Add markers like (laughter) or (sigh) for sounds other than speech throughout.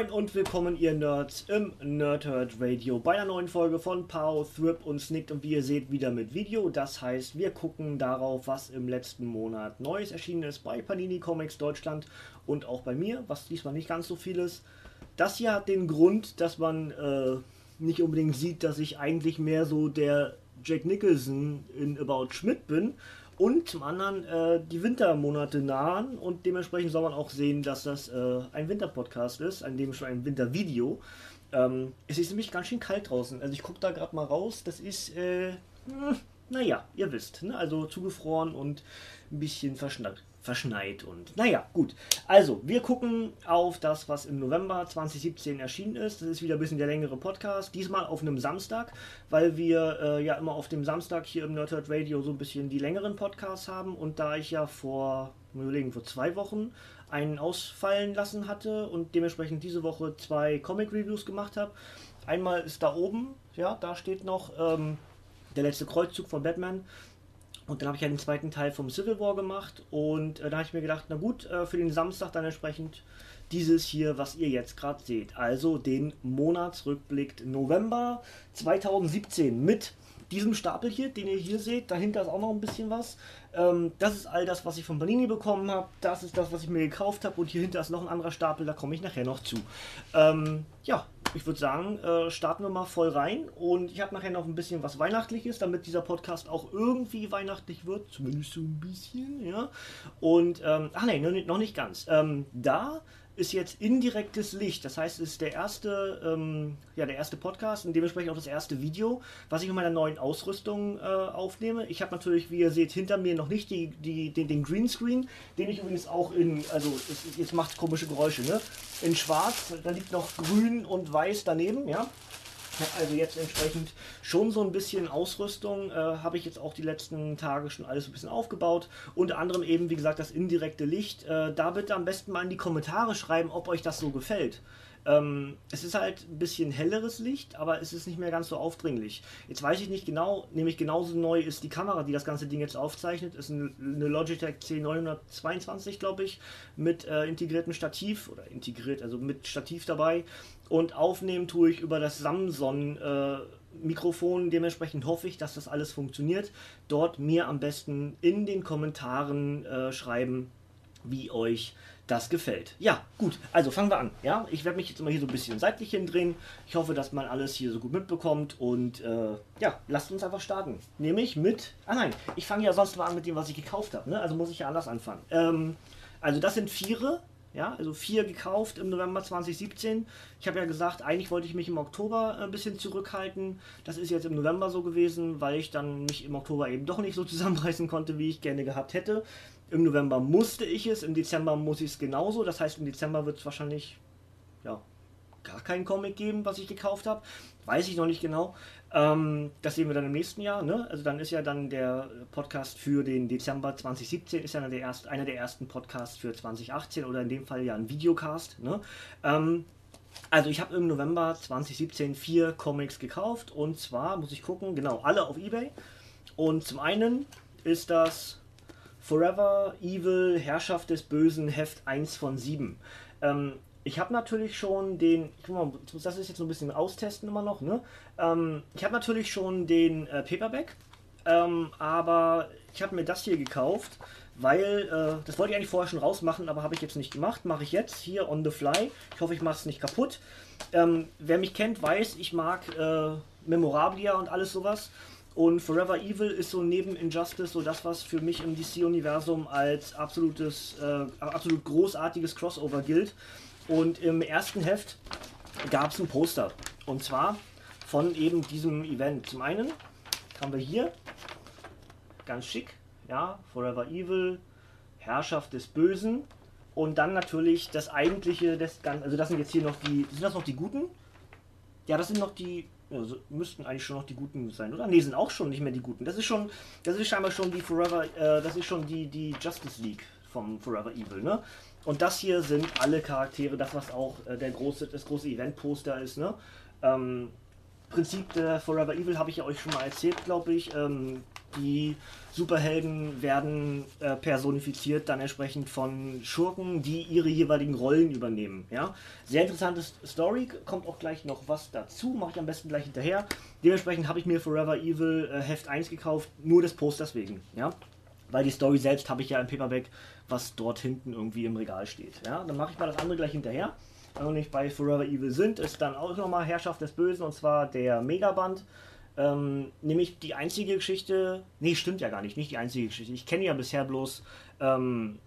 Moin und willkommen ihr Nerds im Nerdhurt Radio bei einer neuen Folge von Pow, Thrip und Snicked und wie ihr seht wieder mit Video. Das heißt, wir gucken darauf, was im letzten Monat Neues erschienen ist bei Panini Comics Deutschland und auch bei mir, was diesmal nicht ganz so viel ist. Das hier hat den Grund, dass man äh, nicht unbedingt sieht, dass ich eigentlich mehr so der Jack Nicholson in About Schmidt bin und zum anderen äh, die Wintermonate nahen und dementsprechend soll man auch sehen, dass das äh, ein Winterpodcast ist, an dem schon ein Wintervideo. Ähm, es ist nämlich ganz schön kalt draußen. Also ich gucke da gerade mal raus. Das ist, äh, hm, naja, ihr wisst, ne? also zugefroren und ein bisschen verschneit verschneit und naja, gut. Also, wir gucken auf das, was im November 2017 erschienen ist. Das ist wieder ein bisschen der längere Podcast. Diesmal auf einem Samstag, weil wir äh, ja immer auf dem Samstag hier im Nerdhurt Radio so ein bisschen die längeren Podcasts haben. Und da ich ja vor, überlegen, vor zwei Wochen einen ausfallen lassen hatte und dementsprechend diese Woche zwei Comic-Reviews gemacht habe. Einmal ist da oben, ja, da steht noch ähm, der letzte Kreuzzug von Batman. Und dann habe ich ja den zweiten Teil vom Civil War gemacht und äh, da habe ich mir gedacht, na gut, äh, für den Samstag dann entsprechend dieses hier, was ihr jetzt gerade seht. Also den Monatsrückblick November 2017 mit diesem Stapel hier, den ihr hier seht. Dahinter ist auch noch ein bisschen was. Ähm, das ist all das, was ich von Panini bekommen habe. Das ist das, was ich mir gekauft habe. Und hier hinter ist noch ein anderer Stapel, da komme ich nachher noch zu. Ähm, ja, ich würde sagen, äh, starten wir mal voll rein. Und ich habe nachher noch ein bisschen was Weihnachtliches, damit dieser Podcast auch irgendwie weihnachtlich wird. Zumindest so ein bisschen, ja. Und, ähm, ach nee, noch nicht ganz. Ähm, da ist jetzt indirektes Licht. Das heißt, es ist der erste, ähm, ja, der erste Podcast und dementsprechend auch das erste Video, was ich mit meiner neuen Ausrüstung äh, aufnehme. Ich habe natürlich, wie ihr seht, hinter mir noch nicht die, die, den, den Greenscreen, den ich übrigens auch in, also es, jetzt macht komische Geräusche, ne? In schwarz, da liegt noch grün und weiß daneben, ja also jetzt entsprechend schon so ein bisschen Ausrüstung. Äh, Habe ich jetzt auch die letzten Tage schon alles ein bisschen aufgebaut. Unter anderem eben, wie gesagt, das indirekte Licht. Äh, da bitte am besten mal in die Kommentare schreiben, ob euch das so gefällt. Ähm, es ist halt ein bisschen helleres Licht, aber es ist nicht mehr ganz so aufdringlich. Jetzt weiß ich nicht genau, nämlich genauso neu ist die Kamera, die das ganze Ding jetzt aufzeichnet. Ist eine, Logitech C922, glaube ich, mit äh, integriertem Stativ oder integriert, also mit Stativ dabei. Und aufnehmen tue ich über das Samsung. Äh, Mikrofon. Dementsprechend hoffe ich, dass das alles funktioniert. Dort mir am besten in den Kommentaren äh, schreiben, wie euch das gefällt. Ja, gut, also fangen wir an. Ja, ich werde mich jetzt immer hier so ein bisschen seitlich hindrehen. Ich hoffe, dass man alles hier so gut mitbekommt und äh, ja, lasst uns einfach starten. Nämlich mit, ah nein, ich fange ja sonst mal an mit dem, was ich gekauft habe, ne? also muss ich ja anders anfangen. Ähm, also das sind Viere, ja, also vier gekauft im November 2017. Ich habe ja gesagt, eigentlich wollte ich mich im Oktober ein bisschen zurückhalten. Das ist jetzt im November so gewesen, weil ich dann mich im Oktober eben doch nicht so (laughs) zusammenreißen konnte, wie ich gerne gehabt hätte. Im November musste ich es, im Dezember muss ich es genauso. Das heißt, im Dezember wird es wahrscheinlich ja, gar keinen Comic geben, was ich gekauft habe. Weiß ich noch nicht genau. Ähm, das sehen wir dann im nächsten Jahr. Ne? Also dann ist ja dann der Podcast für den Dezember 2017 ist ja der erst, einer der ersten Podcasts für 2018 oder in dem Fall ja ein Videocast. Ne? Ähm, also ich habe im November 2017 vier Comics gekauft und zwar muss ich gucken, genau, alle auf Ebay. Und zum einen ist das Forever Evil Herrschaft des Bösen Heft 1 von 7. Ähm, ich habe natürlich schon den, ich mal, das ist jetzt so ein bisschen austesten immer noch, ne? Ähm, ich habe natürlich schon den äh, Paperback, ähm, aber ich habe mir das hier gekauft, weil, äh, das wollte ich eigentlich vorher schon rausmachen, aber habe ich jetzt nicht gemacht. Mache ich jetzt hier on the fly. Ich hoffe, ich mache es nicht kaputt. Ähm, wer mich kennt, weiß, ich mag äh, Memorabilia und alles sowas. Und Forever Evil ist so neben Injustice so das, was für mich im DC-Universum als absolutes, äh, absolut großartiges Crossover gilt. Und im ersten Heft gab es ein Poster. Und zwar von eben diesem Event. Zum einen haben wir hier, ganz schick, ja, Forever Evil, Herrschaft des Bösen. Und dann natürlich das eigentliche des Ganzen. Also das sind jetzt hier noch die. Sind das noch die Guten? Ja, das sind noch die. Also müssten eigentlich schon noch die Guten sein, oder? Ne, sind auch schon nicht mehr die Guten. Das ist schon. Das ist scheinbar schon die Forever. Äh, das ist schon die, die Justice League vom Forever Evil, ne? Und das hier sind alle Charaktere, das was auch äh, der große, das große Event-Poster ist, ne? Ähm, Prinzip der Forever Evil habe ich ja euch schon mal erzählt, glaube ich. Ähm, die Superhelden werden äh, personifiziert dann entsprechend von Schurken, die ihre jeweiligen Rollen übernehmen. Ja? Sehr interessante Story, kommt auch gleich noch was dazu, mache ich am besten gleich hinterher. Dementsprechend habe ich mir Forever Evil äh, Heft 1 gekauft, nur des Posters wegen. Ja? Weil die Story selbst habe ich ja im Paperback, was dort hinten irgendwie im Regal steht. Ja? Dann mache ich mal das andere gleich hinterher. Wenn wir nicht bei Forever Evil sind, ist dann auch nochmal Herrschaft des Bösen und zwar der Megaband. Ähm, nämlich die einzige Geschichte, nee, stimmt ja gar nicht, nicht die einzige Geschichte. Ich kenne ja bisher bloß ähm,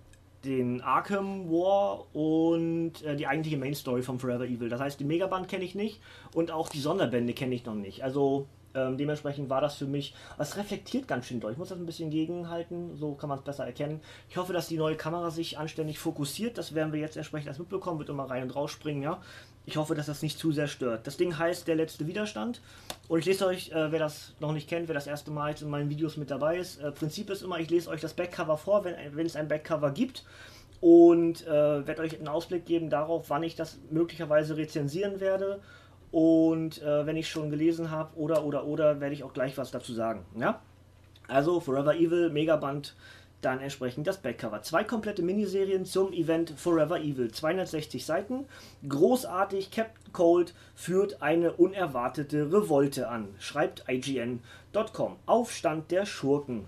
den Arkham War und äh, die eigentliche Main Story von Forever Evil. Das heißt, die Megaband kenne ich nicht und auch die Sonderbände kenne ich noch nicht. Also ähm, dementsprechend war das für mich, es reflektiert ganz schön doll. Ich muss das ein bisschen gegenhalten, so kann man es besser erkennen. Ich hoffe, dass die neue Kamera sich anständig fokussiert. Das werden wir jetzt entsprechend erst mitbekommen, wird immer rein und raus springen, ja. Ich hoffe, dass das nicht zu sehr stört. Das Ding heißt Der letzte Widerstand. Und ich lese euch, äh, wer das noch nicht kennt, wer das erste Mal jetzt in meinen Videos mit dabei ist. Äh, Prinzip ist immer, ich lese euch das Backcover vor, wenn, wenn es ein Backcover gibt. Und äh, werde euch einen Ausblick geben darauf, wann ich das möglicherweise rezensieren werde und äh, wenn ich schon gelesen habe oder oder oder, werde ich auch gleich was dazu sagen. Ja? Also Forever Evil, Megaband, dann entsprechend das Backcover. Zwei komplette Miniserien zum Event Forever Evil. 260 Seiten. Großartig, Captain Cold führt eine unerwartete Revolte an, schreibt IGN.com. Aufstand der Schurken.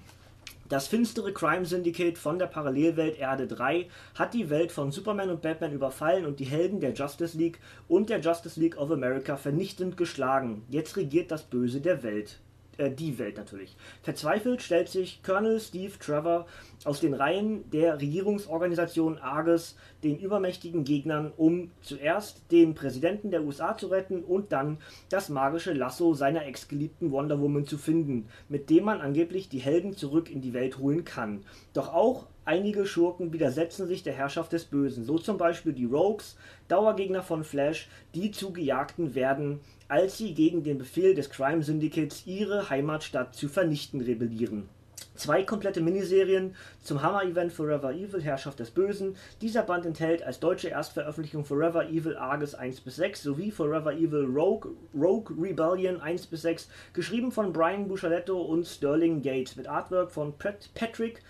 Das finstere Crime Syndicate von der Parallelwelt Erde 3 hat die Welt von Superman und Batman überfallen und die Helden der Justice League und der Justice League of America vernichtend geschlagen. Jetzt regiert das Böse der Welt äh, die Welt natürlich. Verzweifelt stellt sich Colonel Steve Trevor aus den Reihen der Regierungsorganisation Argus den übermächtigen Gegnern, um zuerst den Präsidenten der USA zu retten und dann das magische Lasso seiner ex-geliebten Wonder Woman zu finden, mit dem man angeblich die Helden zurück in die Welt holen kann. Doch auch einige Schurken widersetzen sich der Herrschaft des Bösen, so zum Beispiel die Rogues, Dauergegner von Flash, die zu Gejagten werden, als sie gegen den Befehl des Crime Syndicates ihre Heimatstadt zu vernichten rebellieren. Zwei komplette Miniserien zum Hammer-Event Forever Evil Herrschaft des Bösen. Dieser Band enthält als deutsche Erstveröffentlichung Forever Evil Argus 1 bis 6 sowie Forever Evil Rogue, Rogue Rebellion 1 bis 6, geschrieben von Brian Buchaletto und Sterling Gates mit Artwork von Patrick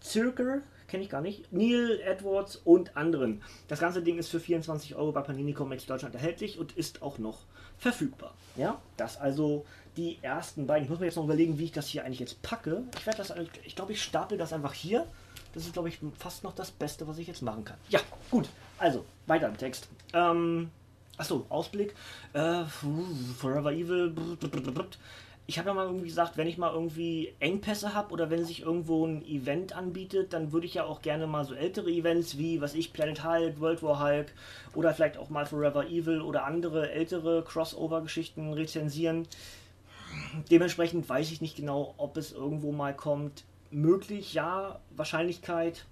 Zirker, kenne ich gar nicht, Neil Edwards und anderen. Das ganze Ding ist für 24 Euro bei Panini Comics Deutschland erhältlich und ist auch noch verfügbar. Ja, das also die ersten beiden. Ich muss mir jetzt noch überlegen, wie ich das hier eigentlich jetzt packe. Ich werde das, ich glaube, ich stapel das einfach hier. Das ist, glaube ich, fast noch das Beste, was ich jetzt machen kann. Ja, gut. Also, weiter im Text. Ähm, achso, Ausblick. Äh, Forever Evil ich habe ja mal irgendwie gesagt, wenn ich mal irgendwie Engpässe habe oder wenn sich irgendwo ein Event anbietet, dann würde ich ja auch gerne mal so ältere Events wie, was ich, Planet Hulk, World War Hulk oder vielleicht auch mal Forever Evil oder andere ältere Crossover-Geschichten rezensieren. Dementsprechend weiß ich nicht genau, ob es irgendwo mal kommt. Möglich, ja, Wahrscheinlichkeit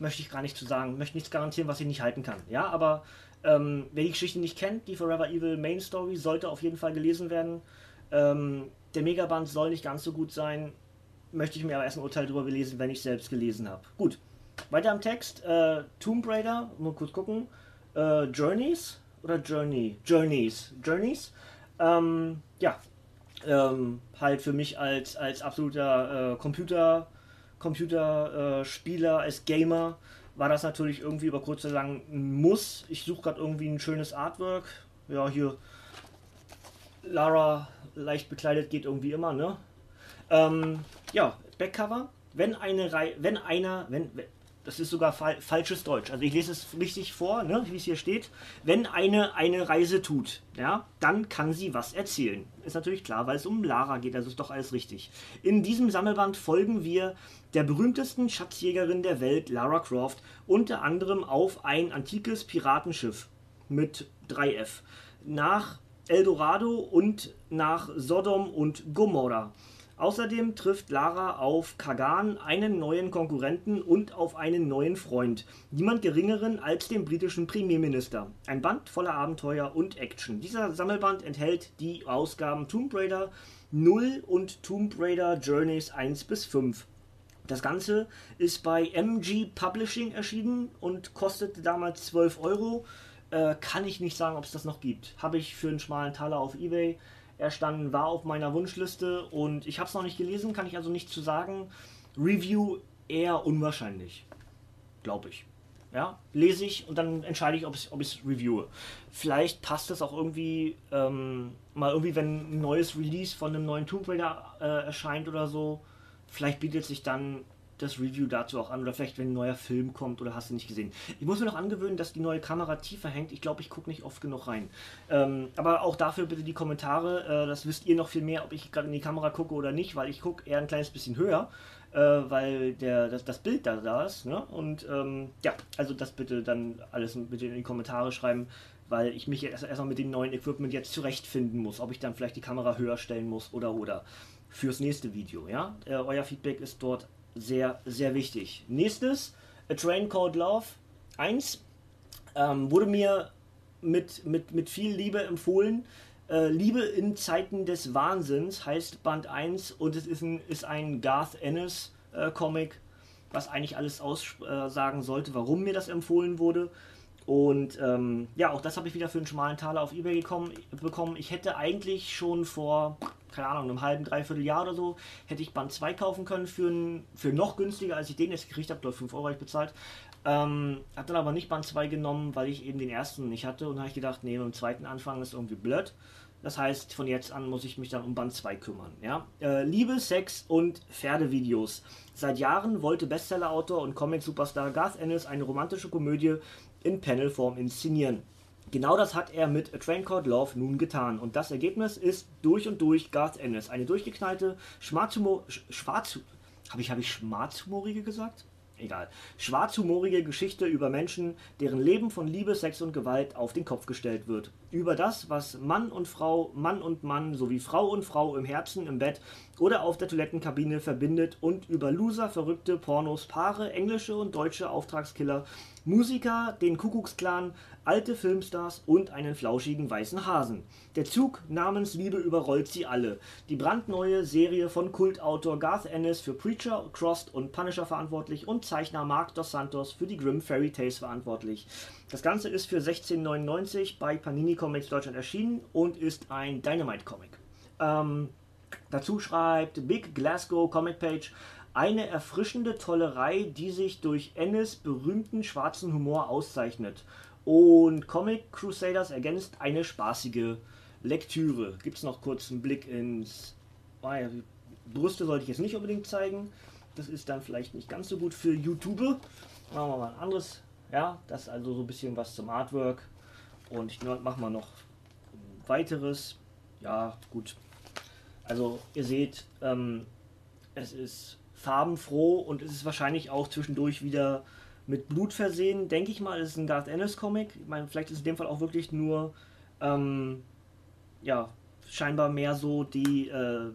möchte ich gar nicht zu sagen, möchte nichts garantieren, was ich nicht halten kann. Ja, aber ähm, wer die Geschichte nicht kennt, die Forever Evil Main Story sollte auf jeden Fall gelesen werden. Ähm, der Megaband soll nicht ganz so gut sein, möchte ich mir aber erst ein Urteil darüber belesen, wenn ich selbst gelesen habe. Gut, weiter am Text. Äh, Tomb Raider, mal kurz gucken. Äh, Journeys oder Journey? Journeys. Journeys. Ähm, ja, ähm, halt für mich als, als absoluter äh, Computer, Computerspieler, als Gamer war das natürlich irgendwie über kurz oder lang ein Muss. Ich suche gerade irgendwie ein schönes Artwork. Ja, hier Lara leicht bekleidet geht irgendwie immer, ne? Ähm, ja, Backcover. Wenn eine Reihe, wenn einer, wenn, das ist sogar fal falsches Deutsch. Also ich lese es richtig vor, ne, wie es hier steht. Wenn eine eine Reise tut, ja, dann kann sie was erzählen. Ist natürlich klar, weil es um Lara geht, also ist doch alles richtig. In diesem Sammelband folgen wir der berühmtesten Schatzjägerin der Welt, Lara Croft, unter anderem auf ein antikes Piratenschiff mit 3F. Nach Eldorado und nach Sodom und Gomorra. Außerdem trifft Lara auf Kagan, einen neuen Konkurrenten und auf einen neuen Freund. Niemand geringeren als den britischen Premierminister. Ein Band voller Abenteuer und Action. Dieser Sammelband enthält die Ausgaben Tomb Raider 0 und Tomb Raider Journeys 1 bis 5. Das Ganze ist bei MG Publishing erschienen und kostete damals 12 Euro. Äh, kann ich nicht sagen, ob es das noch gibt. Habe ich für einen schmalen Taler auf Ebay erstanden, war auf meiner Wunschliste und ich habe es noch nicht gelesen, kann ich also nicht zu sagen. Review eher unwahrscheinlich, glaube ich. Ja, lese ich und dann entscheide ich, ob ich es reviewe. Vielleicht passt es auch irgendwie ähm, mal irgendwie, wenn ein neues Release von einem neuen Tomb Raider äh, erscheint oder so. Vielleicht bietet sich dann das Review dazu auch an oder vielleicht wenn ein neuer Film kommt oder hast du nicht gesehen. Ich muss mir noch angewöhnen, dass die neue Kamera tiefer hängt. Ich glaube, ich gucke nicht oft genug rein. Ähm, aber auch dafür bitte die Kommentare. Äh, das wisst ihr noch viel mehr, ob ich gerade in die Kamera gucke oder nicht, weil ich gucke eher ein kleines bisschen höher. Äh, weil der, das, das Bild da, da ist. Ne? Und ähm, ja, also das bitte dann alles bitte in die Kommentare schreiben, weil ich mich erst erstmal mit dem neuen Equipment jetzt zurechtfinden muss, ob ich dann vielleicht die Kamera höher stellen muss oder oder fürs nächste Video. Ja, äh, euer Feedback ist dort sehr, sehr wichtig. Nächstes, A Train Called Love 1, ähm, wurde mir mit, mit, mit viel Liebe empfohlen. Äh, Liebe in Zeiten des Wahnsinns heißt Band 1 und es ist ein, ist ein Garth Ennis äh, Comic, was eigentlich alles aussagen sollte, warum mir das empfohlen wurde. Und ähm, ja, auch das habe ich wieder für einen schmalen Taler auf Ebay gekommen, bekommen. Ich hätte eigentlich schon vor, keine Ahnung, einem halben, dreiviertel Jahr oder so, hätte ich Band 2 kaufen können für, ein, für noch günstiger, als ich den jetzt gekriegt habe. Glaube 5 Euro habe ich bezahlt. Ähm, habe dann aber nicht Band 2 genommen, weil ich eben den ersten nicht hatte. Und habe ich gedacht, nee, beim zweiten Anfang ist irgendwie blöd. Das heißt, von jetzt an muss ich mich dann um Band 2 kümmern. Ja? Äh, Liebe, Sex und Pferdevideos. Seit Jahren wollte Bestsellerautor und Comic-Superstar Garth Ennis eine romantische Komödie in Panelform inszenieren. Genau das hat er mit A Train Called Love nun getan. Und das Ergebnis ist durch und durch Garth Ennis. Eine durchgeknallte. Schwarz... Habe ich, hab ich schwarzhumorige gesagt? Egal. Schwarzhumorige Geschichte über Menschen, deren Leben von Liebe, Sex und Gewalt auf den Kopf gestellt wird. Über das, was Mann und Frau, Mann und Mann sowie Frau und Frau im Herzen, im Bett oder auf der Toilettenkabine verbindet und über Loser, verrückte Pornos, Paare, englische und deutsche Auftragskiller, Musiker, den Kuckucksklan, alte Filmstars und einen flauschigen weißen Hasen. Der Zug namens Liebe überrollt sie alle. Die brandneue Serie von Kultautor Garth Ennis für Preacher, Crossed und Punisher verantwortlich und Zeichner Mark Dos Santos für die Grimm Fairy Tales verantwortlich. Das Ganze ist für 16,99 bei Panini Comics Deutschland erschienen und ist ein Dynamite Comic. Ähm, dazu schreibt Big Glasgow Comic Page eine erfrischende Tollerei, die sich durch Ennis berühmten schwarzen Humor auszeichnet. Und Comic Crusaders ergänzt eine spaßige Lektüre. Gibt es noch kurz einen Blick ins. Oh ja, Brüste sollte ich jetzt nicht unbedingt zeigen. Das ist dann vielleicht nicht ganz so gut für YouTube. Machen wir mal ein anderes. Ja, das ist also so ein bisschen was zum Artwork. Und ich mache mal noch weiteres. Ja, gut. Also ihr seht, ähm, es ist farbenfroh und es ist wahrscheinlich auch zwischendurch wieder mit Blut versehen, denke ich mal. Es ist ein Garth Ennis Comic. Ich meine, vielleicht ist es in dem Fall auch wirklich nur, ähm, ja, scheinbar mehr so die äh,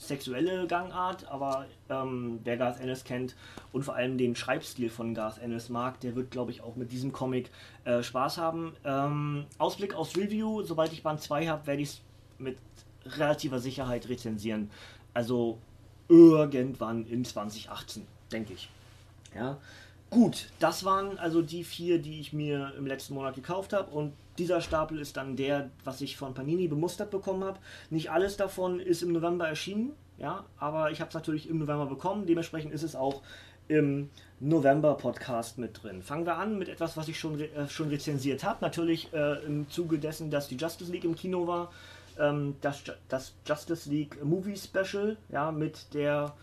sexuelle Gangart, aber ähm, wer Garth Ennis kennt und vor allem den Schreibstil von Garth Ennis mag, der wird, glaube ich, auch mit diesem Comic äh, Spaß haben. Ähm, Ausblick aufs Review, sobald ich Band 2 habe, werde ich es mit relativer Sicherheit rezensieren. Also irgendwann in 2018, denke ich. Ja. Gut, das waren also die vier, die ich mir im letzten Monat gekauft habe und dieser Stapel ist dann der, was ich von Panini bemustert bekommen habe. Nicht alles davon ist im November erschienen, ja, aber ich habe es natürlich im November bekommen, dementsprechend ist es auch im November-Podcast mit drin. Fangen wir an mit etwas, was ich schon, äh, schon rezensiert habe. Natürlich äh, im Zuge dessen, dass die Justice League im Kino war ähm, das, das Justice League Movie Special, ja, mit der,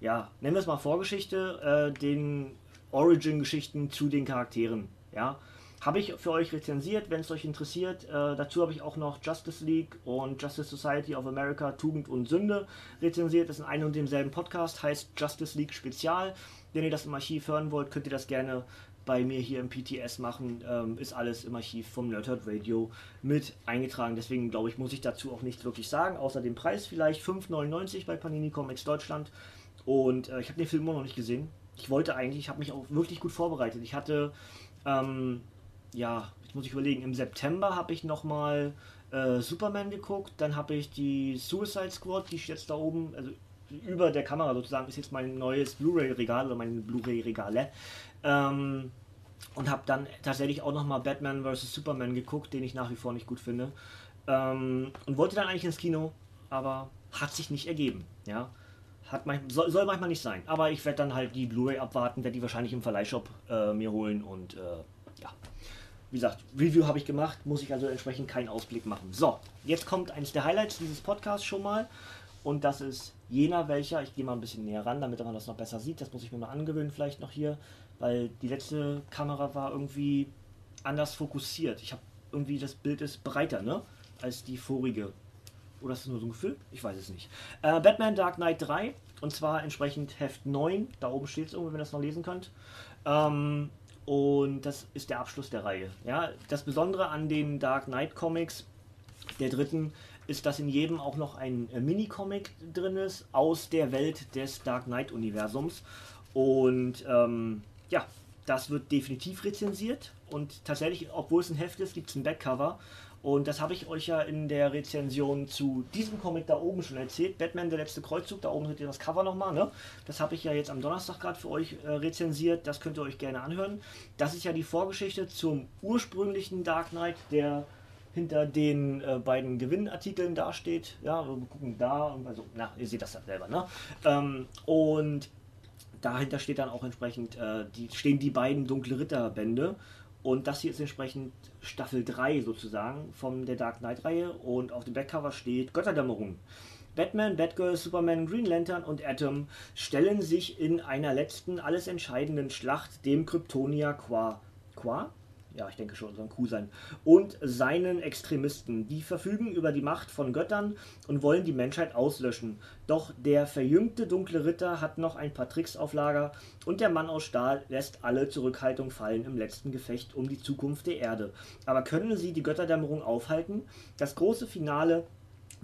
ja, nennen wir es mal Vorgeschichte, äh, den Origin-Geschichten zu den Charakteren, ja. Habe ich für euch rezensiert, wenn es euch interessiert. Äh, dazu habe ich auch noch Justice League und Justice Society of America Tugend und Sünde rezensiert. Das ist in einem und demselben Podcast, heißt Justice League Spezial. Wenn ihr das im Archiv hören wollt, könnt ihr das gerne bei mir hier im PTS machen, ähm, ist alles im Archiv vom Nerdhurt Radio mit eingetragen. Deswegen glaube ich, muss ich dazu auch nichts wirklich sagen, außer den Preis vielleicht 5,99 bei Panini Comics Deutschland. Und äh, ich habe den Film immer noch nicht gesehen. Ich wollte eigentlich, ich habe mich auch wirklich gut vorbereitet. Ich hatte, ähm, ja, jetzt muss ich überlegen, im September habe ich nochmal äh, Superman geguckt, dann habe ich die Suicide Squad, die steht jetzt da oben, also über der Kamera sozusagen, ist jetzt mein neues Blu-ray-Regal oder meine Blu-ray-Regale. Ähm, und habe dann tatsächlich auch nochmal Batman vs. Superman geguckt, den ich nach wie vor nicht gut finde. Ähm, und wollte dann eigentlich ins Kino, aber hat sich nicht ergeben. Ja, hat manchmal, soll, soll, manchmal nicht sein. Aber ich werde dann halt die Blu-ray abwarten, werde die wahrscheinlich im Verleihshop äh, mir holen und äh, ja. Wie gesagt, Review habe ich gemacht, muss ich also entsprechend keinen Ausblick machen. So, jetzt kommt eines der Highlights dieses Podcasts schon mal. Und das ist jener welcher, ich gehe mal ein bisschen näher ran, damit man das noch besser sieht. Das muss ich mir mal angewöhnen, vielleicht noch hier, weil die letzte Kamera war irgendwie anders fokussiert. Ich habe irgendwie das Bild ist breiter, ne? Als die vorige. Oder ist das nur so ein Gefühl? Ich weiß es nicht. Äh, Batman Dark Knight 3 und zwar entsprechend Heft 9. Da oben steht es irgendwo, wenn ihr das noch lesen könnt. Ähm, und das ist der Abschluss der Reihe. Ja, das Besondere an den Dark Knight Comics der dritten ist, dass in jedem auch noch ein äh, Mini-Comic drin ist aus der Welt des Dark Knight-Universums. Und ähm, ja, das wird definitiv rezensiert. Und tatsächlich, obwohl es ein Heft ist, gibt es ein Backcover. Und das habe ich euch ja in der Rezension zu diesem Comic da oben schon erzählt. Batman, der letzte Kreuzzug, da oben seht ihr das Cover nochmal. Ne? Das habe ich ja jetzt am Donnerstag gerade für euch äh, rezensiert. Das könnt ihr euch gerne anhören. Das ist ja die Vorgeschichte zum ursprünglichen Dark Knight, der hinter den äh, beiden Gewinnartikeln dasteht. Ja, wir gucken da, also, na, ihr seht das ja selber, ne? Ähm, und dahinter steht dann auch entsprechend, äh, die, stehen die beiden Dunkle Ritter-Bände. Und das hier ist entsprechend Staffel 3 sozusagen von der Dark Knight-Reihe. Und auf dem Backcover steht Götterdämmerung. Batman, Batgirl, Superman, Green Lantern und Atom stellen sich in einer letzten, alles entscheidenden Schlacht dem Kryptonia Qua. Qua? Ja, ich denke schon, soll ein Kuh sein, und seinen Extremisten. Die verfügen über die Macht von Göttern und wollen die Menschheit auslöschen. Doch der verjüngte dunkle Ritter hat noch ein paar Tricks auf Lager und der Mann aus Stahl lässt alle Zurückhaltung fallen im letzten Gefecht um die Zukunft der Erde. Aber können sie die Götterdämmerung aufhalten? Das große Finale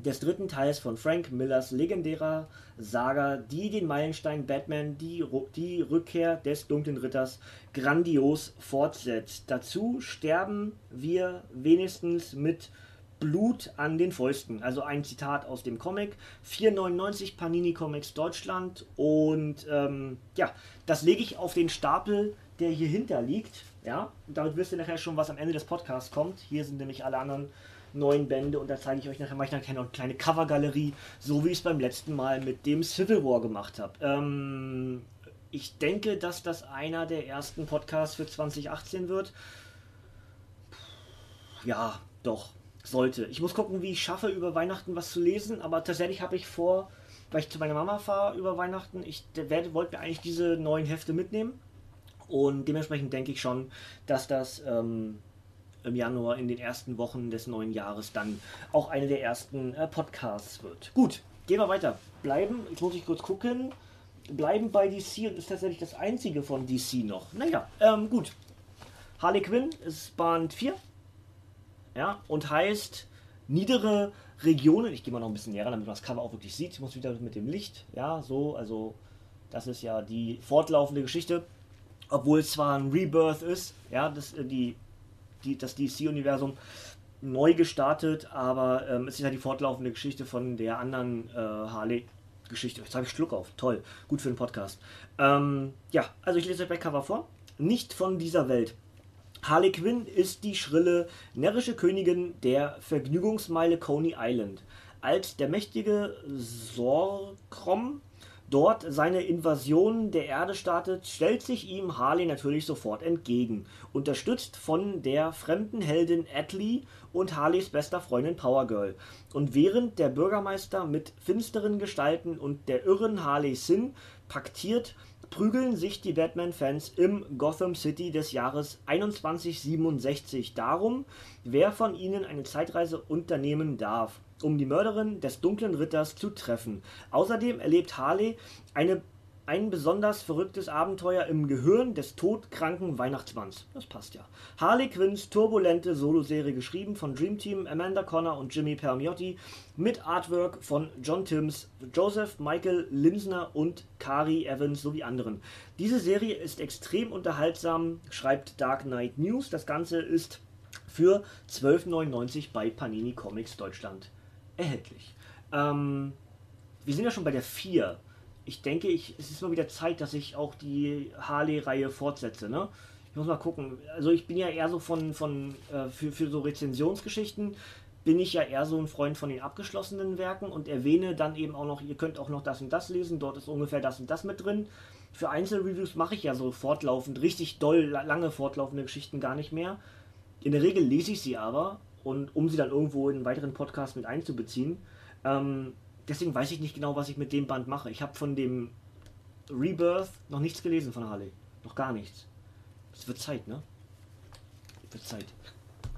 des dritten Teils von Frank Millers legendärer Saga, die den Meilenstein Batman, die, die Rückkehr des dunklen Ritters, grandios fortsetzt. Dazu sterben wir wenigstens mit Blut an den Fäusten. Also ein Zitat aus dem Comic. 4,99 Panini Comics Deutschland. Und ähm, ja, das lege ich auf den Stapel, der hier hinter liegt. Ja, damit wisst ihr nachher schon, was am Ende des Podcasts kommt. Hier sind nämlich alle anderen neun Bände und da zeige ich euch nachher, noch eine kleine Covergalerie, so wie ich es beim letzten Mal mit dem Civil War gemacht habe. Ähm, ich denke, dass das einer der ersten Podcasts für 2018 wird. Ja, doch, sollte. Ich muss gucken, wie ich schaffe, über Weihnachten was zu lesen, aber tatsächlich habe ich vor, weil ich zu meiner Mama fahre über Weihnachten, ich wollte mir eigentlich diese neuen Hefte mitnehmen. Und dementsprechend denke ich schon, dass das ähm, im Januar in den ersten Wochen des neuen Jahres dann auch eine der ersten äh, Podcasts wird. Gut, gehen wir weiter. Bleiben, jetzt muss ich kurz gucken, bleiben bei DC und ist tatsächlich das einzige von DC noch. Naja, ähm, gut. Harley Quinn ist Band 4. Ja, und heißt niedere Regionen. Ich gehe mal noch ein bisschen näher damit man das Cover auch wirklich sieht. Ich muss wieder mit dem Licht. Ja, so, also das ist ja die fortlaufende Geschichte. Obwohl es zwar ein Rebirth ist, ja, das, äh, die die, das DC-Universum neu gestartet, aber ähm, es ist ja die fortlaufende Geschichte von der anderen äh, Harley-Geschichte. Jetzt habe ich Schluck auf. Toll. Gut für den Podcast. Ähm, ja, also ich lese euch Backcover vor. Nicht von dieser Welt. Harley Quinn ist die schrille, närrische Königin der Vergnügungsmeile Coney Island. Als der mächtige Sorkrom dort seine Invasion der Erde startet, stellt sich ihm Harley natürlich sofort entgegen, unterstützt von der fremden Heldin Atlee und Harleys bester Freundin Power Girl. Und während der Bürgermeister mit finsteren Gestalten und der irren Harley Sin paktiert, prügeln sich die Batman-Fans im Gotham City des Jahres 2167 darum, wer von ihnen eine Zeitreise unternehmen darf um die Mörderin des Dunklen Ritters zu treffen. Außerdem erlebt Harley eine ein besonders verrücktes Abenteuer im Gehirn des todkranken Weihnachtsmanns. Das passt ja. Harley Quinns turbulente Soloserie geschrieben von Dream Team, Amanda Connor und Jimmy Permiotti mit Artwork von John Timms, Joseph Michael Linsner und Kari Evans sowie anderen. Diese Serie ist extrem unterhaltsam, schreibt Dark Knight News. Das Ganze ist für 12,99 bei Panini Comics Deutschland erhältlich. Ähm, wir sind ja schon bei der 4. Ich denke, ich, es ist mal wieder Zeit, dass ich auch die Harley-Reihe fortsetze. Ne? Ich muss mal gucken. Also ich bin ja eher so von, von äh, für, für so Rezensionsgeschichten bin ich ja eher so ein Freund von den abgeschlossenen Werken und erwähne dann eben auch noch, ihr könnt auch noch das und das lesen, dort ist ungefähr das und das mit drin. Für Einzelreviews mache ich ja so fortlaufend, richtig doll, lange fortlaufende Geschichten gar nicht mehr. In der Regel lese ich sie aber und um sie dann irgendwo in einen weiteren Podcast mit einzubeziehen. Ähm, deswegen weiß ich nicht genau, was ich mit dem Band mache. Ich habe von dem Rebirth noch nichts gelesen von Harley. Noch gar nichts. Es wird Zeit, ne? Es wird Zeit.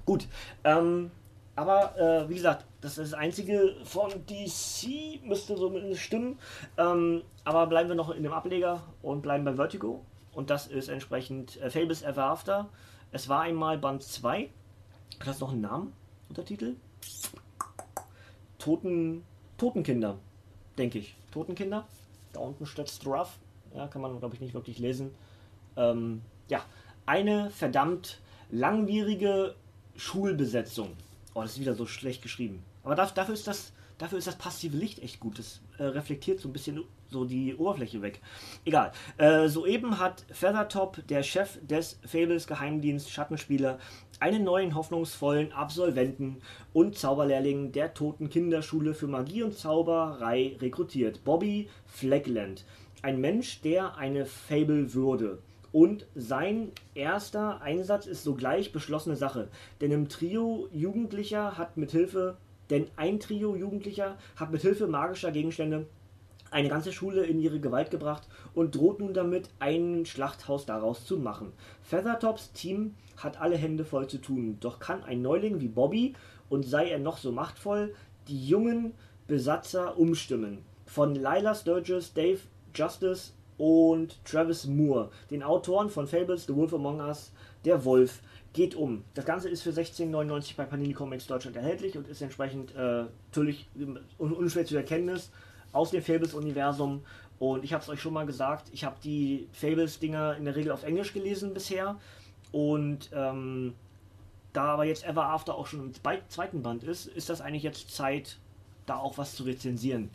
Gut. Ähm, aber äh, wie gesagt, das ist das einzige von DC, müsste so stimmen. Ähm, aber bleiben wir noch in dem Ableger und bleiben bei Vertigo. Und das ist entsprechend äh, Fables Ever After. Es war einmal Band 2. Hat das noch einen Namen? Untertitel? Toten, Totenkinder, denke ich. Totenkinder. Da unten steht Struff. Ja, kann man, glaube ich, nicht wirklich lesen. Ähm, ja, eine verdammt langwierige Schulbesetzung. Oh, das ist wieder so schlecht geschrieben. Aber dafür ist das, dafür ist das passive Licht echt gut. Das äh, reflektiert so ein bisschen so die Oberfläche weg. Egal. Äh, soeben hat Feathertop, der Chef des Fables Geheimdienst Schattenspieler, einen neuen hoffnungsvollen Absolventen und Zauberlehrling der Toten Kinderschule für Magie und Zauberei rekrutiert. Bobby Fleckland. Ein Mensch, der eine Fable würde. Und sein erster Einsatz ist sogleich beschlossene Sache. Denn im Trio Jugendlicher hat mit Hilfe, denn ein Trio Jugendlicher hat mit Hilfe magischer Gegenstände eine ganze Schule in ihre Gewalt gebracht und droht nun damit, ein Schlachthaus daraus zu machen. Feathertops Team hat alle Hände voll zu tun, doch kann ein Neuling wie Bobby, und sei er noch so machtvoll, die jungen Besatzer umstimmen. Von Lila Sturgis, Dave Justice und Travis Moore, den Autoren von Fables, The Wolf Among Us, Der Wolf, geht um. Das Ganze ist für 16,99 bei Panini Comics Deutschland erhältlich und ist entsprechend äh, natürlich unschwer zu erkennen aus dem Fables-Universum. Und ich habe es euch schon mal gesagt, ich habe die Fables-Dinger in der Regel auf Englisch gelesen bisher. Und ähm, da aber jetzt Ever After auch schon im zweiten Band ist, ist das eigentlich jetzt Zeit, da auch was zu rezensieren.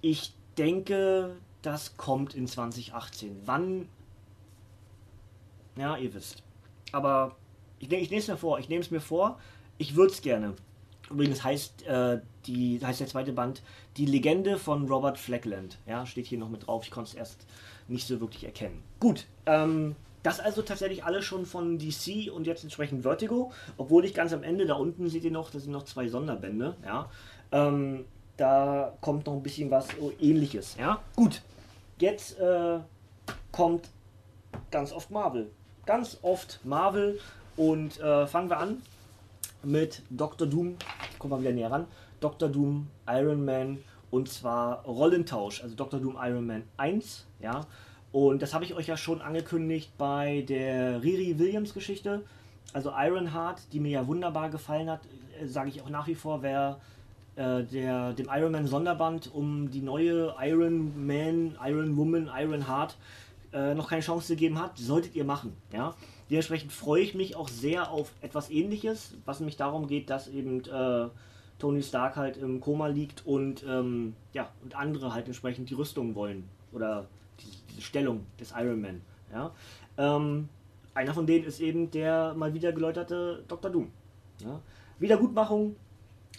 Ich denke, das kommt in 2018. Wann? Ja, ihr wisst. Aber ich, ich nehme es mir vor. Ich nehme es mir vor. Ich würde es gerne. Übrigens heißt, äh, die, heißt der zweite Band Die Legende von Robert Fleckland. Ja, steht hier noch mit drauf. Ich konnte es erst nicht so wirklich erkennen. Gut, ähm, das also tatsächlich alles schon von DC und jetzt entsprechend Vertigo. Obwohl ich ganz am Ende, da unten seht ihr noch, das sind noch zwei Sonderbände. Ja, ähm, da kommt noch ein bisschen was ähnliches. Ja, gut. Jetzt äh, kommt ganz oft Marvel. Ganz oft Marvel. Und äh, fangen wir an mit Dr. Doom, kommen wir wieder näher ran, Dr. Doom, Iron Man und zwar Rollentausch, also Dr. Doom Iron Man 1, ja. Und das habe ich euch ja schon angekündigt bei der Riri Williams Geschichte, also Ironheart, die mir ja wunderbar gefallen hat, äh, sage ich auch nach wie vor, wer äh, der, dem Iron Man Sonderband um die neue Iron Man, Iron Woman, Iron Heart äh, noch keine Chance gegeben hat, solltet ihr machen, ja. Dementsprechend freue ich mich auch sehr auf etwas ähnliches, was nämlich darum geht, dass eben äh, Tony Stark halt im Koma liegt und, ähm, ja, und andere halt entsprechend die Rüstung wollen. Oder die, diese Stellung des Iron Man. Ja? Ähm, einer von denen ist eben der mal wieder geläuterte Dr. Doom. Ja? Wiedergutmachung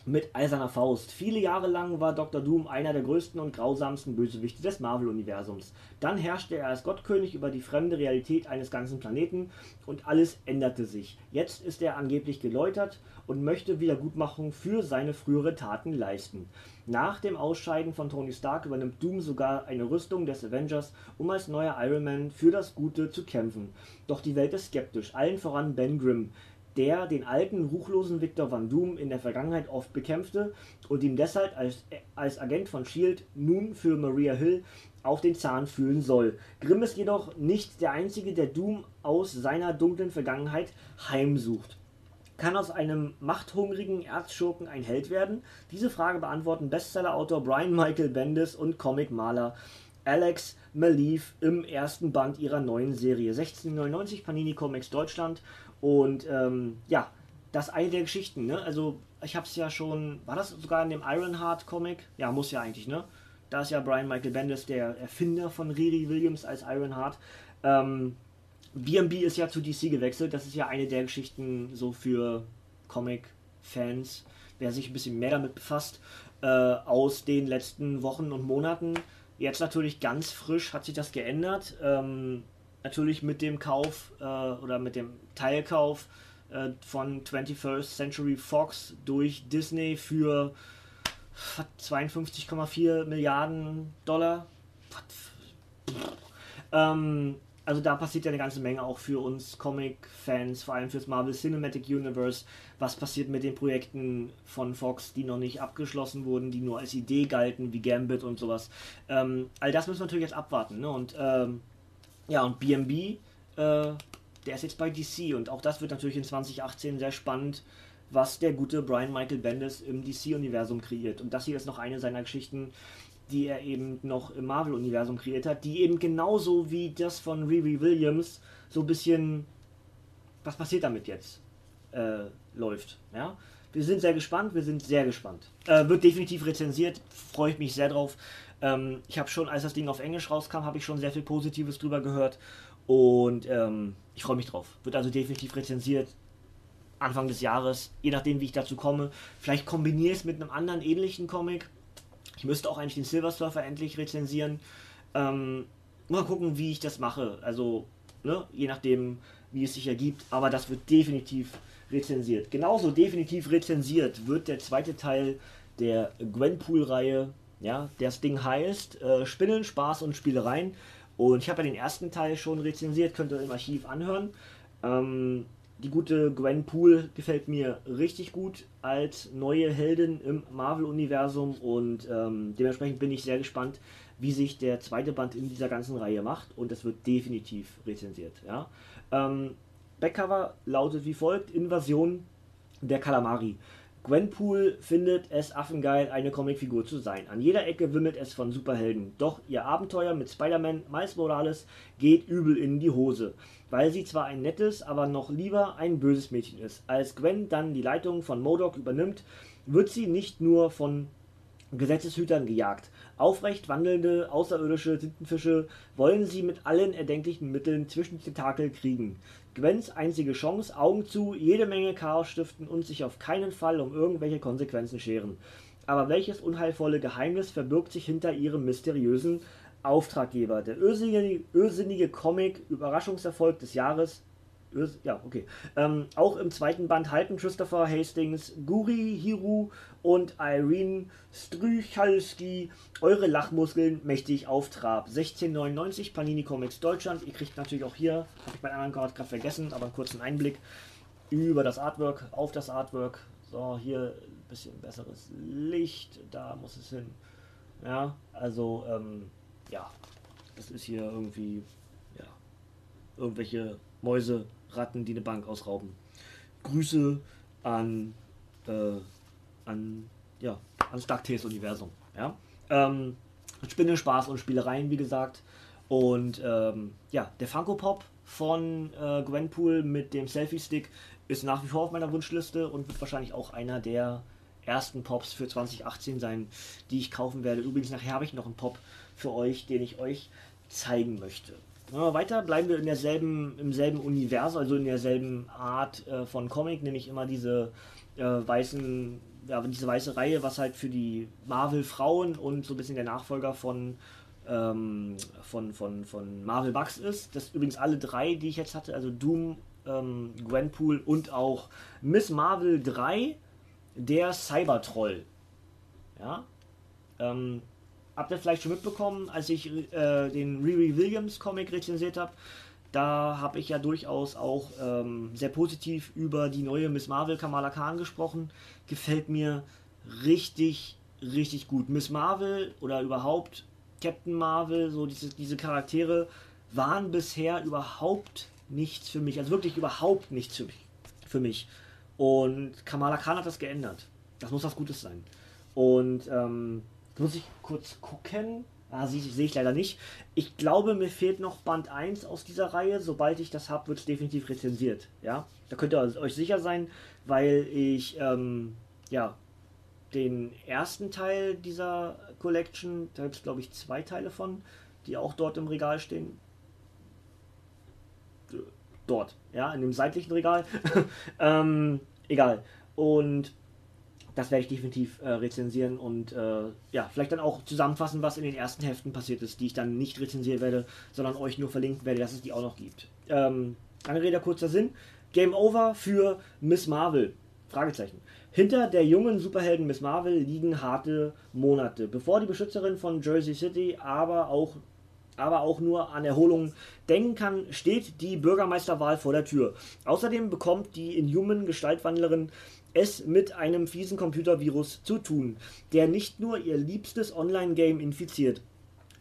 mit eiserner Faust. Viele Jahre lang war Dr. Doom einer der größten und grausamsten Bösewichte des Marvel-Universums. Dann herrschte er als Gottkönig über die fremde Realität eines ganzen Planeten und alles änderte sich. Jetzt ist er angeblich geläutert und möchte Wiedergutmachung für seine frühere Taten leisten. Nach dem Ausscheiden von Tony Stark übernimmt Doom sogar eine Rüstung des Avengers, um als neuer Iron Man für das Gute zu kämpfen. Doch die Welt ist skeptisch, allen voran Ben Grimm, der den alten, ruchlosen Victor Van Doom in der Vergangenheit oft bekämpfte und ihm deshalb als, als Agent von S.H.I.E.L.D. nun für Maria Hill auf den Zahn fühlen soll. Grimm ist jedoch nicht der Einzige, der Doom aus seiner dunklen Vergangenheit heimsucht. Kann aus einem machthungrigen Erzschurken ein Held werden? Diese Frage beantworten Bestsellerautor Brian Michael Bendis und Comicmaler Alex Maleev im ersten Band ihrer neuen Serie. 1699 Panini Comics Deutschland. Und ähm, ja, das eine der Geschichten. Ne? Also, ich habe es ja schon. War das sogar in dem Ironheart Comic? Ja, muss ja eigentlich, ne? Da ist ja Brian Michael Bendis der Erfinder von Riri Williams als Ironheart. Ähm, BB ist ja zu DC gewechselt. Das ist ja eine der Geschichten so für Comic-Fans, wer sich ein bisschen mehr damit befasst, äh, aus den letzten Wochen und Monaten. Jetzt natürlich ganz frisch hat sich das geändert. Ähm, natürlich mit dem Kauf äh, oder mit dem Teilkauf äh, von 21st Century Fox durch Disney für 52,4 Milliarden Dollar. Ähm, also da passiert ja eine ganze Menge auch für uns Comic-Fans, vor allem fürs Marvel Cinematic Universe. Was passiert mit den Projekten von Fox, die noch nicht abgeschlossen wurden, die nur als Idee galten, wie Gambit und sowas. Ähm, all das müssen wir natürlich jetzt abwarten. Ne? Und ähm, ja, und BMB, äh, der ist jetzt bei DC und auch das wird natürlich in 2018 sehr spannend, was der gute Brian Michael Bendis im DC-Universum kreiert. Und das hier ist noch eine seiner Geschichten, die er eben noch im Marvel-Universum kreiert hat, die eben genauso wie das von Riri Williams so ein bisschen, was passiert damit jetzt, äh, läuft. Ja? Wir sind sehr gespannt, wir sind sehr gespannt. Äh, wird definitiv rezensiert, freue ich mich sehr drauf. Ähm, ich habe schon, als das Ding auf Englisch rauskam, habe ich schon sehr viel Positives drüber gehört und ähm, ich freue mich drauf. Wird also definitiv rezensiert. Anfang des Jahres, je nachdem wie ich dazu komme. Vielleicht kombiniere ich es mit einem anderen ähnlichen Comic ich müsste auch eigentlich den Silver Surfer endlich rezensieren. Ähm, mal gucken, wie ich das mache. Also, ne, je nachdem, wie es sich ergibt. Aber das wird definitiv rezensiert. Genauso definitiv rezensiert wird der zweite Teil der Gwenpool-Reihe. Ja, das Ding heißt äh, Spinnen, Spaß und Spielereien. Und ich habe ja den ersten Teil schon rezensiert, könnt ihr im Archiv anhören. Ähm, die gute Gwen Poole gefällt mir richtig gut als neue Heldin im Marvel-Universum und ähm, dementsprechend bin ich sehr gespannt, wie sich der zweite Band in dieser ganzen Reihe macht und es wird definitiv rezensiert. Ja? Ähm, Backcover lautet wie folgt: Invasion der Kalamari. Gwenpool findet es affengeil, eine Comicfigur zu sein. An jeder Ecke wimmelt es von Superhelden. Doch ihr Abenteuer mit Spider-Man Miles Morales geht übel in die Hose, weil sie zwar ein nettes, aber noch lieber ein böses Mädchen ist. Als Gwen dann die Leitung von Modok übernimmt, wird sie nicht nur von Gesetzeshütern gejagt. Aufrecht wandelnde außerirdische Tintenfische wollen sie mit allen erdenklichen Mitteln zwischen Tentakel kriegen. Gwens einzige Chance, Augen zu, jede Menge Chaos stiften und sich auf keinen Fall um irgendwelche Konsequenzen scheren. Aber welches unheilvolle Geheimnis verbirgt sich hinter ihrem mysteriösen Auftraggeber? Der irrsinnige, irrsinnige Comic Überraschungserfolg des Jahres ja, okay. Ähm, auch im zweiten Band halten Christopher Hastings, Guri Hiru und Irene Strychalski eure Lachmuskeln mächtig auf Trab. 1699 Panini Comics Deutschland. Ihr kriegt natürlich auch hier, habe ich bei anderen gerade vergessen, aber einen kurzen Einblick über das Artwork, auf das Artwork. So, hier ein bisschen besseres Licht, da muss es hin. Ja, also, ähm, ja, das ist hier irgendwie, ja, irgendwelche Mäuse Ratten, die eine Bank ausrauben. Grüße an, äh, an, ja, ans DuckTales-Universum. Ja? Ähm, Spinne, Spaß und Spielereien, wie gesagt. Und ähm, ja, der Funko Pop von äh, Gwenpool mit dem Selfie-Stick ist nach wie vor auf meiner Wunschliste und wird wahrscheinlich auch einer der ersten Pops für 2018 sein, die ich kaufen werde. Übrigens, nachher habe ich noch einen Pop für euch, den ich euch zeigen möchte. Ja, weiter bleiben wir in derselben, im selben Universum, also in derselben Art äh, von Comic, nämlich immer diese äh, weißen, ja, diese weiße Reihe, was halt für die Marvel-Frauen und so ein bisschen der Nachfolger von, ähm, von, von, von Marvel Bucks ist. Das übrigens alle drei, die ich jetzt hatte, also Doom, ähm, Gwenpool und auch Miss Marvel 3, der Cybertroll. Ja. Ähm, habt ihr vielleicht schon mitbekommen, als ich äh, den Riri Williams Comic rezensiert habe, da habe ich ja durchaus auch ähm, sehr positiv über die neue Miss Marvel Kamala Khan gesprochen. Gefällt mir richtig, richtig gut. Miss Marvel oder überhaupt Captain Marvel, so diese, diese Charaktere waren bisher überhaupt nichts für mich. Also wirklich überhaupt nichts für mich. Für mich. Und Kamala Khan hat das geändert. Das muss was Gutes sein. Und ähm, muss ich kurz gucken. Ah, sehe seh ich leider nicht. Ich glaube, mir fehlt noch Band 1 aus dieser Reihe. Sobald ich das habe, wird es definitiv rezensiert. Ja, da könnt ihr euch sicher sein, weil ich ähm, ja den ersten Teil dieser Collection, da gibt es glaube ich zwei Teile von, die auch dort im Regal stehen. Dort, ja, in dem seitlichen Regal. (laughs) ähm, egal. Und das werde ich definitiv äh, rezensieren und äh, ja, vielleicht dann auch zusammenfassen, was in den ersten Heften passiert ist, die ich dann nicht rezensieren werde, sondern euch nur verlinken werde, dass es die auch noch gibt. Ähm, lange Rede, kurzer Sinn. Game Over für Miss Marvel. Fragezeichen. Hinter der jungen Superhelden Miss Marvel liegen harte Monate, bevor die Beschützerin von Jersey City aber auch aber auch nur an Erholung denken kann, steht die Bürgermeisterwahl vor der Tür. Außerdem bekommt die Inhuman Gestaltwandlerin es mit einem fiesen Computervirus zu tun, der nicht nur ihr liebstes Online-Game infiziert,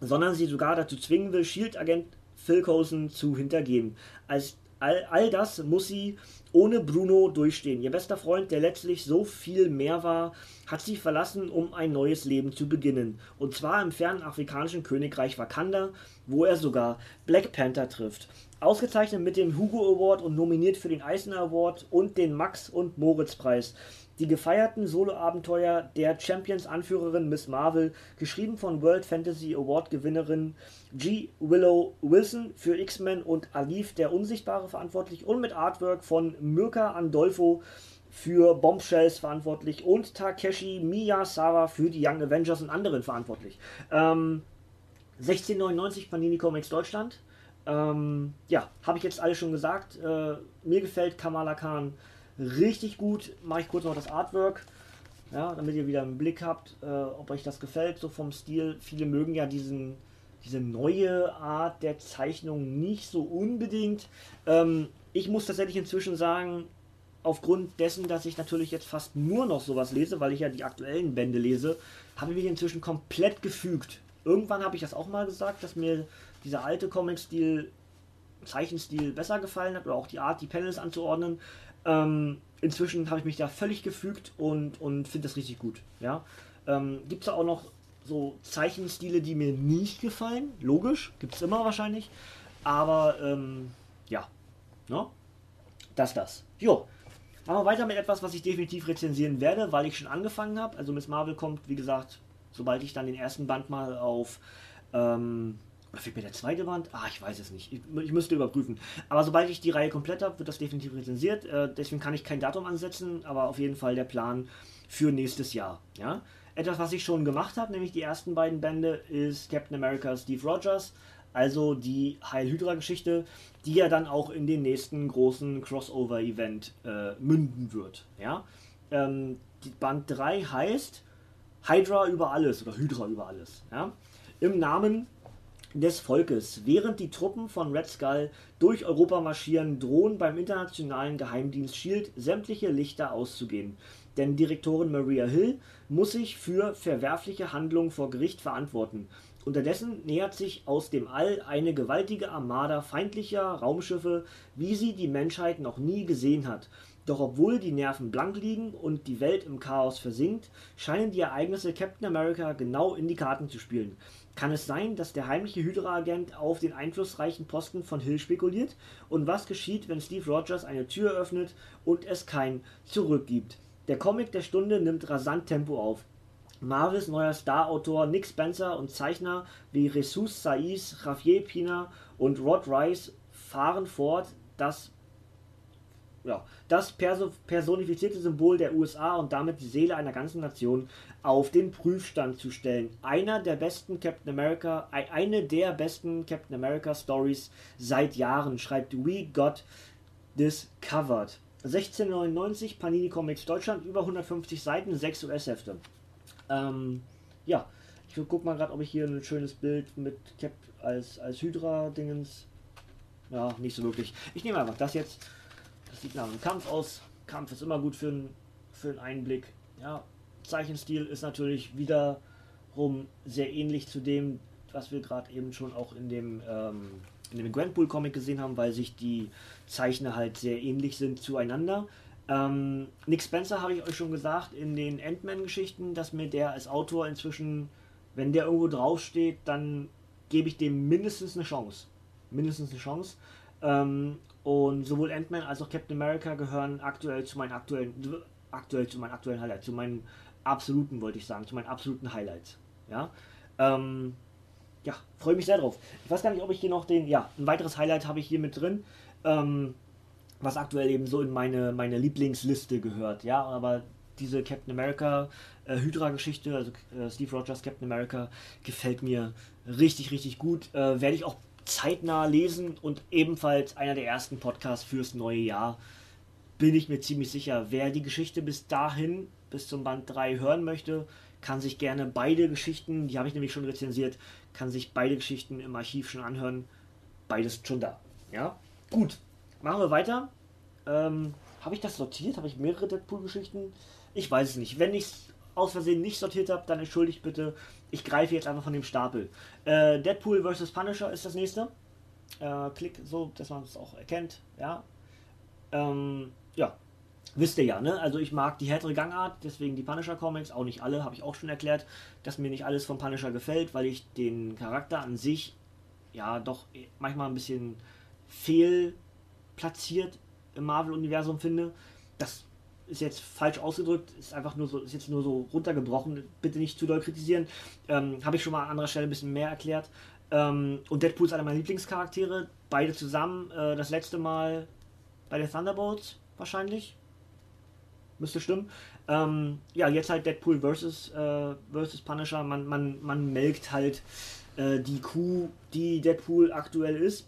sondern sie sogar dazu zwingen will, Shield-Agent Phil Coulson zu hintergehen. Als all, all das muss sie ohne Bruno durchstehen. Ihr bester Freund, der letztlich so viel mehr war, hat sie verlassen, um ein neues Leben zu beginnen. Und zwar im fernen afrikanischen Königreich Wakanda, wo er sogar Black Panther trifft. Ausgezeichnet mit dem Hugo Award und nominiert für den Eisner Award und den Max- und Moritz-Preis. Die gefeierten Soloabenteuer der Champions-Anführerin Miss Marvel, geschrieben von World Fantasy Award-Gewinnerin G. Willow Wilson für X-Men und Alif der Unsichtbare verantwortlich und mit Artwork von Mirka Andolfo für Bombshells verantwortlich und Takeshi Miyazawa für die Young Avengers und anderen verantwortlich. Ähm, 1699 Panini Comics Deutschland. Ähm, ja, habe ich jetzt alles schon gesagt. Äh, mir gefällt Kamala Khan richtig gut. Mache ich kurz noch das Artwork, ja, damit ihr wieder einen Blick habt, äh, ob euch das gefällt, so vom Stil. Viele mögen ja diesen, diese neue Art der Zeichnung nicht so unbedingt. Ähm, ich muss tatsächlich inzwischen sagen, aufgrund dessen, dass ich natürlich jetzt fast nur noch sowas lese, weil ich ja die aktuellen Bände lese, habe ich mich inzwischen komplett gefügt. Irgendwann habe ich das auch mal gesagt, dass mir dieser alte Comic-Stil, Zeichenstil besser gefallen hat oder auch die Art, die Panels anzuordnen. Ähm, inzwischen habe ich mich da völlig gefügt und, und finde das richtig gut. Ja? Ähm, gibt es auch noch so Zeichenstile, die mir nicht gefallen? Logisch, gibt es immer wahrscheinlich. Aber ähm, ja, ne? das, das. Jo, machen wir weiter mit etwas, was ich definitiv rezensieren werde, weil ich schon angefangen habe. Also Miss Marvel kommt, wie gesagt, sobald ich dann den ersten Band mal auf ähm, oder fehlt mir der zweite Band? Ah, ich weiß es nicht. Ich, ich müsste überprüfen. Aber sobald ich die Reihe komplett habe, wird das definitiv rezensiert. Äh, deswegen kann ich kein Datum ansetzen, aber auf jeden Fall der Plan für nächstes Jahr. Ja? Etwas, was ich schon gemacht habe, nämlich die ersten beiden Bände, ist Captain America Steve Rogers. Also die Heil Hydra-Geschichte, die ja dann auch in den nächsten großen Crossover-Event äh, münden wird. Ja? Ähm, Band 3 heißt Hydra über alles oder Hydra über alles. Ja? Im Namen des Volkes. Während die Truppen von Red Skull durch Europa marschieren, drohen beim internationalen Geheimdienst Shield sämtliche Lichter auszugehen. Denn Direktorin Maria Hill muss sich für verwerfliche Handlungen vor Gericht verantworten. Unterdessen nähert sich aus dem All eine gewaltige Armada feindlicher Raumschiffe, wie sie die Menschheit noch nie gesehen hat. Doch obwohl die Nerven blank liegen und die Welt im Chaos versinkt, scheinen die Ereignisse Captain America genau in die Karten zu spielen. Kann es sein, dass der heimliche Hydra-Agent auf den einflussreichen Posten von Hill spekuliert? Und was geschieht, wenn Steve Rogers eine Tür öffnet und es kein Zurück gibt? Der Comic der Stunde nimmt rasant Tempo auf. Marvels neuer Star-Autor Nick Spencer und Zeichner wie Jesus Saiz, Javier Pina und Rod Rice fahren fort, das ja, das personifizierte Symbol der USA und damit die Seele einer ganzen Nation auf den Prüfstand zu stellen. Einer der besten Captain America, eine der besten Captain America Stories seit Jahren, schreibt We Got This Covered. 1699 Panini Comics Deutschland, über 150 Seiten, 6 US-Hefte. Ähm, ja, ich guck mal gerade, ob ich hier ein schönes Bild mit Cap als, als Hydra-Dingens. Ja, nicht so wirklich. Ich nehme einfach das jetzt. Das sieht nach einem Kampf aus. Kampf ist immer gut für, ein, für einen Einblick. Ja, Zeichenstil ist natürlich wiederum sehr ähnlich zu dem was wir gerade eben schon auch in dem, ähm, in dem Gwenpool Comic gesehen haben, weil sich die Zeichner halt sehr ähnlich sind zueinander. Ähm, Nick Spencer habe ich euch schon gesagt in den Ant-Man-Geschichten, dass mir der als Autor inzwischen, wenn der irgendwo draufsteht, dann gebe ich dem mindestens eine Chance. Mindestens eine Chance. Ähm, und sowohl Ant-Man als auch Captain America gehören aktuell zu meinen aktuellen, aktuell zu meinen aktuellen Highlights, zu meinen absoluten, wollte ich sagen, zu meinen absoluten Highlights. Ja, ähm, ja, freue mich sehr drauf. Ich weiß gar nicht, ob ich hier noch den, ja, ein weiteres Highlight habe ich hier mit drin, ähm, was aktuell eben so in meine, meine Lieblingsliste gehört. Ja, aber diese Captain America äh, Hydra-Geschichte, also äh, Steve Rogers Captain America, gefällt mir richtig, richtig gut. Äh, Werde ich auch zeitnah lesen und ebenfalls einer der ersten Podcasts fürs neue Jahr. Bin ich mir ziemlich sicher. Wer die Geschichte bis dahin, bis zum Band 3 hören möchte, kann sich gerne beide Geschichten, die habe ich nämlich schon rezensiert, kann sich beide Geschichten im Archiv schon anhören. Beides schon da. Ja, gut. Machen wir weiter. Ähm, habe ich das sortiert? Habe ich mehrere Deadpool-Geschichten? Ich weiß es nicht. Wenn ich es aus Versehen nicht sortiert habe, dann entschuldigt bitte. Ich greife jetzt einfach von dem Stapel. Äh, Deadpool vs. Punisher ist das nächste. Äh, klick so, dass man es auch erkennt. Ja. Ähm, ja. Wisst ihr ja, ne? Also ich mag die härtere Gangart, deswegen die Punisher Comics, auch nicht alle, habe ich auch schon erklärt, dass mir nicht alles vom Punisher gefällt, weil ich den Charakter an sich ja doch manchmal ein bisschen fehl platziert im Marvel-Universum finde. Das ist jetzt falsch ausgedrückt, ist einfach nur so, ist jetzt nur so runtergebrochen. Bitte nicht zu doll kritisieren. Ähm, Habe ich schon mal an anderer Stelle ein bisschen mehr erklärt. Ähm, und Deadpool ist einer meiner Lieblingscharaktere. Beide zusammen. Äh, das letzte Mal bei den Thunderbolts wahrscheinlich. Müsste stimmen. Ähm, ja, jetzt halt Deadpool versus, äh, versus Punisher. Man, man, man melkt halt äh, die Kuh, die Deadpool aktuell ist.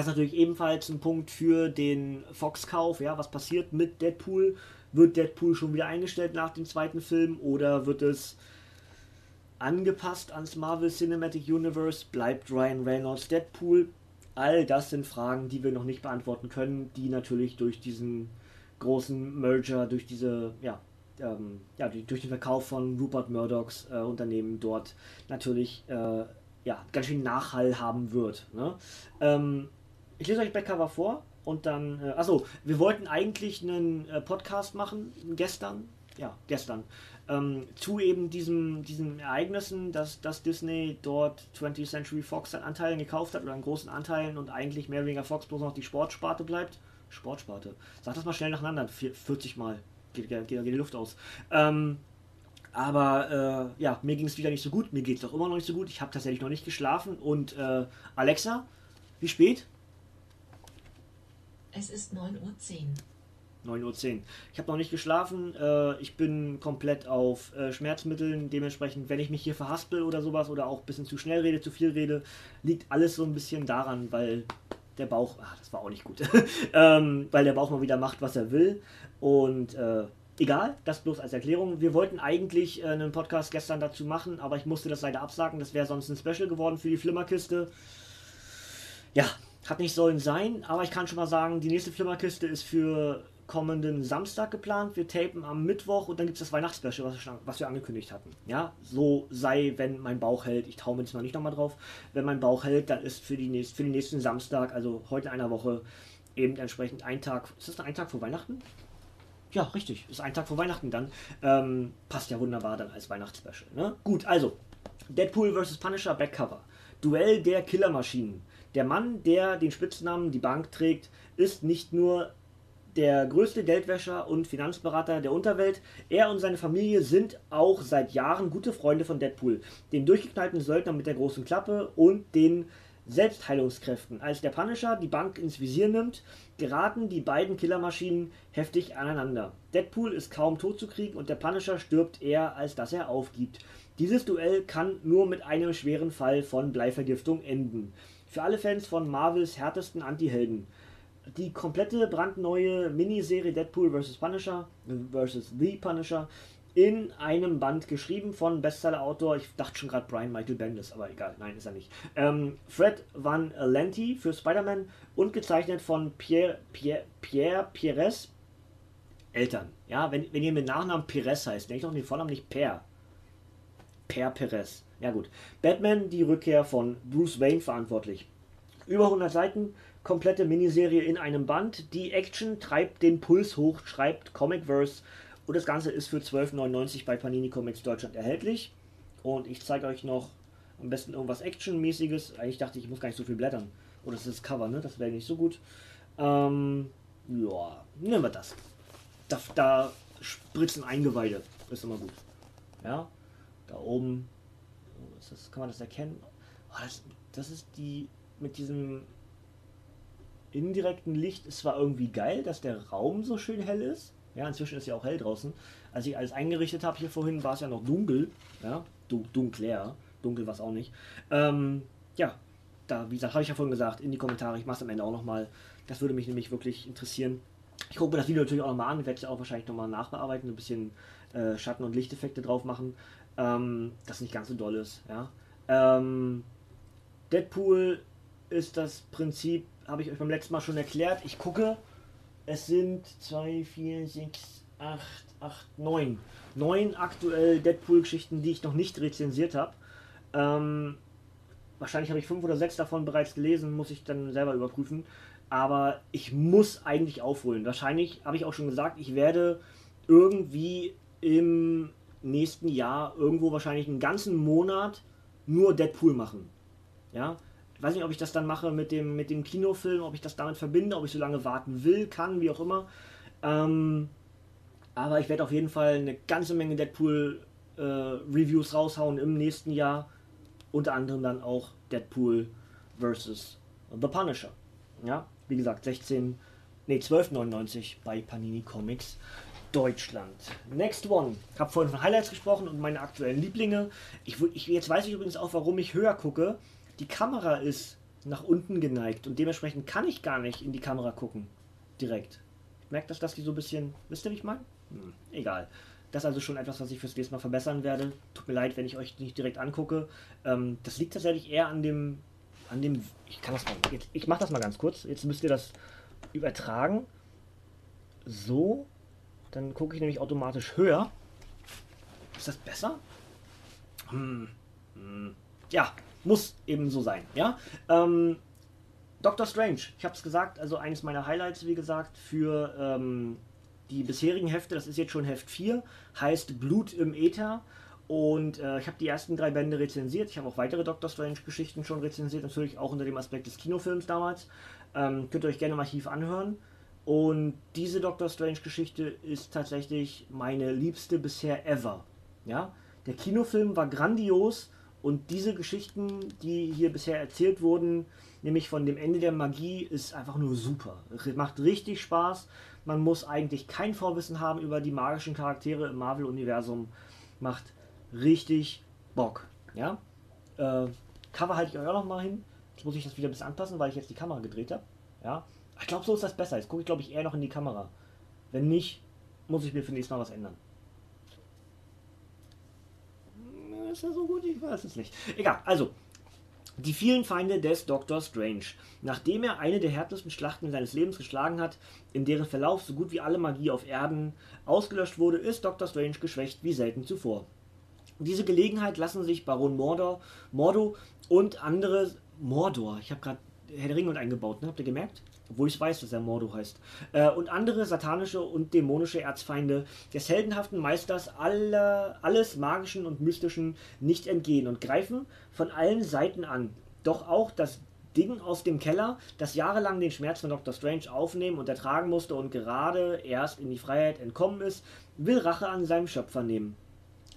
Das ist natürlich ebenfalls ein Punkt für den Fox-Kauf. Ja, was passiert mit Deadpool? Wird Deadpool schon wieder eingestellt nach dem zweiten Film oder wird es angepasst ans Marvel Cinematic Universe? Bleibt Ryan Reynolds Deadpool? All das sind Fragen, die wir noch nicht beantworten können, die natürlich durch diesen großen Merger, durch diese, ja, ähm, ja durch den Verkauf von Rupert Murdochs äh, Unternehmen dort natürlich äh, ja, ganz schön Nachhall haben wird. Ne? Ähm, ich lese euch Backcover vor und dann. Äh, achso, wir wollten eigentlich einen äh, Podcast machen gestern. Ja, gestern. Ähm, zu eben diesem, diesen Ereignissen, dass, dass Disney dort 20th Century Fox an Anteilen gekauft hat oder an großen Anteilen und eigentlich mehr oder weniger Fox bloß noch die Sportsparte bleibt. Sportsparte. Sag das mal schnell nacheinander, 40 Mal. Geht, geht, geht die Luft aus. Ähm, aber äh, ja, mir ging es wieder nicht so gut. Mir geht es auch immer noch nicht so gut. Ich habe tatsächlich noch nicht geschlafen. Und äh, Alexa, wie spät? Es ist 9.10 Uhr. 9.10 Uhr. Ich habe noch nicht geschlafen. Äh, ich bin komplett auf äh, Schmerzmitteln. Dementsprechend, wenn ich mich hier verhaspel oder sowas oder auch ein bisschen zu schnell rede, zu viel rede, liegt alles so ein bisschen daran, weil der Bauch, ach, das war auch nicht gut, (laughs) ähm, weil der Bauch mal wieder macht, was er will. Und äh, egal, das bloß als Erklärung. Wir wollten eigentlich äh, einen Podcast gestern dazu machen, aber ich musste das leider absagen. Das wäre sonst ein Special geworden für die Flimmerkiste. Ja, hat nicht sollen sein, aber ich kann schon mal sagen, die nächste Flimmerkiste ist für kommenden Samstag geplant. Wir tapen am Mittwoch und dann gibt es das Weihnachtsspecial, was, was wir angekündigt hatten. Ja, so sei, wenn mein Bauch hält. Ich traue mir jetzt noch nicht nochmal drauf. Wenn mein Bauch hält, dann ist für, die nächst, für den nächsten Samstag, also heute in einer Woche, eben entsprechend ein Tag. Ist das ein Tag vor Weihnachten? Ja, richtig. Ist ein Tag vor Weihnachten dann. Ähm, passt ja wunderbar dann als Weihnachtsspecial. Ne? Gut, also. Deadpool vs. Punisher Backcover. Duell der Killermaschinen. Der Mann, der den Spitznamen die Bank trägt, ist nicht nur der größte Geldwäscher und Finanzberater der Unterwelt. Er und seine Familie sind auch seit Jahren gute Freunde von Deadpool, dem durchgeknallten Söldner mit der großen Klappe und den Selbstheilungskräften. Als der Punisher die Bank ins Visier nimmt, geraten die beiden Killermaschinen heftig aneinander. Deadpool ist kaum tot zu kriegen und der Punisher stirbt eher, als dass er aufgibt. Dieses Duell kann nur mit einem schweren Fall von Bleivergiftung enden. Für alle Fans von Marvels härtesten Antihelden. Die komplette brandneue Miniserie Deadpool vs. Punisher vs. The Punisher in einem Band geschrieben von Bestseller-Autor, ich dachte schon gerade Brian Michael Bendis, aber egal, nein, ist er nicht. Ähm, Fred Van Lenti für Spider-Man und gezeichnet von Pierre, Pierre, Pierre Pires Eltern. Ja, wenn, wenn ihr mit Nachnamen Pires heißt, denke ich doch den Vornamen nicht Per. Per Perez. Ja gut. Batman, die Rückkehr von Bruce Wayne verantwortlich. Über 100 Seiten, komplette Miniserie in einem Band. Die Action treibt den Puls hoch, schreibt Comicverse. Und das Ganze ist für 12,99 bei Panini Comics Deutschland erhältlich. Und ich zeige euch noch am besten irgendwas Actionmäßiges. Eigentlich dachte ich, ich muss gar nicht so viel blättern. Oder das ist das Cover, ne? Das wäre nicht so gut. Ähm, ja, nehmen wir das. Da, da spritzen Eingeweide. Ist immer gut. Ja, da oben. Das, kann man das erkennen? Oh, das, das ist die mit diesem indirekten Licht. Es war irgendwie geil, dass der Raum so schön hell ist. Ja, inzwischen ist ja auch hell draußen. Als ich alles eingerichtet habe hier vorhin, war es ja noch dunkel. Ja, dunkler. Dunkel war es auch nicht. Ähm, ja, da, wie gesagt, habe ich ja vorhin gesagt, in die Kommentare. Ich mache es am Ende auch nochmal. Das würde mich nämlich wirklich interessieren. Ich gucke mir das Video natürlich auch nochmal an. Werde es auch wahrscheinlich nochmal nachbearbeiten, ein bisschen äh, Schatten- und Lichteffekte drauf machen. Ähm, das nicht ganz so doll ist. Ja. Ähm, Deadpool ist das Prinzip, habe ich euch beim letzten Mal schon erklärt. Ich gucke, es sind 2, 4, 6, 8, 8, 9. 9 aktuell Deadpool-Geschichten, die ich noch nicht rezensiert habe. Ähm, wahrscheinlich habe ich 5 oder 6 davon bereits gelesen, muss ich dann selber überprüfen. Aber ich muss eigentlich aufholen. Wahrscheinlich habe ich auch schon gesagt, ich werde irgendwie im nächsten Jahr irgendwo wahrscheinlich einen ganzen Monat nur Deadpool machen. Ja, ich weiß nicht, ob ich das dann mache mit dem, mit dem Kinofilm, ob ich das damit verbinde, ob ich so lange warten will, kann, wie auch immer. Ähm, aber ich werde auf jeden Fall eine ganze Menge Deadpool-Reviews äh, raushauen im nächsten Jahr. Unter anderem dann auch Deadpool vs. The Punisher. Ja, wie gesagt, 16, nee, 12,99 bei Panini Comics Deutschland. Next one. Ich habe vorhin von Highlights gesprochen und meine aktuellen Lieblinge. Ich, ich, jetzt weiß ich übrigens auch, warum ich höher gucke die Kamera ist nach unten geneigt und dementsprechend kann ich gar nicht in die Kamera gucken. Direkt. Merkt das, dass die so ein bisschen. Wisst ihr, wie ich meine? Hm, egal. Das ist also schon etwas, was ich fürs nächste Mal verbessern werde. Tut mir leid, wenn ich euch nicht direkt angucke. Ähm, das liegt tatsächlich eher an dem. An dem. Ich kann das mal. Jetzt, ich mache das mal ganz kurz. Jetzt müsst ihr das übertragen. So. Dann gucke ich nämlich automatisch höher. Ist das besser? Hm. Hm. Ja, muss eben so sein. Ja? Ähm, Doctor Strange, ich habe es gesagt, also eines meiner Highlights, wie gesagt, für ähm, die bisherigen Hefte, das ist jetzt schon Heft 4, heißt Blut im Äther. Und äh, ich habe die ersten drei Bände rezensiert. Ich habe auch weitere Doctor Strange-Geschichten schon rezensiert, natürlich auch unter dem Aspekt des Kinofilms damals. Ähm, könnt ihr euch gerne im Archiv anhören. Und diese Doctor Strange-Geschichte ist tatsächlich meine liebste bisher ever. Ja? Der Kinofilm war grandios und diese Geschichten, die hier bisher erzählt wurden, nämlich von dem Ende der Magie, ist einfach nur super. Macht richtig Spaß. Man muss eigentlich kein Vorwissen haben über die magischen Charaktere im Marvel-Universum. Macht richtig Bock. Ja? Äh, Cover halte ich euch auch noch mal hin. Jetzt muss ich das wieder ein bisschen anpassen, weil ich jetzt die Kamera gedreht habe. Ja? Ich glaube, so ist das besser. Jetzt gucke ich, glaube ich, eher noch in die Kamera. Wenn nicht, muss ich mir für nächstes Mal was ändern. ist er so gut? Ich weiß es nicht. Egal, also. Die vielen Feinde des Dr. Strange. Nachdem er eine der härtesten Schlachten seines Lebens geschlagen hat, in deren Verlauf so gut wie alle Magie auf Erden ausgelöscht wurde, ist Dr. Strange geschwächt wie selten zuvor. Diese Gelegenheit lassen sich Baron Mordor, Mordo und andere Mordor, ich habe gerade Herr der Ringe eingebaut, ne? habt ihr gemerkt? Obwohl ich weiß, dass er Mordo heißt, äh, und andere satanische und dämonische Erzfeinde des heldenhaften Meisters aller, alles Magischen und Mystischen nicht entgehen und greifen von allen Seiten an. Doch auch das Ding aus dem Keller, das jahrelang den Schmerz von Dr. Strange aufnehmen und ertragen musste und gerade erst in die Freiheit entkommen ist, will Rache an seinem Schöpfer nehmen.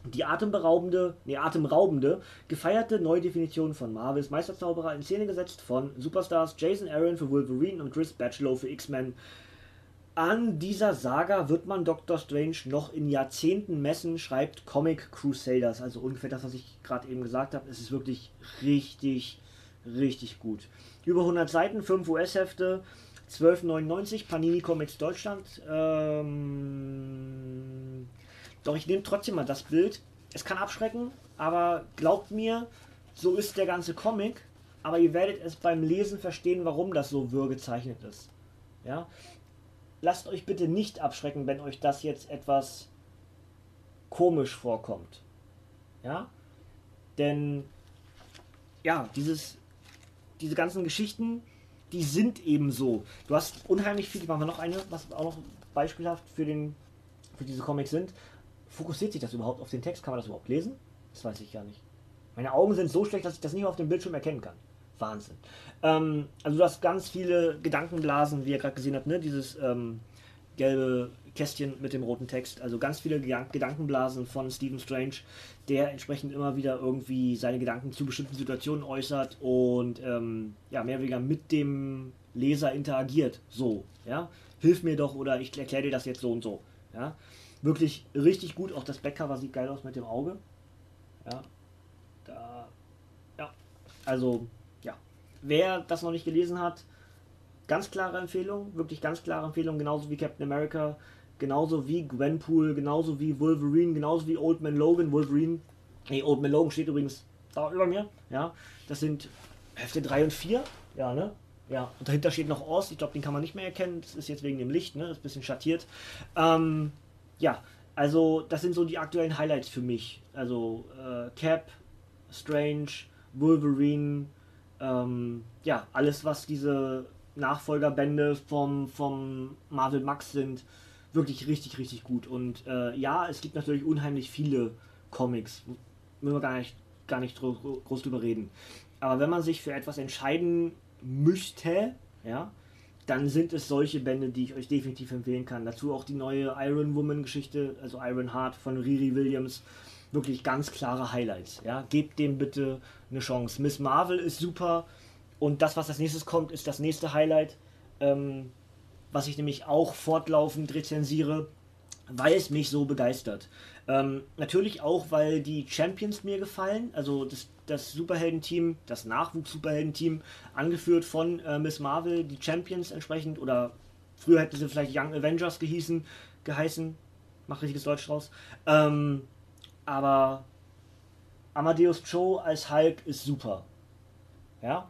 Die atemberaubende, nee, atemraubende, gefeierte Neudefinition von Marvels Meisterzauberer in Szene gesetzt von Superstars Jason Aaron für Wolverine und Chris Batchlow für X-Men. An dieser Saga wird man Doctor Strange noch in Jahrzehnten messen, schreibt Comic Crusaders. Also ungefähr das, was ich gerade eben gesagt habe. Es ist wirklich richtig, richtig gut. Über 100 Seiten, 5 US-Hefte, 12,99 Panini Comics Deutschland. Ähm doch ich nehme trotzdem mal das Bild. Es kann abschrecken, aber glaubt mir, so ist der ganze Comic. Aber ihr werdet es beim Lesen verstehen, warum das so wirr gezeichnet ist. Ja? Lasst euch bitte nicht abschrecken, wenn euch das jetzt etwas komisch vorkommt. Ja? Denn ja, dieses, diese ganzen Geschichten, die sind eben so. Du hast unheimlich viel, machen wir noch eine, was auch noch beispielhaft für, den, für diese Comics sind. Fokussiert sich das überhaupt auf den Text? Kann man das überhaupt lesen? Das weiß ich gar nicht. Meine Augen sind so schlecht, dass ich das nicht auf dem Bildschirm erkennen kann. Wahnsinn. Ähm, also du hast ganz viele Gedankenblasen, wie ihr gerade gesehen habt, ne? Dieses ähm, gelbe Kästchen mit dem roten Text. Also ganz viele Gedankenblasen von Stephen Strange, der entsprechend immer wieder irgendwie seine Gedanken zu bestimmten Situationen äußert und ähm, ja, mehr oder weniger mit dem Leser interagiert. So, ja. Hilf mir doch oder ich erkläre dir das jetzt so und so. Ja. Wirklich richtig gut. Auch das Backcover sieht geil aus mit dem Auge. Ja. Da. Ja. Also, ja. Wer das noch nicht gelesen hat, ganz klare Empfehlung, wirklich ganz klare Empfehlung, genauso wie Captain America, genauso wie Gwenpool, genauso wie Wolverine, genauso wie Old Man Logan. Wolverine, nee, Old Man Logan steht übrigens da über mir, ja. Das sind Hefte 3 und 4, ja, ne? Ja, und dahinter steht noch Oz, ich glaube, den kann man nicht mehr erkennen, das ist jetzt wegen dem Licht, ne? Das ist ein bisschen schattiert. Ähm, ja, also das sind so die aktuellen Highlights für mich. Also äh, Cap, Strange, Wolverine, ähm, ja, alles, was diese Nachfolgerbände vom, vom Marvel Max sind, wirklich richtig, richtig gut. Und äh, ja, es gibt natürlich unheimlich viele Comics. Müssen wir gar nicht, gar nicht groß drüber reden. Aber wenn man sich für etwas entscheiden möchte, ja, dann sind es solche Bände, die ich euch definitiv empfehlen kann. Dazu auch die neue Iron Woman Geschichte, also Iron Heart von Riri Williams. Wirklich ganz klare Highlights. Ja, gebt dem bitte eine Chance. Miss Marvel ist super. Und das, was als nächstes kommt, ist das nächste Highlight. Ähm, was ich nämlich auch fortlaufend rezensiere, weil es mich so begeistert. Ähm, natürlich auch, weil die Champions mir gefallen, also das, das Superhelden-Team, das Nachwuchs-Superhelden-Team, angeführt von äh, Miss Marvel, die Champions entsprechend, oder früher hätte sie vielleicht Young Avengers gehießen, geheißen, mach richtiges Deutsch draus. Ähm, aber Amadeus Cho als Hulk ist super. Ja,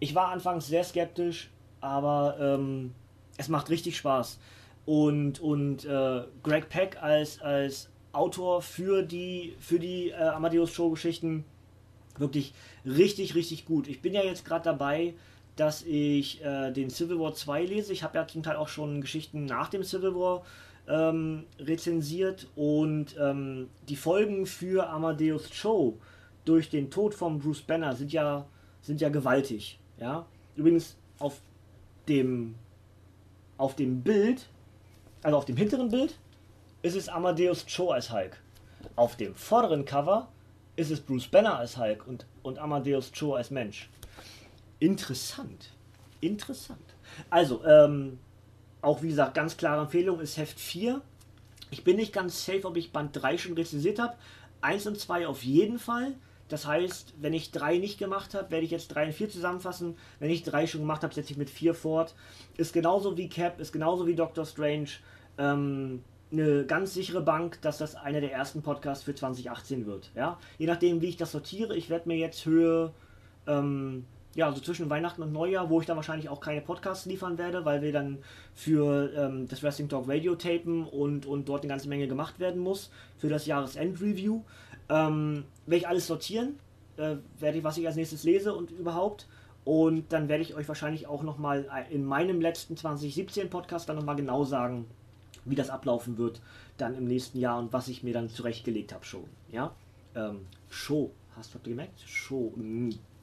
ich war anfangs sehr skeptisch, aber ähm, es macht richtig Spaß. Und, und äh, Greg Peck als, als Autor für die, für die äh, Amadeus Show Geschichten wirklich richtig, richtig gut. Ich bin ja jetzt gerade dabei, dass ich äh, den Civil War 2 lese. Ich habe ja zum Teil auch schon Geschichten nach dem Civil War ähm, rezensiert und ähm, die Folgen für Amadeus Show durch den Tod von Bruce Banner sind ja, sind ja gewaltig. Ja? Übrigens auf dem auf dem Bild, also auf dem hinteren Bild, ist es Amadeus Cho als Hulk. Auf dem vorderen Cover ist es Bruce Banner als Hulk und, und Amadeus Cho als Mensch. Interessant. Interessant. Also, ähm, auch wie gesagt, ganz klare Empfehlung ist Heft 4. Ich bin nicht ganz safe, ob ich Band 3 schon rezensiert habe. 1 und 2 auf jeden Fall. Das heißt, wenn ich drei nicht gemacht habe, werde ich jetzt drei und vier zusammenfassen. Wenn ich drei schon gemacht habe, setze ich mit vier fort. Ist genauso wie Cap, ist genauso wie Doctor Strange. Ähm, eine ganz sichere Bank, dass das einer der ersten Podcasts für 2018 wird. Ja? Je nachdem, wie ich das sortiere, ich werde mir jetzt Höhe, ähm, ja, so zwischen Weihnachten und Neujahr, wo ich dann wahrscheinlich auch keine Podcasts liefern werde, weil wir dann für ähm, das Wrestling Talk Radio tapen und, und dort eine ganze Menge gemacht werden muss für das Jahresend-Review. Ähm, werde ich alles sortieren, äh, werde ich, was ich als nächstes lese und überhaupt. Und dann werde ich euch wahrscheinlich auch nochmal in meinem letzten 2017 Podcast dann nochmal genau sagen, wie das ablaufen wird dann im nächsten Jahr und was ich mir dann zurechtgelegt habe schon. Ja? Ähm, Show. Hast du gemerkt? Show.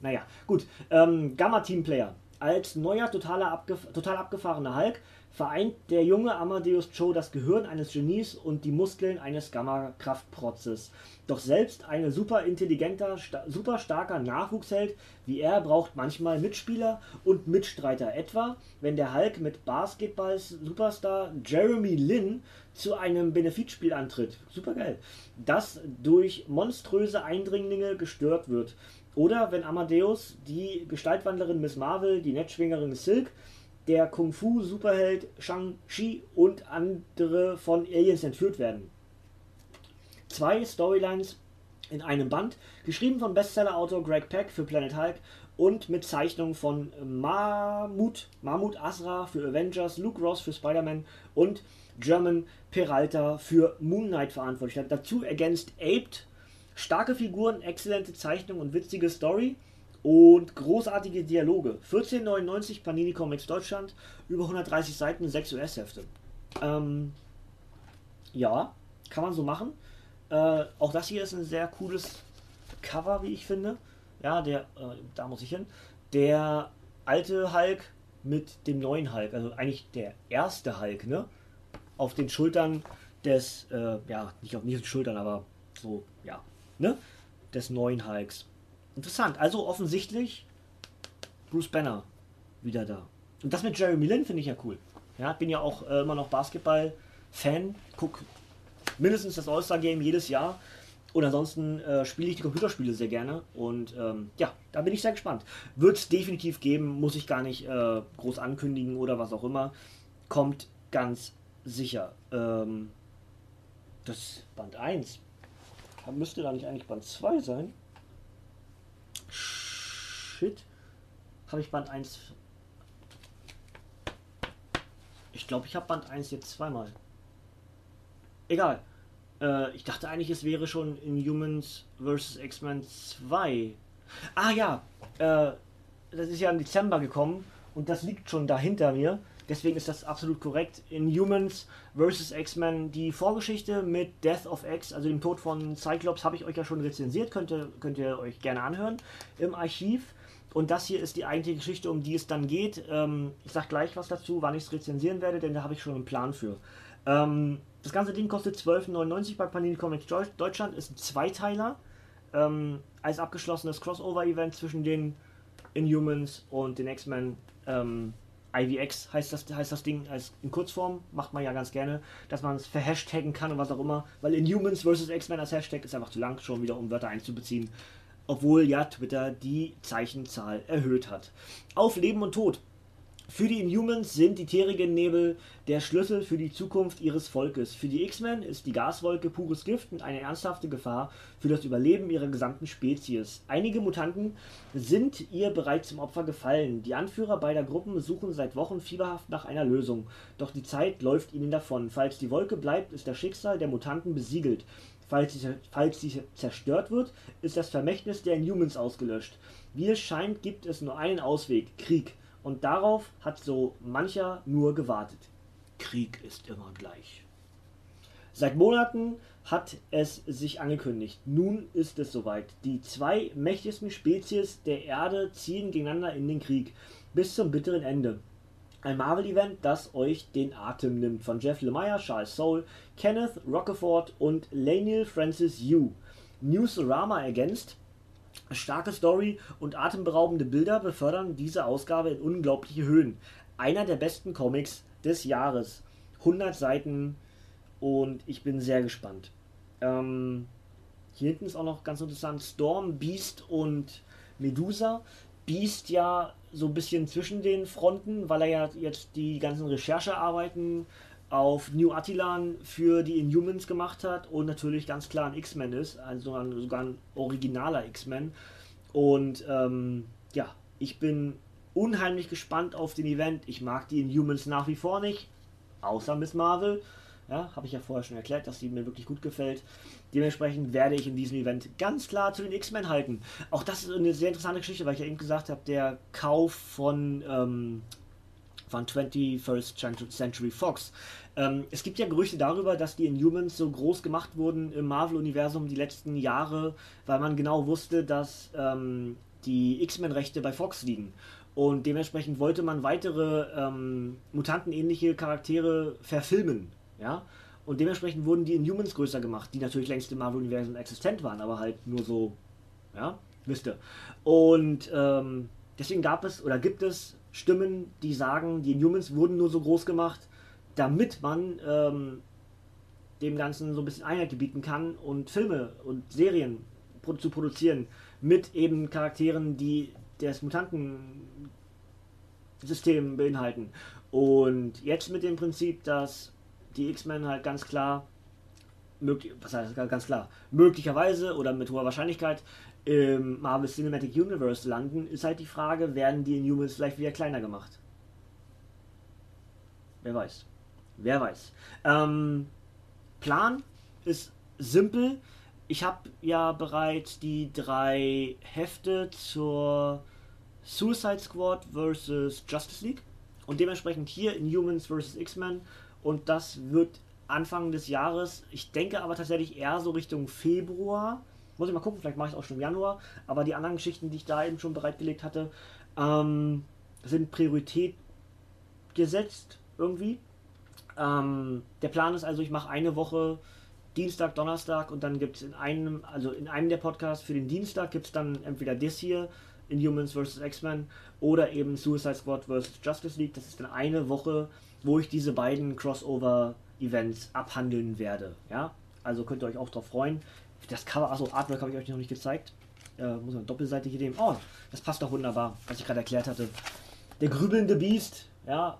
Naja, gut. Ähm, Gamma Team Player. Als neuer, totaler abgef total abgefahrener Hulk vereint der junge Amadeus Cho das Gehirn eines Genies und die Muskeln eines Gamma-Kraftprotzes. Doch selbst ein super intelligenter, sta super starker Nachwuchsheld wie er braucht manchmal Mitspieler und Mitstreiter. Etwa, wenn der Hulk mit Basketball-Superstar Jeremy Lin zu einem Benefizspiel antritt. Super geil. Das durch monströse Eindringlinge gestört wird. Oder wenn Amadeus die Gestaltwandlerin Miss Marvel, die Netzschwingerin Silk, der Kung-Fu-Superheld Shang-Chi und andere von Aliens entführt werden. Zwei Storylines in einem Band, geschrieben von Bestseller-Autor Greg Peck für Planet Hulk und mit Zeichnungen von Mahmoud, Mahmoud Asra für Avengers, Luke Ross für Spider-Man und German Peralta für Moon Knight verantwortlich hat. Dazu ergänzt Aped Starke Figuren, exzellente Zeichnung und witzige Story und großartige Dialoge. 14,99 Panini Comics Deutschland, über 130 Seiten, 6 US-Hefte. Ähm, ja, kann man so machen. Äh, auch das hier ist ein sehr cooles Cover, wie ich finde. Ja, der, äh, da muss ich hin. Der alte Hulk mit dem neuen Hulk, also eigentlich der erste Hulk, ne? Auf den Schultern des, äh, ja, nicht auf, nicht den Schultern, aber so, ne? Des neuen Hulks. Interessant, also offensichtlich Bruce Banner wieder da. Und das mit Jeremy Lin finde ich ja cool. Ja, bin ja auch äh, immer noch Basketball-Fan, guck mindestens das All-Star-Game jedes Jahr. Und ansonsten äh, spiele ich die Computerspiele sehr gerne. Und ähm, ja, da bin ich sehr gespannt. Wird es definitiv geben, muss ich gar nicht äh, groß ankündigen oder was auch immer. Kommt ganz sicher. Ähm, das Band 1. Müsste da nicht eigentlich Band 2 sein? Shit. Habe ich Band 1. Ich glaube, ich habe Band 1 jetzt zweimal. Egal. Äh, ich dachte eigentlich, es wäre schon in Humans vs. X-Men 2. Ah ja, äh, das ist ja im Dezember gekommen und das liegt schon da hinter mir. Deswegen ist das absolut korrekt. In Humans vs. X-Men die Vorgeschichte mit Death of X, also dem Tod von Cyclops, habe ich euch ja schon rezensiert. Könnt ihr, könnt ihr euch gerne anhören im Archiv. Und das hier ist die eigentliche Geschichte, um die es dann geht. Ähm, ich sage gleich was dazu, wann ich es rezensieren werde, denn da habe ich schon einen Plan für. Ähm, das ganze Ding kostet 12,99 bei Panini Comics Deutschland, ist ein Zweiteiler. Ähm, als abgeschlossenes Crossover-Event zwischen den Inhumans und den X-Men. Ähm, IVX heißt das, heißt das Ding als in Kurzform, macht man ja ganz gerne, dass man es verhashtaggen kann und was auch immer, weil Inhumans vs. X-Men als Hashtag ist einfach zu lang, schon wieder um Wörter einzubeziehen. Obwohl ja Twitter die Zeichenzahl erhöht hat. Auf Leben und Tod für die Inhumans sind die terrigen Nebel der Schlüssel für die Zukunft ihres Volkes. Für die X-Men ist die Gaswolke pures Gift und eine ernsthafte Gefahr für das Überleben ihrer gesamten Spezies. Einige Mutanten sind ihr bereits zum Opfer gefallen. Die Anführer beider Gruppen suchen seit Wochen fieberhaft nach einer Lösung. Doch die Zeit läuft ihnen davon. Falls die Wolke bleibt, ist das Schicksal der Mutanten besiegelt. Falls sie, falls sie zerstört wird, ist das Vermächtnis der Inhumans ausgelöscht. Wie es scheint, gibt es nur einen Ausweg: Krieg. Und darauf hat so mancher nur gewartet. Krieg ist immer gleich. Seit Monaten hat es sich angekündigt. Nun ist es soweit. Die zwei mächtigsten Spezies der Erde ziehen gegeneinander in den Krieg. Bis zum bitteren Ende. Ein Marvel-Event, das euch den Atem nimmt. Von Jeff Lemire, Charles Soule, Kenneth Rockefeller und Laniel Francis Yu. Newsarama ergänzt, Starke Story und atemberaubende Bilder befördern diese Ausgabe in unglaubliche Höhen. Einer der besten Comics des Jahres. 100 Seiten und ich bin sehr gespannt. Ähm, hier hinten ist auch noch ganz interessant Storm, Beast und Medusa. Beast ja so ein bisschen zwischen den Fronten, weil er ja jetzt die ganzen Recherchearbeiten auf New Attilan für die Inhumans gemacht hat und natürlich ganz klar ein X-Men ist, also sogar ein originaler X-Men. Und ähm, ja, ich bin unheimlich gespannt auf den Event. Ich mag die Inhumans nach wie vor nicht, außer Miss Marvel. Ja, habe ich ja vorher schon erklärt, dass sie mir wirklich gut gefällt. Dementsprechend werde ich in diesem Event ganz klar zu den X-Men halten. Auch das ist eine sehr interessante Geschichte, weil ich ja eben gesagt habe, der Kauf von ähm, von 21st Century Fox. Ähm, es gibt ja Gerüchte darüber, dass die Inhumans so groß gemacht wurden im Marvel-Universum die letzten Jahre, weil man genau wusste, dass ähm, die X-Men-Rechte bei Fox liegen. Und dementsprechend wollte man weitere ähm, mutantenähnliche Charaktere verfilmen. Ja? Und dementsprechend wurden die Inhumans größer gemacht, die natürlich längst im Marvel-Universum existent waren, aber halt nur so, ja, wisst ihr. Und ähm, deswegen gab es oder gibt es Stimmen, die sagen, die Inhumans wurden nur so groß gemacht, damit man ähm, dem Ganzen so ein bisschen Einheit gebieten kann und Filme und Serien zu produzieren mit eben Charakteren, die das Mutantensystem beinhalten. Und jetzt mit dem Prinzip, dass die X-Men halt ganz klar, möglich, was heißt ganz klar, möglicherweise oder mit hoher Wahrscheinlichkeit im Marvel Cinematic Universe landen, ist halt die Frage, werden die Inhumans vielleicht wieder kleiner gemacht? Wer weiß. Wer weiß. Ähm, Plan ist simpel. ich habe ja bereits die drei Hefte zur Suicide Squad vs. Justice League und dementsprechend hier in Humans vs. X-Men und das wird Anfang des Jahres, ich denke aber tatsächlich eher so Richtung Februar, muss ich mal gucken, vielleicht mache ich es auch schon im Januar, aber die anderen Geschichten, die ich da eben schon bereitgelegt hatte, ähm, sind Priorität gesetzt irgendwie. Ähm, der Plan ist also, ich mache eine Woche Dienstag, Donnerstag und dann gibt es in einem, also in einem der Podcasts für den Dienstag gibt es dann entweder das hier, Inhumans vs. X-Men oder eben Suicide Squad vs. Justice League. Das ist dann eine Woche, wo ich diese beiden Crossover-Events abhandeln werde. Ja, also könnt ihr euch auch darauf freuen. Das Cover, also Artwork habe ich euch noch nicht gezeigt. Äh, muss man Doppelseite hier nehmen. Oh, das passt doch wunderbar, was ich gerade erklärt hatte. Der grübelnde Biest, ja.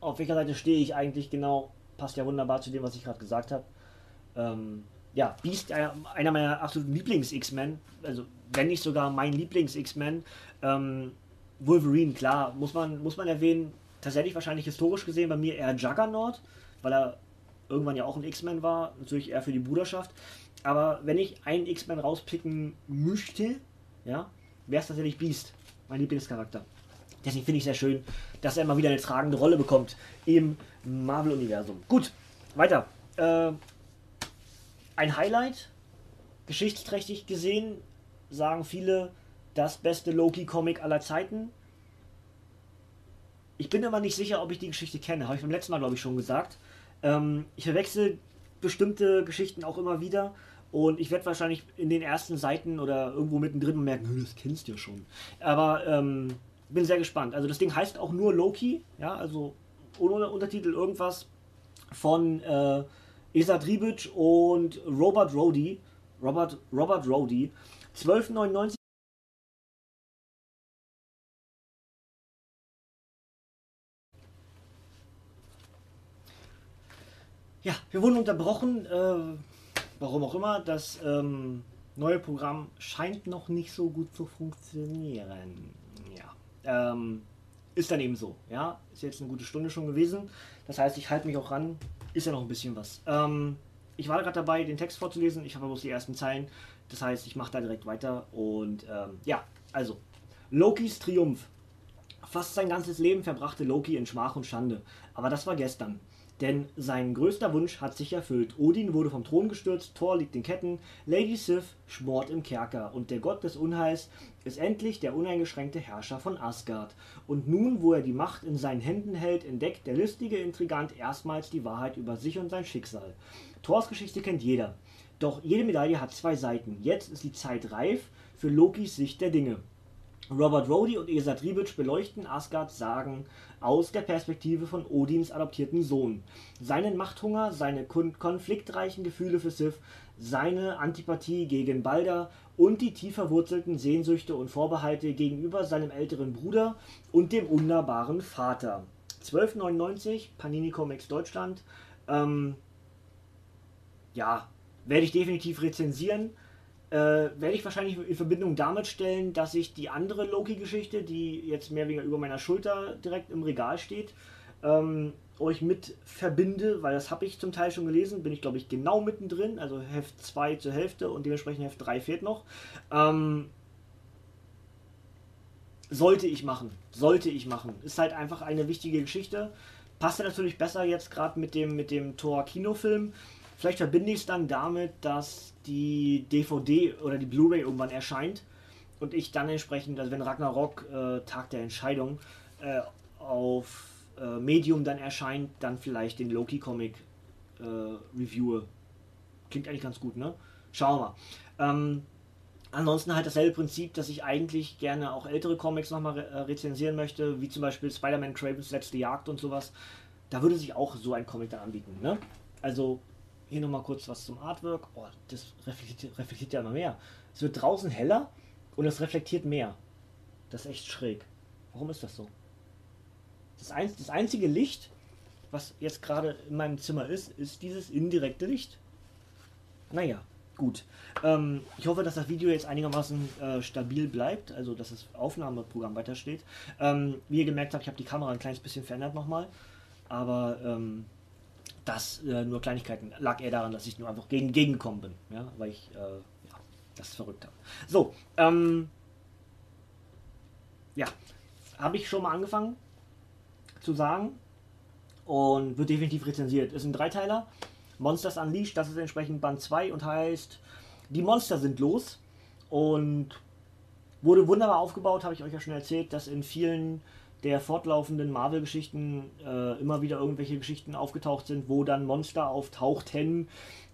Auf welcher Seite stehe ich eigentlich genau? Passt ja wunderbar zu dem, was ich gerade gesagt habe. Ähm, ja, Beast, äh, einer meiner absoluten Lieblings-X-Men, also wenn nicht sogar mein Lieblings-X-Men. Ähm, Wolverine, klar, muss man, muss man erwähnen, tatsächlich wahrscheinlich historisch gesehen bei mir eher Juggernaut, weil er irgendwann ja auch ein X-Men war, natürlich eher für die Bruderschaft. Aber wenn ich einen X-Men rauspicken möchte, ja, wäre es tatsächlich Beast, mein Lieblingscharakter. Deswegen finde ich sehr schön, dass er immer wieder eine tragende Rolle bekommt im Marvel-Universum. Gut, weiter. Äh, ein Highlight, geschichtsträchtig gesehen, sagen viele, das beste Loki-Comic aller Zeiten. Ich bin aber nicht sicher, ob ich die Geschichte kenne. Habe ich beim letzten Mal, glaube ich, schon gesagt. Ähm, ich verwechsel bestimmte Geschichten auch immer wieder. Und ich werde wahrscheinlich in den ersten Seiten oder irgendwo mittendrin merken, das kennst du ja schon. Aber ähm, bin sehr gespannt. Also das Ding heißt auch nur Loki, ja, also ohne Untertitel irgendwas von äh, Esa Dribic und Robert Rody. Robert, Robert Rody. 12,99 Ja, wir wurden unterbrochen, äh, warum auch immer. Das ähm, neue Programm scheint noch nicht so gut zu funktionieren. Ja, ähm, ist dann eben so. Ja, ist jetzt eine gute Stunde schon gewesen. Das heißt, ich halte mich auch ran. Ist ja noch ein bisschen was. Ähm, ich war gerade dabei, den Text vorzulesen. Ich habe bloß die ersten Zeilen. Das heißt, ich mache da direkt weiter. Und ähm, ja, also Lokis Triumph. Fast sein ganzes Leben verbrachte Loki in Schmach und Schande. Aber das war gestern. Denn sein größter Wunsch hat sich erfüllt. Odin wurde vom Thron gestürzt, Thor liegt in Ketten, Lady Sif schmort im Kerker und der Gott des Unheils ist endlich der uneingeschränkte Herrscher von Asgard. Und nun, wo er die Macht in seinen Händen hält, entdeckt der listige Intrigant erstmals die Wahrheit über sich und sein Schicksal. Thors Geschichte kennt jeder. Doch jede Medaille hat zwei Seiten. Jetzt ist die Zeit reif für Lokis Sicht der Dinge. Robert Rhodey und Esa Tribic beleuchten Asgards Sagen aus der Perspektive von Odins adoptierten Sohn. Seinen Machthunger, seine konfliktreichen Gefühle für Sif, seine Antipathie gegen Balder und die tief verwurzelten Sehnsüchte und Vorbehalte gegenüber seinem älteren Bruder und dem unnahbaren Vater. 1299, Panini Comics Deutschland. Ähm, ja, werde ich definitiv rezensieren äh, werde ich wahrscheinlich in Verbindung damit stellen, dass ich die andere Loki-Geschichte, die jetzt mehr oder weniger über meiner Schulter direkt im Regal steht, ähm, euch mit verbinde, weil das habe ich zum Teil schon gelesen, bin ich glaube ich genau mittendrin, also Heft 2 zur Hälfte und dementsprechend Heft 3 fehlt noch. Ähm, sollte ich machen, sollte ich machen. Ist halt einfach eine wichtige Geschichte. Passt ja natürlich besser jetzt gerade mit dem, mit dem Tor-Kinofilm. Vielleicht verbinde ich es dann damit, dass die DVD oder die Blu-ray irgendwann erscheint und ich dann entsprechend, also wenn Ragnarok äh, Tag der Entscheidung äh, auf äh, Medium dann erscheint, dann vielleicht den Loki-Comic äh, reviewe. Klingt eigentlich ganz gut, ne? Schauen wir mal. Ähm, ansonsten halt dasselbe Prinzip, dass ich eigentlich gerne auch ältere Comics nochmal re äh, rezensieren möchte, wie zum Beispiel Spider-Man Cravens letzte Jagd und sowas. Da würde sich auch so ein Comic dann anbieten, ne? Also hier nochmal kurz was zum Artwork. Oh, das reflektiert, reflektiert ja immer mehr. Es wird draußen heller und es reflektiert mehr. Das ist echt schräg. Warum ist das so? Das, ein, das einzige Licht, was jetzt gerade in meinem Zimmer ist, ist dieses indirekte Licht. Naja, gut. Ähm, ich hoffe, dass das Video jetzt einigermaßen äh, stabil bleibt, also dass das Aufnahmeprogramm weitersteht. Ähm, wie ihr gemerkt habt, ich habe die Kamera ein kleines bisschen verändert nochmal. Aber ähm, das äh, nur Kleinigkeiten. Lag eher daran, dass ich nur einfach gegen gegengekommen bin, ja, weil ich äh, ja, das verrückt habe. So, ähm, ja, habe ich schon mal angefangen zu sagen und wird definitiv rezensiert. Ist ein Dreiteiler. Monsters Unleashed, das ist entsprechend Band 2 und heißt Die Monster sind los und wurde wunderbar aufgebaut, habe ich euch ja schon erzählt, dass in vielen der fortlaufenden Marvel-Geschichten äh, immer wieder irgendwelche Geschichten aufgetaucht sind, wo dann Monster auftauchten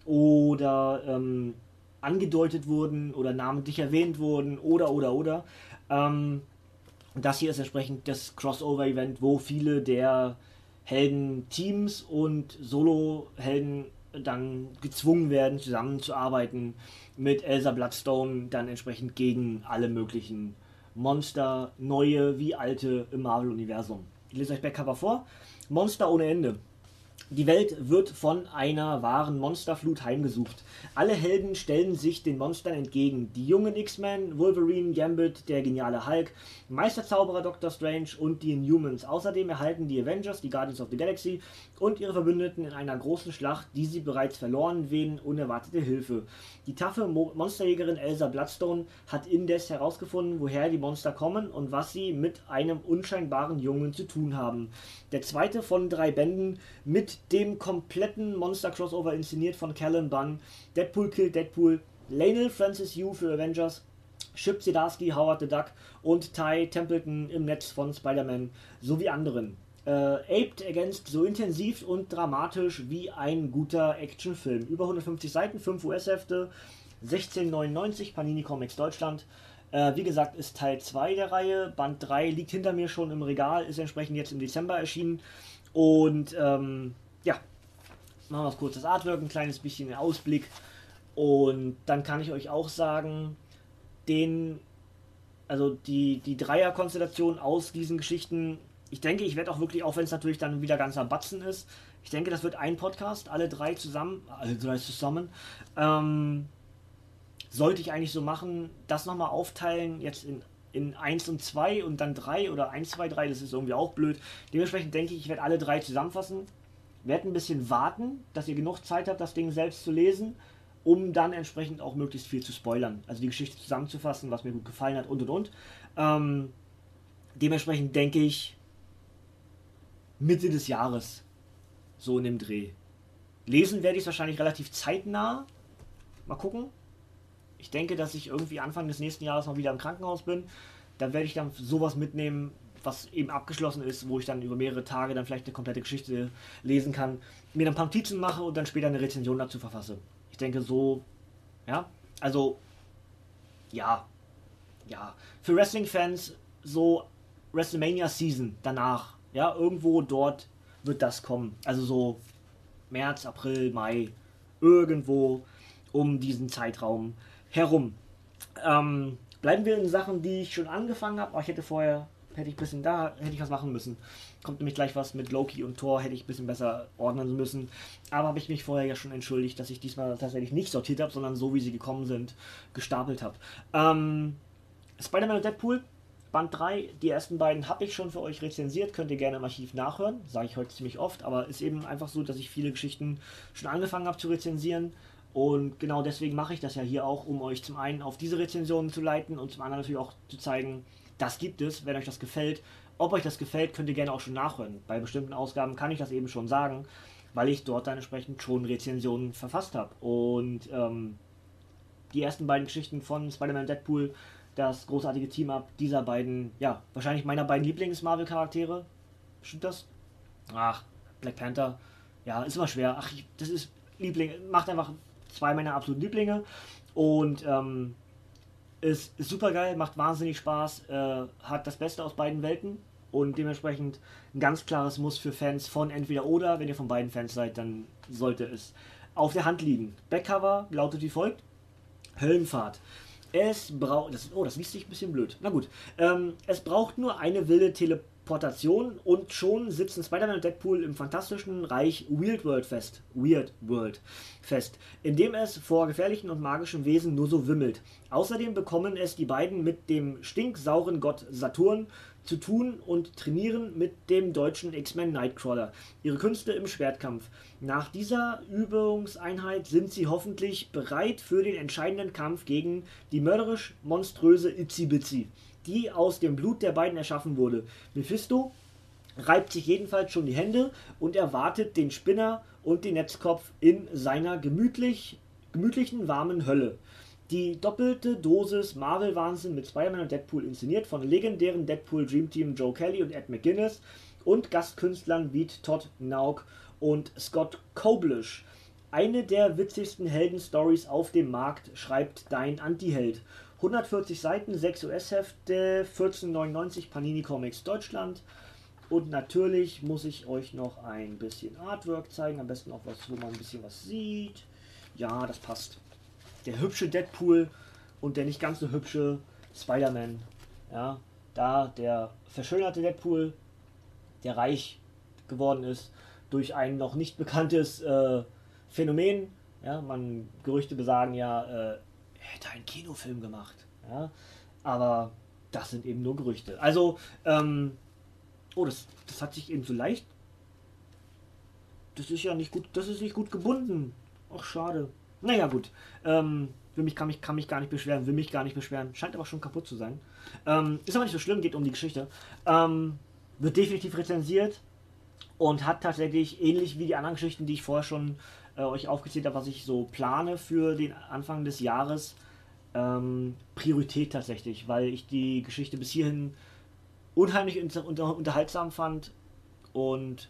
oder ähm, angedeutet wurden oder namentlich erwähnt wurden oder oder oder. Ähm, das hier ist entsprechend das Crossover-Event, wo viele der Helden-Teams und Solo-Helden dann gezwungen werden, zusammenzuarbeiten mit Elsa Bloodstone, dann entsprechend gegen alle möglichen Monster, neue wie alte im Marvel-Universum. Ich lese euch Backcover vor. Monster ohne Ende. Die Welt wird von einer wahren Monsterflut heimgesucht. Alle Helden stellen sich den Monstern entgegen. Die jungen X-Men, Wolverine, Gambit, der geniale Hulk, Meisterzauberer Doctor Strange und die Inhumans. Außerdem erhalten die Avengers, die Guardians of the Galaxy und ihre Verbündeten in einer großen Schlacht, die sie bereits verloren wen, unerwartete Hilfe. Die taffe Mo Monsterjägerin Elsa Bloodstone hat indes herausgefunden, woher die Monster kommen und was sie mit einem unscheinbaren Jungen zu tun haben. Der zweite von drei Bänden mit dem kompletten Monster-Crossover inszeniert von Callan Bunn, Deadpool killt Deadpool, Lionel Francis Yu für Avengers, Chip Zdarsky, Howard the Duck und Ty Templeton im Netz von Spider-Man sowie anderen. Äh, aped ergänzt so intensiv und dramatisch wie ein guter Actionfilm. Über 150 Seiten, 5 US-Hefte, 16,99 Panini Comics Deutschland. Äh, wie gesagt, ist Teil 2 der Reihe. Band 3 liegt hinter mir schon im Regal, ist entsprechend jetzt im Dezember erschienen. Und ähm, ja, machen wir kurz das Artwork, ein kleines bisschen Ausblick. Und dann kann ich euch auch sagen, den, also die, die Dreierkonstellation aus diesen Geschichten, ich denke, ich werde auch wirklich, auch wenn es natürlich dann wieder ganz am Batzen ist, ich denke, das wird ein Podcast, alle drei zusammen, alle drei zusammen. Ähm, sollte ich eigentlich so machen, das nochmal aufteilen, jetzt in, in 1 und 2 und dann 3 oder 1, 2, 3, das ist irgendwie auch blöd. Dementsprechend denke ich, ich werde alle drei zusammenfassen werde ein bisschen warten, dass ihr genug Zeit habt, das Ding selbst zu lesen, um dann entsprechend auch möglichst viel zu spoilern. Also die Geschichte zusammenzufassen, was mir gut gefallen hat und und und. Ähm, dementsprechend denke ich Mitte des Jahres so in dem Dreh. Lesen werde ich es wahrscheinlich relativ zeitnah. Mal gucken. Ich denke, dass ich irgendwie Anfang des nächsten Jahres mal wieder im Krankenhaus bin. Dann werde ich dann sowas mitnehmen, was eben abgeschlossen ist, wo ich dann über mehrere Tage dann vielleicht eine komplette Geschichte lesen kann, mir dann ein paar Notizen mache und dann später eine Rezension dazu verfasse. Ich denke so, ja, also, ja, ja, für Wrestling-Fans so WrestleMania Season danach, ja, irgendwo dort wird das kommen. Also so März, April, Mai, irgendwo um diesen Zeitraum herum. Ähm, bleiben wir in Sachen, die ich schon angefangen habe. Ich hätte vorher hätte ich ein bisschen da, hätte ich was machen müssen. Kommt nämlich gleich was mit Loki und Thor, hätte ich ein bisschen besser ordnen müssen. Aber habe ich mich vorher ja schon entschuldigt, dass ich diesmal tatsächlich nicht sortiert habe, sondern so wie sie gekommen sind, gestapelt habe. Ähm, Spider-Man und Deadpool, Band 3, die ersten beiden habe ich schon für euch rezensiert, könnt ihr gerne im Archiv nachhören, sage ich heute ziemlich oft, aber ist eben einfach so, dass ich viele Geschichten schon angefangen habe zu rezensieren. Und genau deswegen mache ich das ja hier auch, um euch zum einen auf diese Rezensionen zu leiten und zum anderen natürlich auch zu zeigen, das gibt es, wenn euch das gefällt. Ob euch das gefällt, könnt ihr gerne auch schon nachhören. Bei bestimmten Ausgaben kann ich das eben schon sagen, weil ich dort dann entsprechend schon Rezensionen verfasst habe. Und ähm, die ersten beiden Geschichten von Spider-Man Deadpool, das großartige Team-Up dieser beiden, ja, wahrscheinlich meiner beiden Lieblings-Marvel-Charaktere. Stimmt das? Ach, Black Panther. Ja, ist immer schwer. Ach, das ist Liebling. Macht einfach zwei meiner absoluten Lieblinge. Und ähm, ist, ist super geil, macht wahnsinnig Spaß, äh, hat das Beste aus beiden Welten und dementsprechend ein ganz klares Muss für Fans von entweder oder. Wenn ihr von beiden Fans seid, dann sollte es auf der Hand liegen. Backcover lautet wie folgt: Höllenfahrt. Es braucht. Oh, das liest sich ein bisschen blöd. Na gut. Ähm, es braucht nur eine wilde Teleportation Portation und schon sitzen Spider-Man und Deadpool im fantastischen Reich Weird World fest. Weird World fest, in dem es vor gefährlichen und magischen Wesen nur so wimmelt. Außerdem bekommen es die beiden mit dem stinksauren Gott Saturn zu tun und trainieren mit dem deutschen X-Men Nightcrawler. Ihre Künste im Schwertkampf. Nach dieser Übungseinheit sind sie hoffentlich bereit für den entscheidenden Kampf gegen die mörderisch monströse Itzy Bitsy, die aus dem Blut der beiden erschaffen wurde. Mephisto reibt sich jedenfalls schon die Hände und erwartet den Spinner und den Netzkopf in seiner gemütlich, gemütlichen warmen Hölle. Die doppelte Dosis Marvel-Wahnsinn mit Spider-Man und Deadpool inszeniert von legendären Deadpool Dream Team Joe Kelly und Ed McGuinness und Gastkünstlern wie Todd Nauk und Scott Koblish. Eine der witzigsten Helden-Stories auf dem Markt, schreibt dein Anti-Held. 140 Seiten, 6 US-Hefte, 14,99 Panini Comics Deutschland. Und natürlich muss ich euch noch ein bisschen Artwork zeigen, am besten auch was, wo man ein bisschen was sieht. Ja, das passt der hübsche Deadpool und der nicht ganz so hübsche Spider-Man. Ja, da der verschönerte Deadpool, der reich geworden ist durch ein noch nicht bekanntes äh, Phänomen. Ja, man Gerüchte besagen ja, äh, hätte einen Kinofilm gemacht. Ja, aber das sind eben nur Gerüchte. Also, ähm, oh, das, das hat sich eben so leicht. Das ist ja nicht gut, das ist nicht gut gebunden. Ach, schade. Naja, gut. Ähm, will mich, kann, mich, kann mich gar nicht beschweren, will mich gar nicht beschweren. Scheint aber schon kaputt zu sein. Ähm, ist aber nicht so schlimm, geht um die Geschichte. Ähm, wird definitiv rezensiert und hat tatsächlich ähnlich wie die anderen Geschichten, die ich vorher schon äh, euch aufgezählt habe, was ich so plane für den Anfang des Jahres, ähm, Priorität tatsächlich, weil ich die Geschichte bis hierhin unheimlich unter, unter, unterhaltsam fand und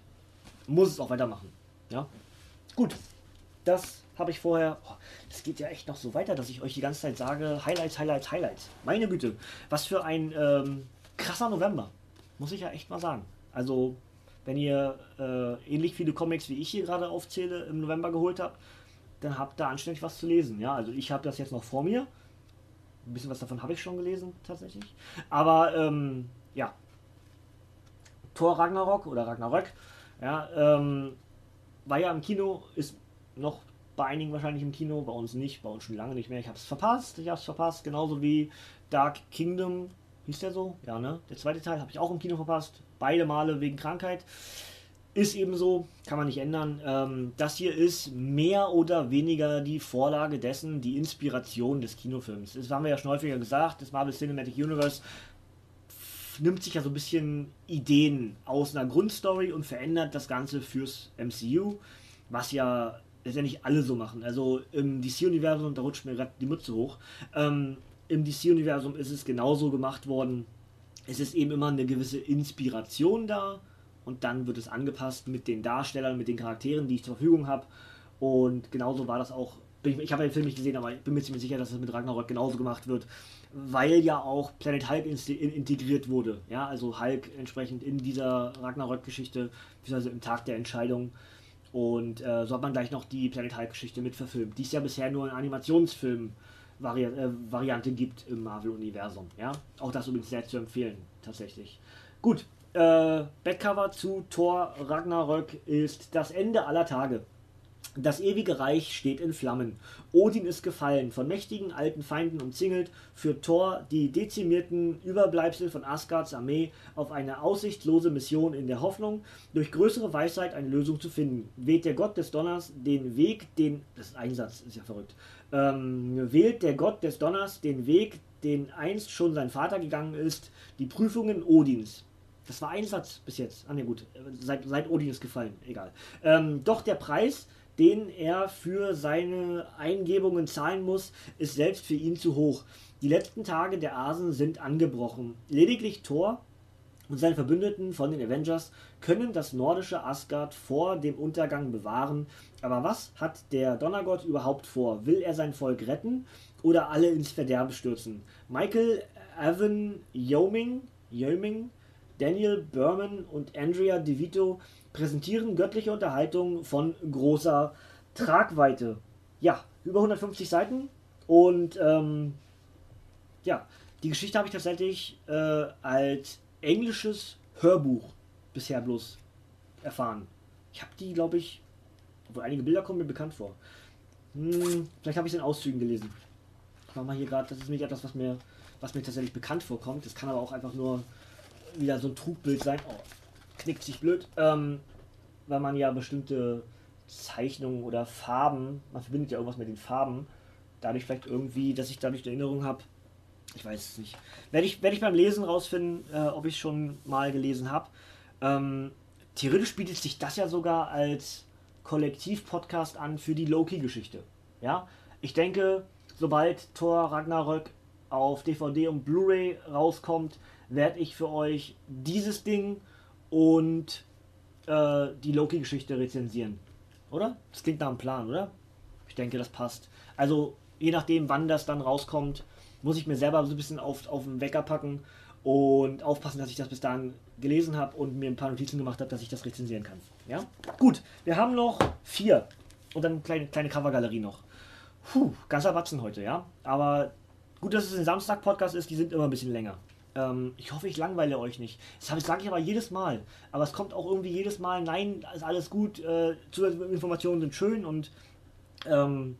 muss es auch weitermachen. Ja, gut. Das habe ich vorher. Oh, das geht ja echt noch so weiter, dass ich euch die ganze Zeit sage: Highlights, Highlights, Highlights. Meine Güte, was für ein ähm, krasser November. Muss ich ja echt mal sagen. Also, wenn ihr äh, ähnlich viele Comics wie ich hier gerade aufzähle im November geholt habt, dann habt ihr anständig was zu lesen. Ja, also ich habe das jetzt noch vor mir. Ein bisschen was davon habe ich schon gelesen, tatsächlich. Aber ähm, ja, Thor Ragnarok oder Ragnarök, ja, ähm, war ja im Kino, ist noch bei einigen wahrscheinlich im Kino, bei uns nicht, bei uns schon lange nicht mehr. Ich habe es verpasst, ich habe es verpasst, genauso wie Dark Kingdom, hieß der so? Ja, ne? Der zweite Teil habe ich auch im Kino verpasst, beide Male wegen Krankheit. Ist eben so, kann man nicht ändern. Ähm, das hier ist mehr oder weniger die Vorlage dessen, die Inspiration des Kinofilms. Das haben wir ja schon häufiger gesagt, das Marvel Cinematic Universe nimmt sich ja so ein bisschen Ideen aus einer Grundstory und verändert das Ganze fürs MCU, was ja letztendlich alle so machen. Also im DC-Universum, da rutscht mir gerade die Mütze hoch, ähm, im DC-Universum ist es genauso gemacht worden. Es ist eben immer eine gewisse Inspiration da und dann wird es angepasst mit den Darstellern, mit den Charakteren, die ich zur Verfügung habe. Und genauso war das auch. Ich, ich habe den Film nicht gesehen, aber ich bin mir ziemlich sicher, dass es mit Ragnarok genauso gemacht wird, weil ja auch Planet Hulk integriert wurde. Ja, also Hulk entsprechend in dieser Ragnarok-Geschichte, beziehungsweise im Tag der Entscheidung und äh, so hat man gleich noch die Planet Hulk-Geschichte mit verfilmt, die es ja bisher nur in Animationsfilm-Variante äh, gibt im Marvel-Universum. Ja? Auch das übrigens sehr zu empfehlen, tatsächlich. Gut, äh, Backcover zu Thor Ragnarök ist das Ende aller Tage. Das ewige Reich steht in Flammen. Odin ist gefallen, von mächtigen alten Feinden umzingelt, führt Thor die dezimierten Überbleibsel von Asgards Armee auf eine aussichtslose Mission in der Hoffnung, durch größere Weisheit eine Lösung zu finden. Wählt der Gott des Donners den Weg, den. Das ist Einsatz, ist ja verrückt. Ähm, wählt der Gott des Donners den Weg, den einst schon sein Vater gegangen ist, die Prüfungen Odins. Das war ein Satz bis jetzt. Ah, ne, gut. Seit, seit Odin ist gefallen. Egal. Ähm, doch der Preis den er für seine Eingebungen zahlen muss, ist selbst für ihn zu hoch. Die letzten Tage der Asen sind angebrochen. Lediglich Thor und seine Verbündeten von den Avengers können das nordische Asgard vor dem Untergang bewahren. Aber was hat der Donnergott überhaupt vor? Will er sein Volk retten oder alle ins Verderben stürzen? Michael Evan Yeoming, Yeoming Daniel Berman und Andrea DeVito präsentieren göttliche Unterhaltung von großer Tragweite. Ja, über 150 Seiten und ähm, ja, die Geschichte habe ich tatsächlich äh, als englisches Hörbuch bisher bloß erfahren. Ich habe die, glaube ich, obwohl einige Bilder kommen mir bekannt vor. Hm, vielleicht habe ich es in Auszügen gelesen. Ich mache mal hier gerade, das ist nicht etwas, was mir, was mir tatsächlich bekannt vorkommt. Das kann aber auch einfach nur wieder so ein Trugbild sein. Oh, knickt sich blöd. Ähm, weil man ja bestimmte Zeichnungen oder Farben, man verbindet ja irgendwas mit den Farben, dadurch vielleicht irgendwie, dass ich dadurch eine Erinnerung habe. Ich weiß es nicht. Werde ich, werde ich beim Lesen rausfinden, äh, ob ich schon mal gelesen habe. Ähm, theoretisch bietet sich das ja sogar als Kollektiv-Podcast an für die Loki-Geschichte. Ja, ich denke, sobald Thor Ragnarök auf DVD und Blu-ray rauskommt, werde ich für euch dieses Ding und äh, die Loki-Geschichte rezensieren. Oder? Das klingt nach einem Plan, oder? Ich denke, das passt. Also, je nachdem, wann das dann rauskommt, muss ich mir selber so ein bisschen auf, auf den Wecker packen und aufpassen, dass ich das bis dahin gelesen habe und mir ein paar Notizen gemacht habe, dass ich das rezensieren kann. Ja? Gut, wir haben noch vier. Und dann eine kleine, kleine Covergalerie noch. Puh, ganzer Batzen heute, ja. Aber gut, dass es ein Samstag-Podcast ist, die sind immer ein bisschen länger. Ähm, ich hoffe, ich langweile euch nicht. Das sage ich aber jedes Mal. Aber es kommt auch irgendwie jedes Mal, nein, ist alles gut, äh, Zusatzinformationen sind schön und ähm,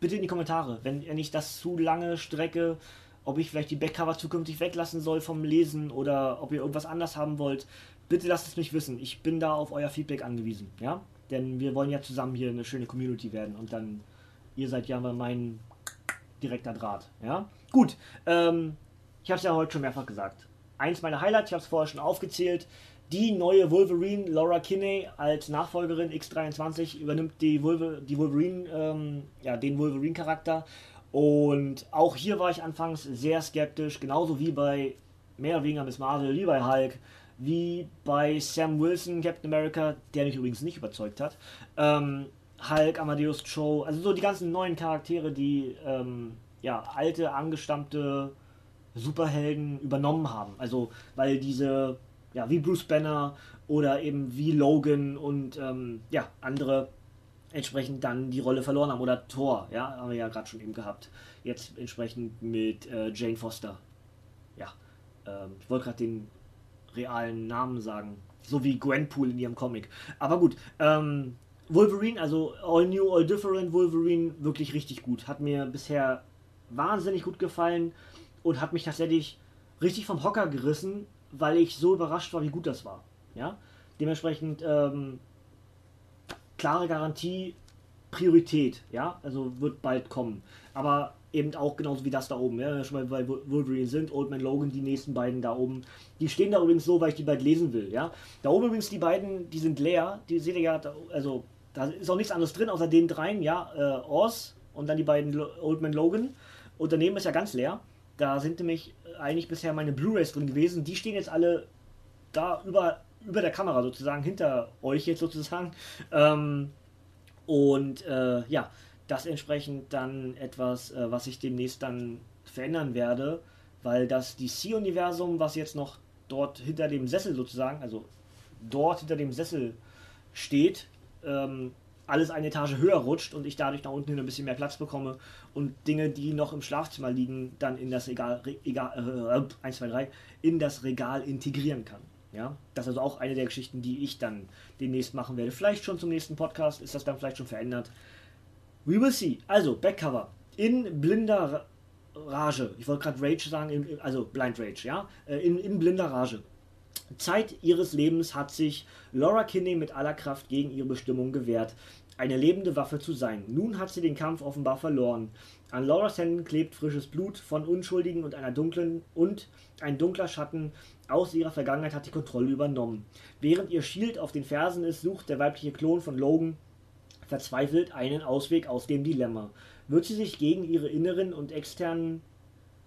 bitte in die Kommentare, wenn ihr nicht das zu lange strecke, ob ich vielleicht die Backcover zukünftig weglassen soll vom Lesen oder ob ihr irgendwas anders haben wollt. Bitte lasst es mich wissen. Ich bin da auf euer Feedback angewiesen, ja? Denn wir wollen ja zusammen hier eine schöne Community werden und dann, ihr seid ja mein direkter Draht, ja? Gut, ähm, ich habe es ja heute schon mehrfach gesagt. Eins meiner Highlights, ich habe es vorher schon aufgezählt, die neue Wolverine, Laura Kinney, als Nachfolgerin X23 übernimmt die, Wolver die Wolverine, ähm, ja, den Wolverine-Charakter. Und auch hier war ich anfangs sehr skeptisch, genauso wie bei mehr oder weniger Miss Marvel, wie bei Hulk, wie bei Sam Wilson, Captain America, der mich übrigens nicht überzeugt hat. Ähm, Hulk, Amadeus Cho, also so die ganzen neuen Charaktere, die ähm, ja, alte, angestammte Superhelden übernommen haben. Also, weil diese, ja, wie Bruce Banner oder eben wie Logan und ähm, ja, andere entsprechend dann die Rolle verloren haben. Oder Thor, ja, haben wir ja gerade schon eben gehabt. Jetzt entsprechend mit äh, Jane Foster. Ja, ähm, ich wollte gerade den realen Namen sagen. So wie Gwenpool in ihrem Comic. Aber gut, ähm, Wolverine, also All New, All Different Wolverine, wirklich richtig gut. Hat mir bisher wahnsinnig gut gefallen und hat mich tatsächlich richtig vom Hocker gerissen, weil ich so überrascht war, wie gut das war. Ja? Dementsprechend ähm, klare Garantie, Priorität, ja, also wird bald kommen. Aber eben auch genauso wie das da oben, ja, schon mal bei Wolverine sind, Old Man Logan, die nächsten beiden da oben. Die stehen da übrigens so, weil ich die bald lesen will, ja. Da oben übrigens die beiden, die sind leer, die seht ihr ja, also da ist auch nichts anderes drin, außer den dreien, ja, äh, Oz und dann die beiden Old Man Logan. Und daneben ist ja ganz leer. Da sind nämlich eigentlich bisher meine Blu-rays drin gewesen. Die stehen jetzt alle da über, über der Kamera sozusagen, hinter euch jetzt sozusagen. Ähm, und äh, ja, das entsprechend dann etwas, äh, was ich demnächst dann verändern werde, weil das DC-Universum, was jetzt noch dort hinter dem Sessel sozusagen, also dort hinter dem Sessel steht, ähm, alles eine Etage höher rutscht und ich dadurch nach unten hin ein bisschen mehr Platz bekomme und Dinge, die noch im Schlafzimmer liegen, dann in das Regal, Regal äh, 1, 2, 3, in das Regal integrieren kann. Ja, das ist also auch eine der Geschichten, die ich dann demnächst machen werde. Vielleicht schon zum nächsten Podcast ist das dann vielleicht schon verändert. We will see. Also, Backcover. In blinder Rage. Ich wollte gerade Rage sagen, also Blind Rage, ja? Äh, in, in blinder Rage. Zeit ihres Lebens hat sich Laura Kinney mit aller Kraft gegen ihre Bestimmung gewehrt eine lebende Waffe zu sein. Nun hat sie den Kampf offenbar verloren. An Lauras Händen klebt frisches Blut von Unschuldigen und einer dunklen und ein dunkler Schatten aus ihrer Vergangenheit hat die Kontrolle übernommen. Während ihr Shield auf den Fersen ist, sucht der weibliche Klon von Logan verzweifelt einen Ausweg aus dem Dilemma. Wird sie sich gegen ihre inneren und externen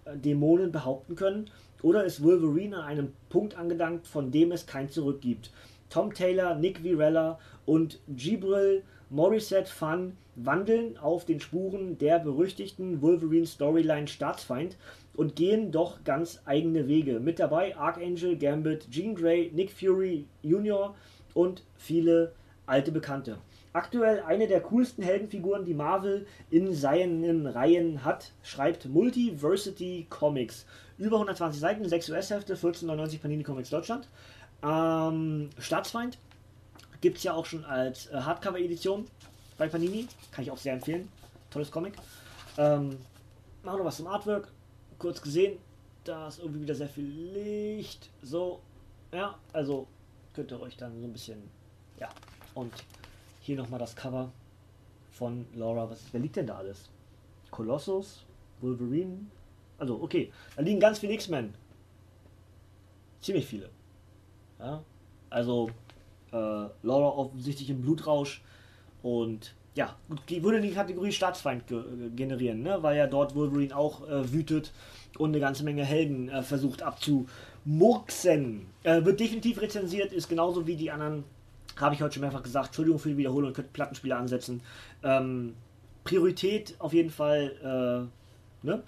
äh, Dämonen behaupten können? Oder ist Wolverine an einem Punkt angelangt, von dem es kein Zurück gibt? Tom Taylor, Nick Virella und Gibril Morissette Fun wandeln auf den Spuren der berüchtigten Wolverine-Storyline Staatsfeind und gehen doch ganz eigene Wege. Mit dabei Archangel, Gambit, Jean Grey, Nick Fury Jr. und viele alte Bekannte. Aktuell eine der coolsten Heldenfiguren, die Marvel in seinen Reihen hat, schreibt Multiversity Comics. Über 120 Seiten, 6 US-Hefte, 14,99 Panini Comics Deutschland. Ähm, Staatsfeind Gibt es ja auch schon als äh, Hardcover-Edition bei Panini. Kann ich auch sehr empfehlen. Tolles Comic. Ähm, machen wir was zum Artwork. Kurz gesehen, da ist irgendwie wieder sehr viel Licht. So, Ja, also könnt ihr euch dann so ein bisschen. Ja, und hier nochmal das Cover von Laura. Was wer liegt denn da alles? Colossus, Wolverine. Also, okay, da liegen ganz viele X-Men. Ziemlich viele. Ja, also äh, Laura offensichtlich im Blutrausch und ja, die würde die Kategorie Staatsfeind ge generieren, ne? weil ja dort Wolverine auch äh, wütet und eine ganze Menge Helden äh, versucht abzumurksen. Äh, wird definitiv rezensiert, ist genauso wie die anderen, habe ich heute schon mehrfach gesagt. Entschuldigung für die Wiederholung, könnt Plattenspieler ansetzen. Ähm, Priorität auf jeden Fall, äh, ne?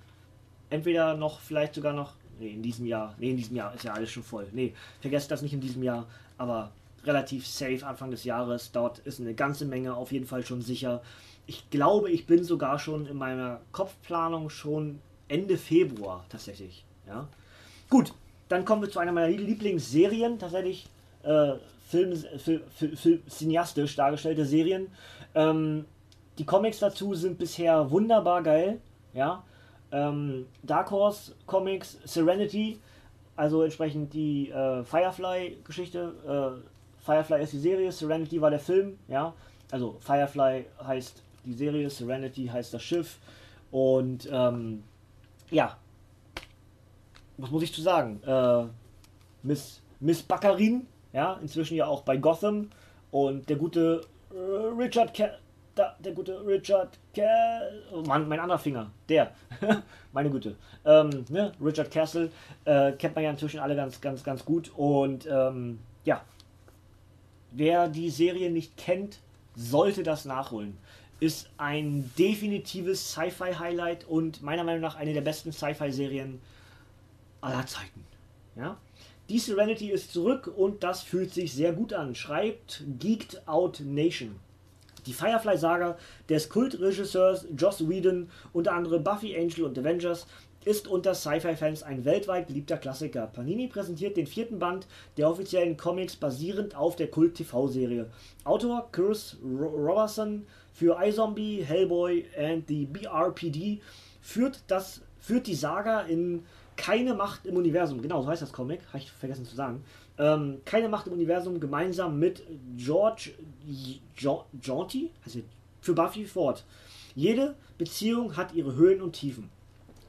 Entweder noch, vielleicht sogar noch, nee, in diesem Jahr, nee, in diesem Jahr ist ja alles schon voll. Nee, vergesst das nicht in diesem Jahr, aber relativ safe Anfang des Jahres. Dort ist eine ganze Menge auf jeden Fall schon sicher. Ich glaube, ich bin sogar schon in meiner Kopfplanung schon Ende Februar tatsächlich. Ja. Gut, dann kommen wir zu einer meiner Lieblingsserien, tatsächlich äh, Film, Film, Film, cineastisch dargestellte Serien. Ähm, die Comics dazu sind bisher wunderbar geil. Ja. Ähm, Dark Horse Comics, Serenity, also entsprechend die äh, Firefly-Geschichte, äh, Firefly ist die Serie, Serenity war der Film, ja. Also Firefly heißt die Serie, Serenity heißt das Schiff. Und ähm, ja, was muss ich zu sagen? Äh, Miss, Miss Baccarin, ja, inzwischen ja auch bei Gotham. Und der gute äh, Richard Ke da, der gute Richard Ke oh Mann, mein anderer Finger, der, (laughs) meine Güte, ähm, ne? Richard Castle, äh, kennt man ja inzwischen alle ganz, ganz, ganz gut. Und ähm, ja, Wer die Serie nicht kennt, sollte das nachholen. Ist ein definitives Sci-Fi-Highlight und meiner Meinung nach eine der besten Sci-Fi-Serien aller Zeiten. Ja? Die Serenity ist zurück und das fühlt sich sehr gut an, schreibt Geeked Out Nation. Die Firefly-Saga des Kultregisseurs Joss Whedon, unter anderem Buffy, Angel und Avengers, ist unter Sci-Fi-Fans ein weltweit beliebter Klassiker. Panini präsentiert den vierten Band der offiziellen Comics basierend auf der Kult-TV-Serie. Autor Chris Robertson für iZombie, Hellboy and the BRPD führt, das, führt die Saga in Keine Macht im Universum, genau so heißt das Comic, habe ich vergessen zu sagen. Ähm, Keine Macht im Universum gemeinsam mit George Jaunty, heißt für Buffy fort. Jede Beziehung hat ihre Höhen und Tiefen.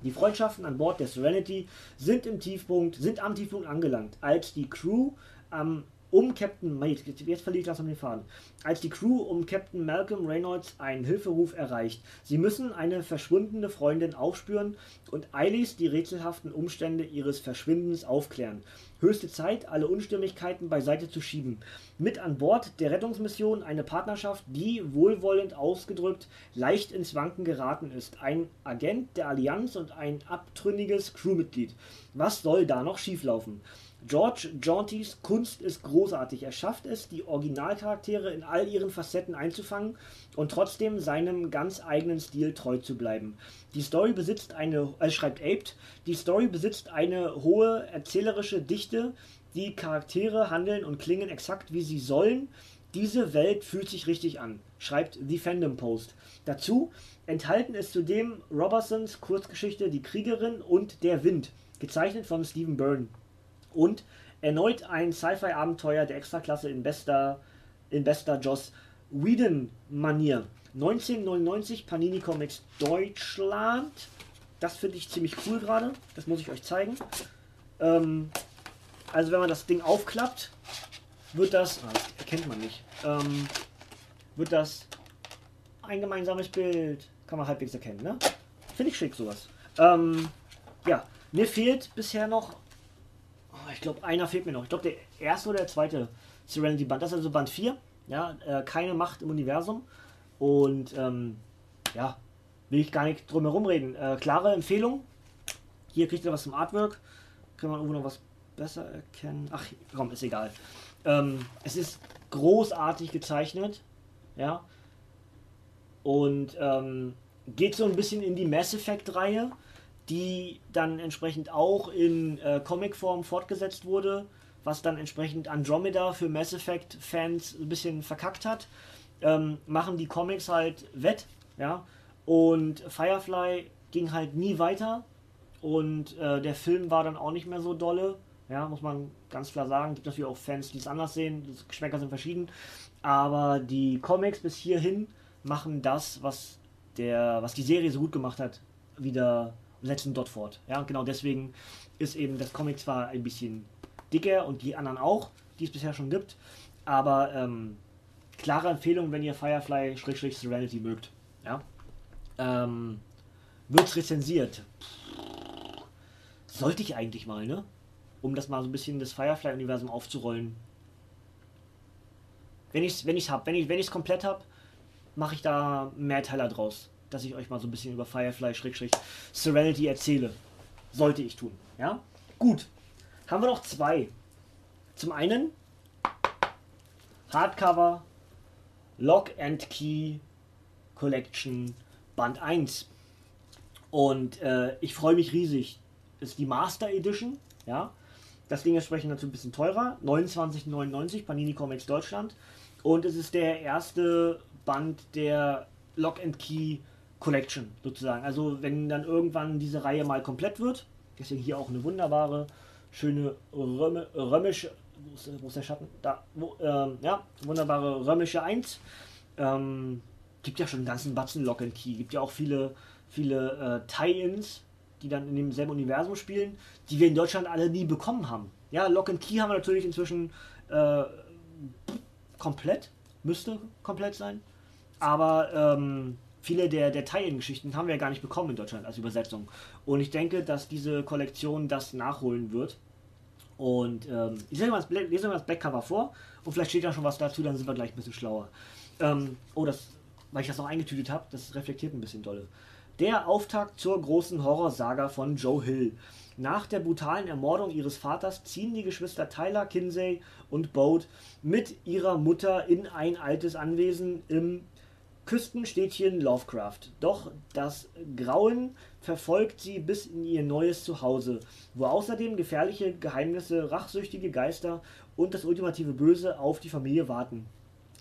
Die Freundschaften an Bord der Serenity sind im Tiefpunkt, sind am Tiefpunkt angelangt, als die Crew am um Captain, jetzt verliere ich langsam den Faden, als die Crew um Captain Malcolm Reynolds einen Hilferuf erreicht. Sie müssen eine verschwundene Freundin aufspüren und eiligst die rätselhaften Umstände ihres Verschwindens aufklären. Höchste Zeit, alle Unstimmigkeiten beiseite zu schieben. Mit an Bord der Rettungsmission eine Partnerschaft, die, wohlwollend ausgedrückt, leicht ins Wanken geraten ist. Ein Agent der Allianz und ein abtrünniges Crewmitglied. Was soll da noch schieflaufen? George Jauntys Kunst ist großartig. Er schafft es, die Originalcharaktere in all ihren Facetten einzufangen und trotzdem seinem ganz eigenen Stil treu zu bleiben. Die Story besitzt eine, äh, schreibt Aped, die Story besitzt eine hohe erzählerische Dichte, die Charaktere handeln und klingen exakt wie sie sollen. Diese Welt fühlt sich richtig an, schreibt The Fandom Post. Dazu enthalten ist zudem Robertsons Kurzgeschichte Die Kriegerin und Der Wind, gezeichnet von Stephen Byrne. Und erneut ein Sci-Fi-Abenteuer der Extraklasse in bester, in bester Joss Whedon-Manier. 1999 Panini Comics Deutschland. Das finde ich ziemlich cool gerade. Das muss ich euch zeigen. Ähm, also wenn man das Ding aufklappt, wird das, ah, das erkennt man nicht, ähm, wird das ein gemeinsames Bild. Kann man halbwegs erkennen, ne? Finde ich schick sowas. Ähm, ja, mir fehlt bisher noch ich glaube, einer fehlt mir noch. Ich glaube, der erste oder der zweite Serenity Band. Das ist also Band 4. Ja, äh, keine Macht im Universum. Und ähm, ja, will ich gar nicht drum herum reden. Äh, klare Empfehlung. Hier kriegt ihr was zum Artwork. Kann man irgendwo noch was besser erkennen? Ach, komm, ist egal. Ähm, es ist großartig gezeichnet. Ja. Und ähm, geht so ein bisschen in die Mass Effect-Reihe die dann entsprechend auch in äh, Comicform fortgesetzt wurde, was dann entsprechend Andromeda für Mass Effect-Fans ein bisschen verkackt hat, ähm, machen die Comics halt wett, ja. Und Firefly ging halt nie weiter und äh, der Film war dann auch nicht mehr so dolle, Ja, muss man ganz klar sagen. Gibt natürlich auch Fans, die es anders sehen. Die Geschmäcker sind verschieden. Aber die Comics bis hierhin machen das, was, der, was die Serie so gut gemacht hat, wieder setzen dort fort. Ja, genau deswegen ist eben das Comic zwar ein bisschen dicker und die anderen auch, die es bisher schon gibt, aber ähm, klare Empfehlung, wenn ihr Firefly-Serenity mögt. Ja. Ähm, wird's rezensiert? Sollte ich eigentlich mal, ne? Um das mal so ein bisschen das Firefly-Universum aufzurollen. Wenn ich es wenn ich's hab, wenn ich es komplett habe, mache ich da mehr Teiler draus. Dass ich euch mal so ein bisschen über Firefly-Serenity erzähle. Sollte ich tun. Ja? Gut. Haben wir noch zwei. Zum einen Hardcover Lock and Key Collection Band 1. Und äh, ich freue mich riesig. Ist die Master Edition, ja. Das Ding entsprechend natürlich ein bisschen teurer. 29,99 Panini Comics Deutschland. Und es ist der erste Band der Lock and Key Collection sozusagen. Also wenn dann irgendwann diese Reihe mal komplett wird, deswegen hier auch eine wunderbare, schöne Röme, römische, wo ist, wo ist, der Schatten? Da, wo, ähm, ja, wunderbare römische 1. Ähm, gibt ja schon einen ganzen Batzen Lock and Key. Gibt ja auch viele, viele äh, Tie-Ins, die dann in demselben Universum spielen, die wir in Deutschland alle nie bekommen haben. Ja, Lock and Key haben wir natürlich inzwischen äh, komplett, müsste komplett sein. Aber ähm, viele der, der Tie-In-Geschichten haben wir ja gar nicht bekommen in Deutschland als Übersetzung. Und ich denke, dass diese Kollektion das nachholen wird. Und ähm, ich lese mal, das, das Backcover vor und vielleicht steht ja schon was dazu, dann sind wir gleich ein bisschen schlauer. Ähm, oh, das, weil ich das noch eingetütet habe, das reflektiert ein bisschen dolle. Der Auftakt zur großen Horrorsaga von Joe Hill. Nach der brutalen Ermordung ihres Vaters ziehen die Geschwister Tyler, Kinsey und Bode mit ihrer Mutter in ein altes Anwesen im Küstenstädtchen Lovecraft. Doch das Grauen verfolgt sie bis in ihr neues Zuhause, wo außerdem gefährliche Geheimnisse, rachsüchtige Geister und das ultimative Böse auf die Familie warten.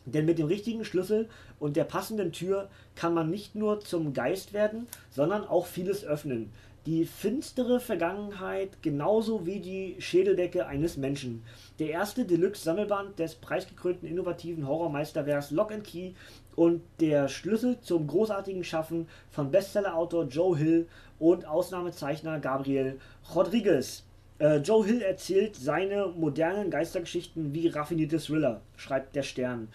Denn mit dem richtigen Schlüssel und der passenden Tür kann man nicht nur zum Geist werden, sondern auch vieles öffnen. Die finstere Vergangenheit genauso wie die Schädeldecke eines Menschen. Der erste Deluxe-Sammelband des preisgekrönten innovativen Horrormeisterwerks Lock and Key und der Schlüssel zum großartigen Schaffen von Bestsellerautor Joe Hill und Ausnahmezeichner Gabriel Rodriguez. Äh, Joe Hill erzählt seine modernen Geistergeschichten wie raffinierte Thriller, schreibt der Stern.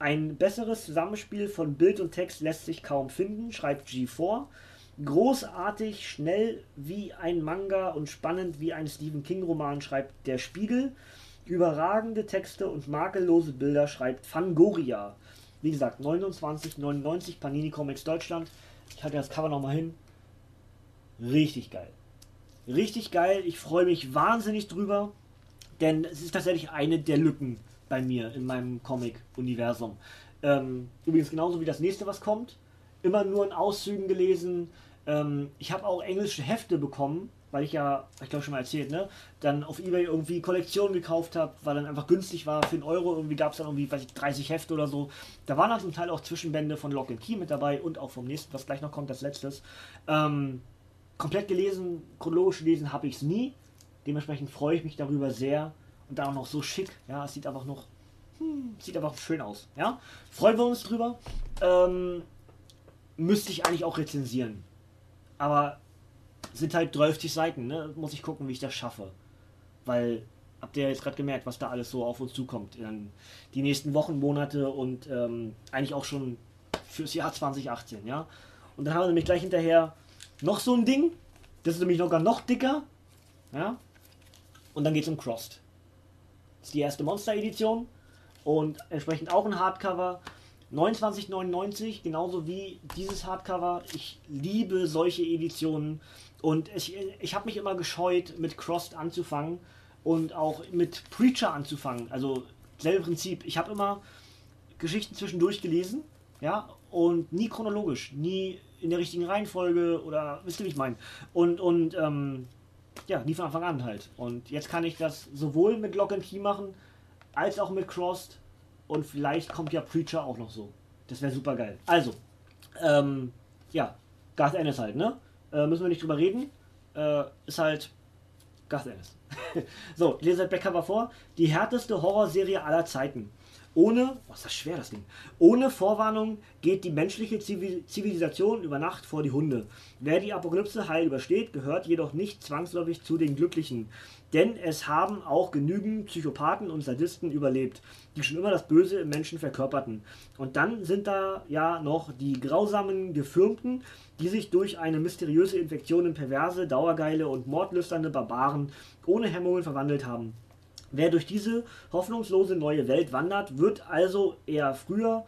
Ein besseres Zusammenspiel von Bild und Text lässt sich kaum finden, schreibt G4. Großartig, schnell wie ein Manga und spannend wie ein Stephen King-Roman, schreibt Der Spiegel. Überragende Texte und makellose Bilder, schreibt Fangoria. Wie gesagt, 29,99 Panini Comics Deutschland. Ich halte das Cover nochmal hin. Richtig geil. Richtig geil. Ich freue mich wahnsinnig drüber, denn es ist tatsächlich eine der Lücken bei mir in meinem Comic-Universum. Ähm, übrigens genauso wie das nächste, was kommt. Immer nur in Auszügen gelesen. Ähm, ich habe auch englische Hefte bekommen weil ich ja, ich glaube schon mal erzählt, ne, dann auf Ebay irgendwie Kollektionen gekauft habe, weil dann einfach günstig war für einen Euro. Irgendwie gab es dann irgendwie, weiß ich, 30 Hefte oder so. Da waren dann zum Teil auch Zwischenbände von Lock and Key mit dabei und auch vom nächsten, was gleich noch kommt, das letztes. Ähm, komplett gelesen, chronologisch gelesen habe ich es nie. Dementsprechend freue ich mich darüber sehr und dann auch noch so schick. Ja, es sieht einfach noch, hm, sieht einfach schön aus. Ja, freuen wir uns drüber. Ähm, müsste ich eigentlich auch rezensieren. Aber sind halt 30 Seiten, ne? Muss ich gucken, wie ich das schaffe. Weil, habt ihr jetzt gerade gemerkt, was da alles so auf uns zukommt. In die nächsten Wochen, Monate und ähm, eigentlich auch schon fürs Jahr 2018, ja. Und dann haben wir nämlich gleich hinterher noch so ein Ding. Das ist nämlich sogar noch dicker. Ja. Und dann geht es um Crossed. Das ist die erste Monster-Edition. Und entsprechend auch ein Hardcover. 29,99, genauso wie dieses Hardcover. Ich liebe solche Editionen. Und ich, ich habe mich immer gescheut, mit Crossed anzufangen und auch mit Preacher anzufangen. Also selbe Prinzip. Ich habe immer Geschichten zwischendurch gelesen, ja, und nie chronologisch, nie in der richtigen Reihenfolge oder wisst ihr, wie ich meine. Und, und ähm, ja, nie von Anfang an halt. Und jetzt kann ich das sowohl mit Lock and Key machen, als auch mit Crossed. Und vielleicht kommt ja Preacher auch noch so. Das wäre super geil. Also, ähm, ja, Garth Ennis halt, ne? Äh, müssen wir nicht drüber reden. Äh, ist halt Garth Ennis. (laughs) so, lese das Backcover vor. Die härteste Horrorserie aller Zeiten. Ohne, oh, ist das schwer, das Ding. Ohne Vorwarnung geht die menschliche Zivilisation über Nacht vor die Hunde. Wer die Apokalypse heil übersteht, gehört jedoch nicht zwangsläufig zu den Glücklichen. Denn es haben auch genügend Psychopathen und Sadisten überlebt, die schon immer das Böse im Menschen verkörperten. Und dann sind da ja noch die grausamen Gefürmten, die sich durch eine mysteriöse Infektion in perverse, dauergeile und mordlüsternde Barbaren ohne Hemmungen verwandelt haben. Wer durch diese hoffnungslose neue Welt wandert, wird also eher früher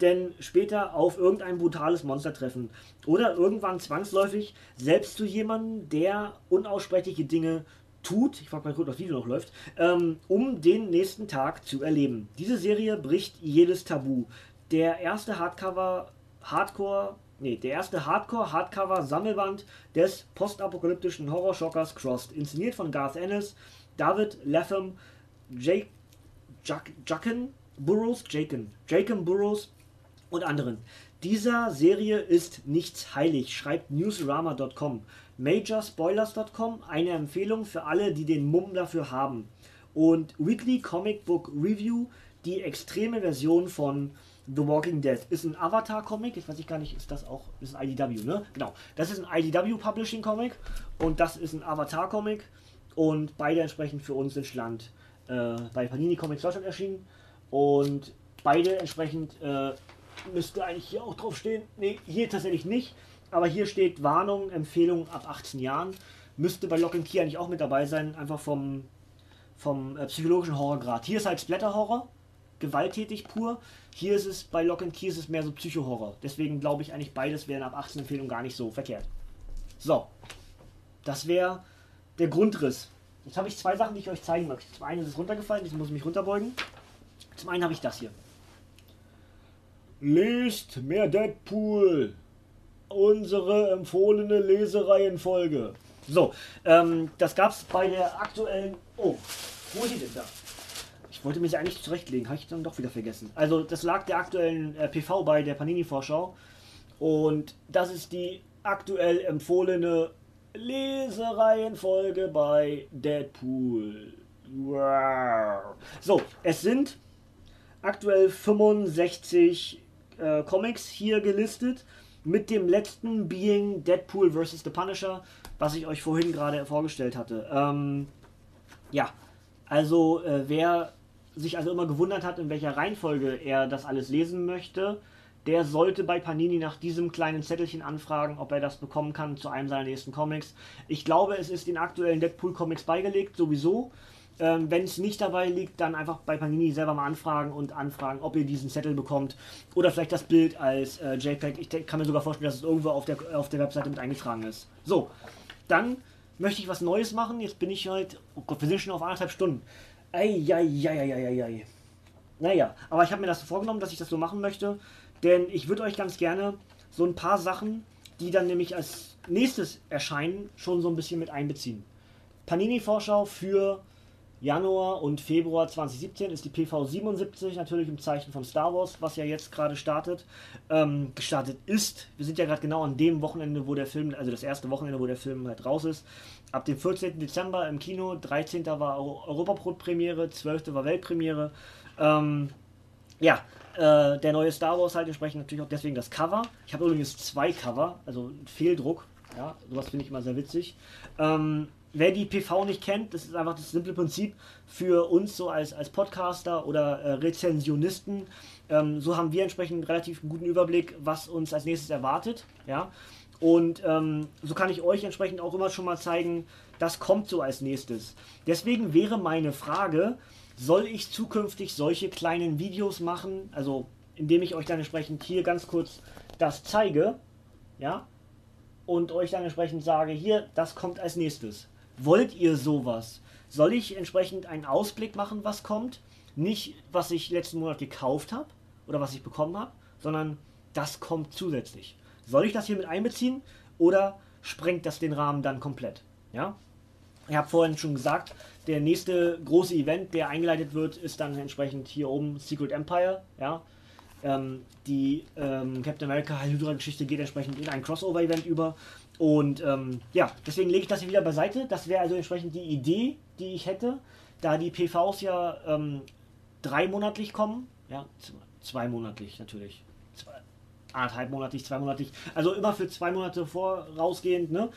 denn später auf irgendein brutales Monster treffen. Oder irgendwann zwangsläufig selbst zu jemandem, der unaussprechliche Dinge tut, ich frage mal kurz, ob das Video noch läuft, ähm, um den nächsten Tag zu erleben. Diese Serie bricht jedes Tabu. Der erste Hardcover, Hardcore, nee, der erste Hardcore-Hardcover-Sammelband des postapokalyptischen Horrorschockers Crossed, inszeniert von Garth Ennis, David Latham, Jake Jacken Burroughs, Jaken, Jaken Burroughs und anderen. Dieser Serie ist nichts heilig, schreibt newsrama.com. Majorspoilers.com, eine Empfehlung für alle, die den Mumm dafür haben. Und Weekly Comic Book Review, die extreme Version von The Walking Dead. Ist ein Avatar-Comic, jetzt weiß ich gar nicht, ist das auch, ist ein IDW, ne? Genau. Das ist ein IDW Publishing Comic und das ist ein Avatar-Comic und beide entsprechend für uns ins Land äh, bei Panini Comics Deutschland erschienen und beide entsprechend äh, müsste eigentlich hier auch drauf stehen. Ne, hier tatsächlich nicht, aber hier steht Warnung, Empfehlung ab 18 Jahren. Müsste bei Lock and Key eigentlich auch mit dabei sein, einfach vom, vom äh, psychologischen Horrorgrad. Hier ist halt Splatter-Horror, gewalttätig pur. Hier ist es bei Lock and Key ist es mehr so Psycho-Horror. Deswegen glaube ich eigentlich beides wären ab 18 Empfehlung gar nicht so verkehrt. So, das wäre der Grundriss. Jetzt habe ich zwei Sachen, die ich euch zeigen möchte. Zum einen ist es runtergefallen, ich muss mich runterbeugen. Zum einen habe ich das hier. Lest mehr Deadpool. Unsere empfohlene Lesereihenfolge. So, ähm, das gab es bei der aktuellen. Oh, wo ist die denn da? Ich wollte sie eigentlich zurechtlegen, habe ich dann doch wieder vergessen. Also, das lag der aktuellen äh, PV bei der Panini-Vorschau. Und das ist die aktuell empfohlene Lesereihenfolge bei Deadpool. Wow. So, es sind aktuell 65 äh, Comics hier gelistet. Mit dem letzten Being Deadpool vs. The Punisher, was ich euch vorhin gerade vorgestellt hatte. Ähm, ja, also äh, wer sich also immer gewundert hat, in welcher Reihenfolge er das alles lesen möchte, der sollte bei Panini nach diesem kleinen Zettelchen anfragen, ob er das bekommen kann zu einem seiner nächsten Comics. Ich glaube, es ist den aktuellen Deadpool Comics beigelegt, sowieso. Ähm, Wenn es nicht dabei liegt, dann einfach bei Panini selber mal anfragen und anfragen, ob ihr diesen Zettel bekommt. Oder vielleicht das Bild als äh, JPEG. Ich kann mir sogar vorstellen, dass es irgendwo auf der, auf der Webseite mit eingetragen ist. So, dann möchte ich was Neues machen. Jetzt bin ich halt. Oh Gott, wir sind schon auf anderthalb Stunden. Eieieiei. Naja, aber ich habe mir das vorgenommen, dass ich das so machen möchte. Denn ich würde euch ganz gerne so ein paar Sachen, die dann nämlich als nächstes erscheinen, schon so ein bisschen mit einbeziehen. Panini-Vorschau für Januar und Februar 2017 ist die PV 77 natürlich im Zeichen von Star Wars, was ja jetzt gerade startet, ähm, gestartet ist. Wir sind ja gerade genau an dem Wochenende, wo der Film, also das erste Wochenende, wo der Film halt raus ist. Ab dem 14. Dezember im Kino, 13. war Europabrot-Premiere, 12. war Weltpremiere. Ähm, ja, äh, der neue Star Wars halt entsprechend natürlich auch deswegen das Cover. Ich habe übrigens zwei Cover, also Fehldruck. Ja, sowas finde ich immer sehr witzig. Ähm, wer die PV nicht kennt, das ist einfach das simple Prinzip für uns so als, als Podcaster oder äh, Rezensionisten. Ähm, so haben wir entsprechend einen relativ guten Überblick, was uns als nächstes erwartet. Ja? Und ähm, so kann ich euch entsprechend auch immer schon mal zeigen, das kommt so als nächstes. Deswegen wäre meine Frage, soll ich zukünftig solche kleinen Videos machen, also indem ich euch dann entsprechend hier ganz kurz das zeige, ja, und euch dann entsprechend sage, hier, das kommt als nächstes. Wollt ihr sowas? Soll ich entsprechend einen Ausblick machen, was kommt? Nicht, was ich letzten Monat gekauft habe oder was ich bekommen habe, sondern das kommt zusätzlich. Soll ich das hier mit einbeziehen oder sprengt das den Rahmen dann komplett? Ja? Ich habe vorhin schon gesagt, der nächste große Event, der eingeleitet wird, ist dann entsprechend hier oben Secret Empire. Ja? Ähm, die ähm, Captain America Hydra Geschichte geht entsprechend in ein Crossover-Event über Und ähm, ja, deswegen lege ich das hier wieder beiseite. Das wäre also entsprechend die Idee, die ich hätte, da die PVs ja ähm, dreimonatlich kommen. Ja, zweimonatlich natürlich. Zwei, anderthalb monatlich, zweimonatlich. Also immer für zwei Monate vorausgehend, ne?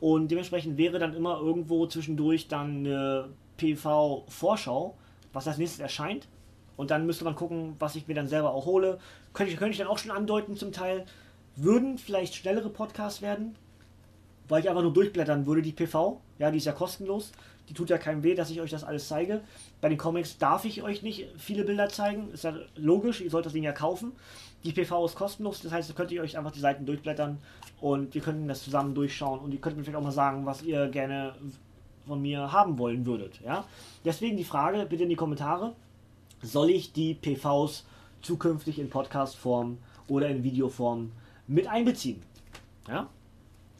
Und dementsprechend wäre dann immer irgendwo zwischendurch dann eine PV-Vorschau, was als nächstes erscheint. Und dann müsste man gucken, was ich mir dann selber auch hole. Könnte ich, könnte ich dann auch schon andeuten zum Teil. Würden vielleicht schnellere Podcasts werden, weil ich einfach nur durchblättern würde, die PV. Ja, die ist ja kostenlos. Die tut ja keinem weh, dass ich euch das alles zeige. Bei den Comics darf ich euch nicht viele Bilder zeigen. Ist ja logisch, ihr sollt das Ding ja kaufen. Die PV ist kostenlos, das heißt, da könnt ihr euch einfach die Seiten durchblättern und wir könnten das zusammen durchschauen und ihr könnt mir vielleicht auch mal sagen, was ihr gerne von mir haben wollen würdet. Ja? Deswegen die Frage bitte in die Kommentare. Soll ich die PVs zukünftig in Podcast-Form oder in Videoform mit einbeziehen? Ja?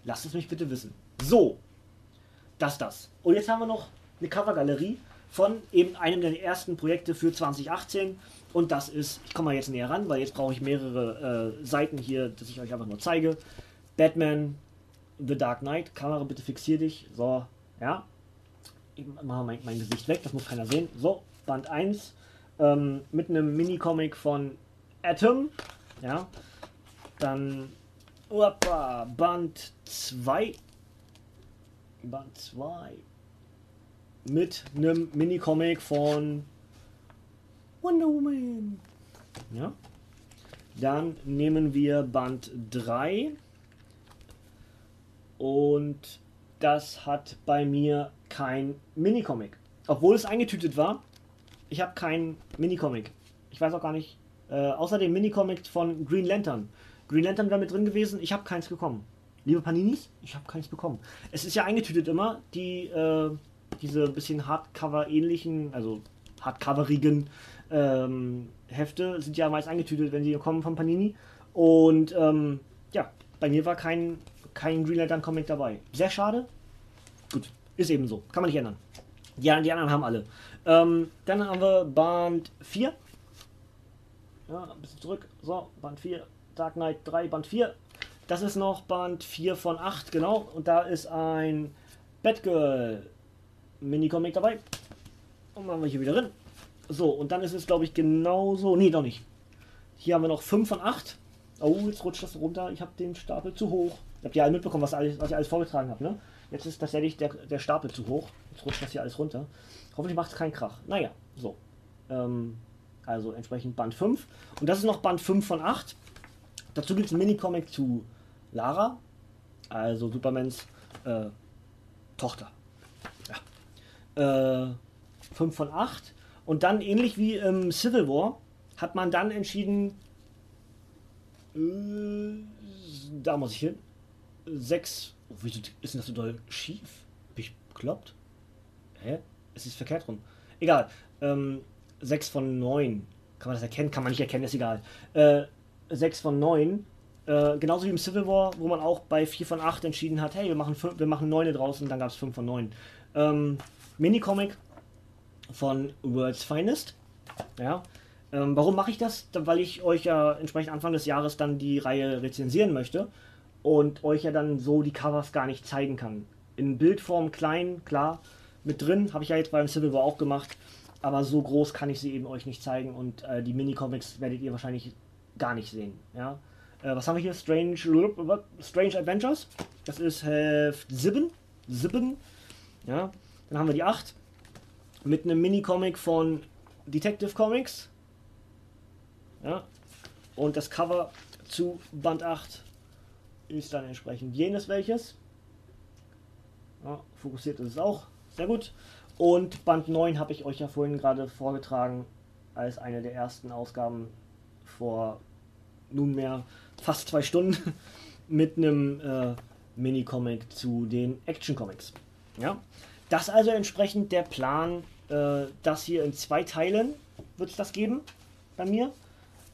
Lasst es mich bitte wissen. So, das, das. Und jetzt haben wir noch eine Covergalerie von eben einem der ersten Projekte für 2018. Und das ist, ich komme mal jetzt näher ran, weil jetzt brauche ich mehrere äh, Seiten hier, dass ich euch einfach nur zeige. Batman, The Dark Knight. Kamera, bitte fixier dich. So, ja. Ich mache mein, mein Gesicht weg, das muss keiner sehen. So, Band 1 ähm, mit einem Mini-Comic von Atom. Ja. Dann Opa, Band 2. Band 2. Mit einem Mini-Comic von Wonder Woman. Ja. Dann nehmen wir Band 3. Und das hat bei mir kein Mini-Comic. Obwohl es eingetütet war. Ich habe keinen Mini-Comic. Ich weiß auch gar nicht. Äh, außer dem Mini-Comic von Green Lantern. Green Lantern wäre mit drin gewesen, ich habe keins bekommen. Liebe Paninis, ich habe keins bekommen. Es ist ja eingetütet immer, die, äh, diese bisschen Hardcover-ähnlichen, also Hardcoverigen ähm, Hefte sind ja meist eingetütet, wenn sie kommen von Panini. Und ähm, ja, bei mir war kein, kein Green Lantern Comic dabei. Sehr schade. Gut, ist eben so. Kann man nicht ändern. Die, die anderen haben alle. Ähm, dann haben wir Band 4. Ja, ein bisschen zurück. So, Band 4. Dark Knight 3, Band 4. Das ist noch Band 4 von 8, genau. Und da ist ein Batgirl Mini-Comic dabei. Und machen wir hier wieder drin. So, und dann ist es, glaube ich, genauso. Nee, doch nicht. Hier haben wir noch 5 von 8. Oh, jetzt rutscht das runter. Ich habe den Stapel zu hoch. Ihr habt ja alle mitbekommen, was, alles, was ich alles vorgetragen habe, ne? Jetzt ist tatsächlich der, der Stapel zu hoch. Jetzt rutscht das hier alles runter. Hoffentlich macht es keinen Krach. Naja, so. Ähm, also entsprechend Band 5. Und das ist noch Band 5 von 8. Dazu gibt es ein Mini-Comic zu Lara, also Supermans äh, Tochter. Ja. Äh, 5 von 8. Und dann, ähnlich wie im Civil War, hat man dann entschieden, äh, da muss ich hin, 6. Oh, wieso ist denn das so doll schief? Bin ich bekloppt? Hä? Es ist verkehrt rum. Egal. Ähm, 6 von 9. Kann man das erkennen? Kann man nicht erkennen, ist egal. Äh, 6 von 9. Äh, genauso wie im Civil War, wo man auch bei 4 von 8 entschieden hat, hey, wir machen, 5, wir machen 9 draußen, dann gab es 5 von 9. Ähm, Mini-Comic von World's Finest. Ja. Ähm, warum mache ich das? Weil ich euch ja entsprechend Anfang des Jahres dann die Reihe rezensieren möchte und euch ja dann so die Covers gar nicht zeigen kann. In Bildform klein, klar, mit drin, habe ich ja jetzt beim Civil War auch gemacht, aber so groß kann ich sie eben euch nicht zeigen und äh, die Mini-Comics werdet ihr wahrscheinlich gar nicht sehen. Ja? Äh, was haben wir hier? Strange, Strange Adventures. Das ist Heft 7. 7. Ja. Dann haben wir die 8. Mit einem Mini-Comic von Detective Comics. Ja. Und das Cover zu Band 8 ist dann entsprechend jenes welches. Ja, fokussiert ist es auch. Sehr gut. Und Band 9 habe ich euch ja vorhin gerade vorgetragen als eine der ersten Ausgaben vor nunmehr fast zwei Stunden (laughs) mit einem äh, Mini-Comic zu den Action-Comics. Ja? Das also entsprechend der Plan, äh, das hier in zwei Teilen wird es das geben bei mir.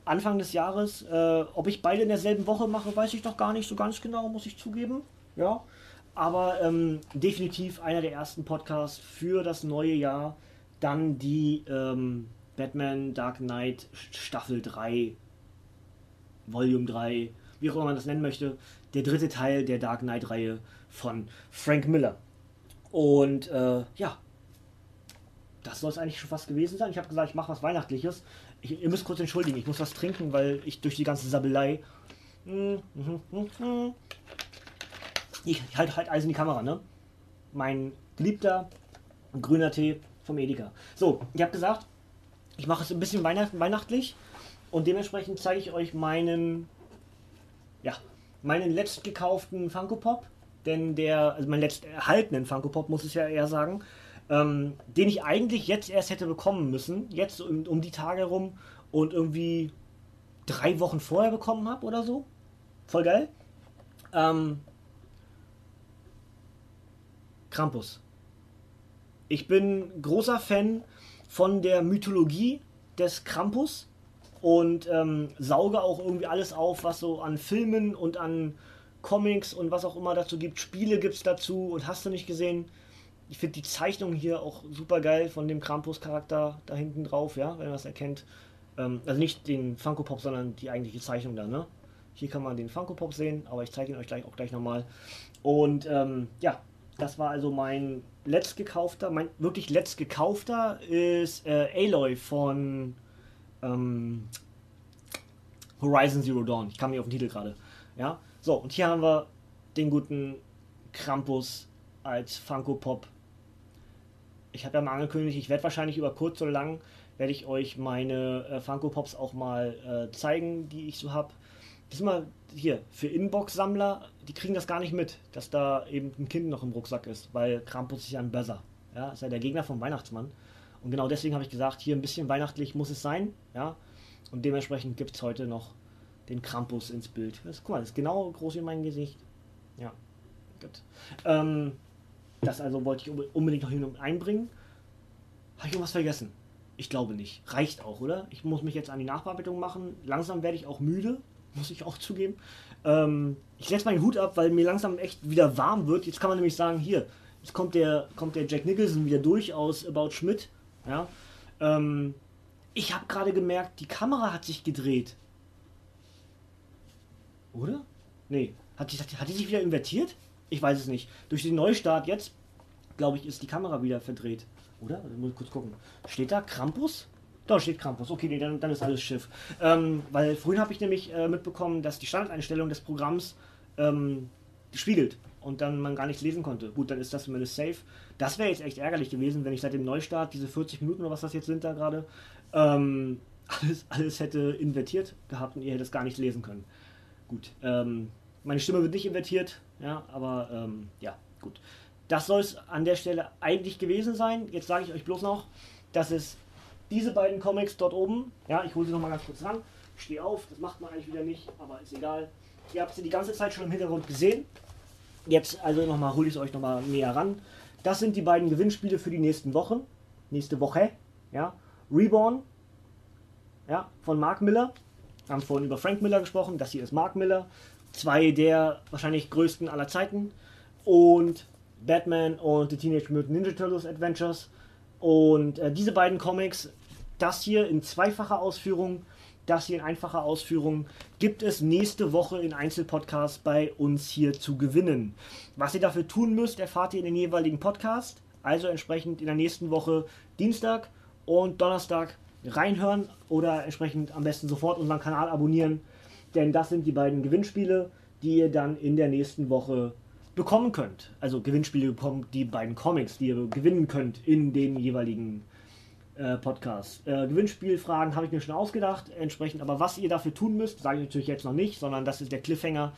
Anfang des Jahres. Äh, ob ich beide in derselben Woche mache, weiß ich doch gar nicht so ganz genau, muss ich zugeben. Ja. Aber ähm, definitiv einer der ersten Podcasts für das neue Jahr. Dann die ähm, Batman Dark Knight Staffel 3 Volume 3, wie auch immer man das nennen möchte, der dritte Teil der Dark Knight-Reihe von Frank Miller. Und äh, ja, das soll es eigentlich schon fast gewesen sein. Ich habe gesagt, ich mache was Weihnachtliches. Ich, ihr müsst kurz entschuldigen, ich muss was trinken, weil ich durch die ganze Sabbelei. Hm, hm, hm, ich halte halt Eis in die Kamera, ne? Mein geliebter grüner Tee vom Edeka. So, ich habe gesagt, ich mache es ein bisschen weihnacht weihnachtlich und dementsprechend zeige ich euch meinen, ja, meinen letzt gekauften Funko Pop, denn der, also meinen letzt erhaltenen Funko Pop muss ich ja eher sagen, ähm, den ich eigentlich jetzt erst hätte bekommen müssen, jetzt um, um die Tage rum und irgendwie drei Wochen vorher bekommen habe oder so. Voll geil. Ähm, Krampus. Ich bin großer Fan von der Mythologie des Krampus und ähm, sauge auch irgendwie alles auf, was so an Filmen und an Comics und was auch immer dazu gibt. Spiele gibt es dazu und hast du nicht gesehen. Ich finde die Zeichnung hier auch super geil von dem Krampus-Charakter da hinten drauf, ja, wenn man das erkennt. Ähm, also nicht den Funko Pop, sondern die eigentliche Zeichnung da, ne? Hier kann man den Funko Pop sehen, aber ich zeige ihn euch gleich auch gleich nochmal. Und ähm, ja, das war also mein letzt gekaufter, mein wirklich letzt gekaufter ist äh, Aloy von ähm, Horizon Zero Dawn. Ich kam nicht auf den Titel gerade. Ja, so und hier haben wir den guten Krampus als Funko Pop. Ich habe ja mal angekündigt, ich werde wahrscheinlich über kurz oder lang werde ich euch meine äh, Funko Pops auch mal äh, zeigen, die ich so habe. Das ist mal hier für Inbox-Sammler, die kriegen das gar nicht mit, dass da eben ein Kind noch im Rucksack ist, weil Krampus ist ja ein Böser. Ja, ist ja der Gegner vom Weihnachtsmann. Und genau deswegen habe ich gesagt, hier ein bisschen weihnachtlich muss es sein. Ja, und dementsprechend gibt es heute noch den Krampus ins Bild. Das, guck mal, das ist genau groß wie mein Gesicht. Ja, gut. Ähm, das also wollte ich unbedingt noch hin einbringen. Habe ich irgendwas vergessen? Ich glaube nicht. Reicht auch, oder? Ich muss mich jetzt an die Nachbearbeitung machen. Langsam werde ich auch müde muss ich auch zugeben. Ähm, ich setze meinen Hut ab, weil mir langsam echt wieder warm wird. Jetzt kann man nämlich sagen, hier, jetzt kommt der, kommt der Jack Nicholson wieder durch aus About Schmidt. Ja? Ähm, ich habe gerade gemerkt, die Kamera hat sich gedreht. Oder? Nee. Hat die, hat die sich wieder invertiert? Ich weiß es nicht. Durch den Neustart jetzt, glaube ich, ist die Kamera wieder verdreht. Oder? Also muss ich kurz gucken. Steht da Krampus? Da steht Krampus. Okay, nee, dann, dann ist alles Schiff. Ähm, weil vorhin habe ich nämlich äh, mitbekommen, dass die Standardeinstellung des Programms ähm, spiegelt und dann man gar nichts lesen konnte. Gut, dann ist das zumindest safe. Das wäre jetzt echt ärgerlich gewesen, wenn ich seit dem Neustart diese 40 Minuten oder was das jetzt sind da gerade, ähm, (laughs) alles, alles hätte invertiert gehabt und ihr hättet es gar nicht lesen können. Gut, ähm, meine Stimme wird nicht invertiert, ja, aber ähm, ja, gut. Das soll es an der Stelle eigentlich gewesen sein. Jetzt sage ich euch bloß noch, dass es diese beiden Comics dort oben, ja, ich hole sie nochmal ganz kurz ran, stehe auf, das macht man eigentlich wieder nicht, aber ist egal. Ihr habt sie die ganze Zeit schon im Hintergrund gesehen. Jetzt also nochmal, hole ich es euch nochmal näher ran. Das sind die beiden Gewinnspiele für die nächsten Wochen. Nächste Woche, ja. Reborn, ja, von Mark Miller. Wir haben vorhin über Frank Miller gesprochen, das hier ist Mark Miller. Zwei der wahrscheinlich größten aller Zeiten. Und Batman und The Teenage Mutant Ninja Turtles Adventures und äh, diese beiden Comics, das hier in zweifacher Ausführung, das hier in einfacher Ausführung, gibt es nächste Woche in Einzelpodcasts bei uns hier zu gewinnen. Was ihr dafür tun müsst, erfahrt ihr in den jeweiligen Podcast. Also entsprechend in der nächsten Woche Dienstag und Donnerstag reinhören oder entsprechend am besten sofort unseren Kanal abonnieren. Denn das sind die beiden Gewinnspiele, die ihr dann in der nächsten Woche bekommen könnt. Also Gewinnspiele bekommen die beiden Comics, die ihr gewinnen könnt in den jeweiligen äh, Podcasts. Äh, Gewinnspielfragen habe ich mir schon ausgedacht, entsprechend, aber was ihr dafür tun müsst, sage ich natürlich jetzt noch nicht, sondern das ist der Cliffhanger.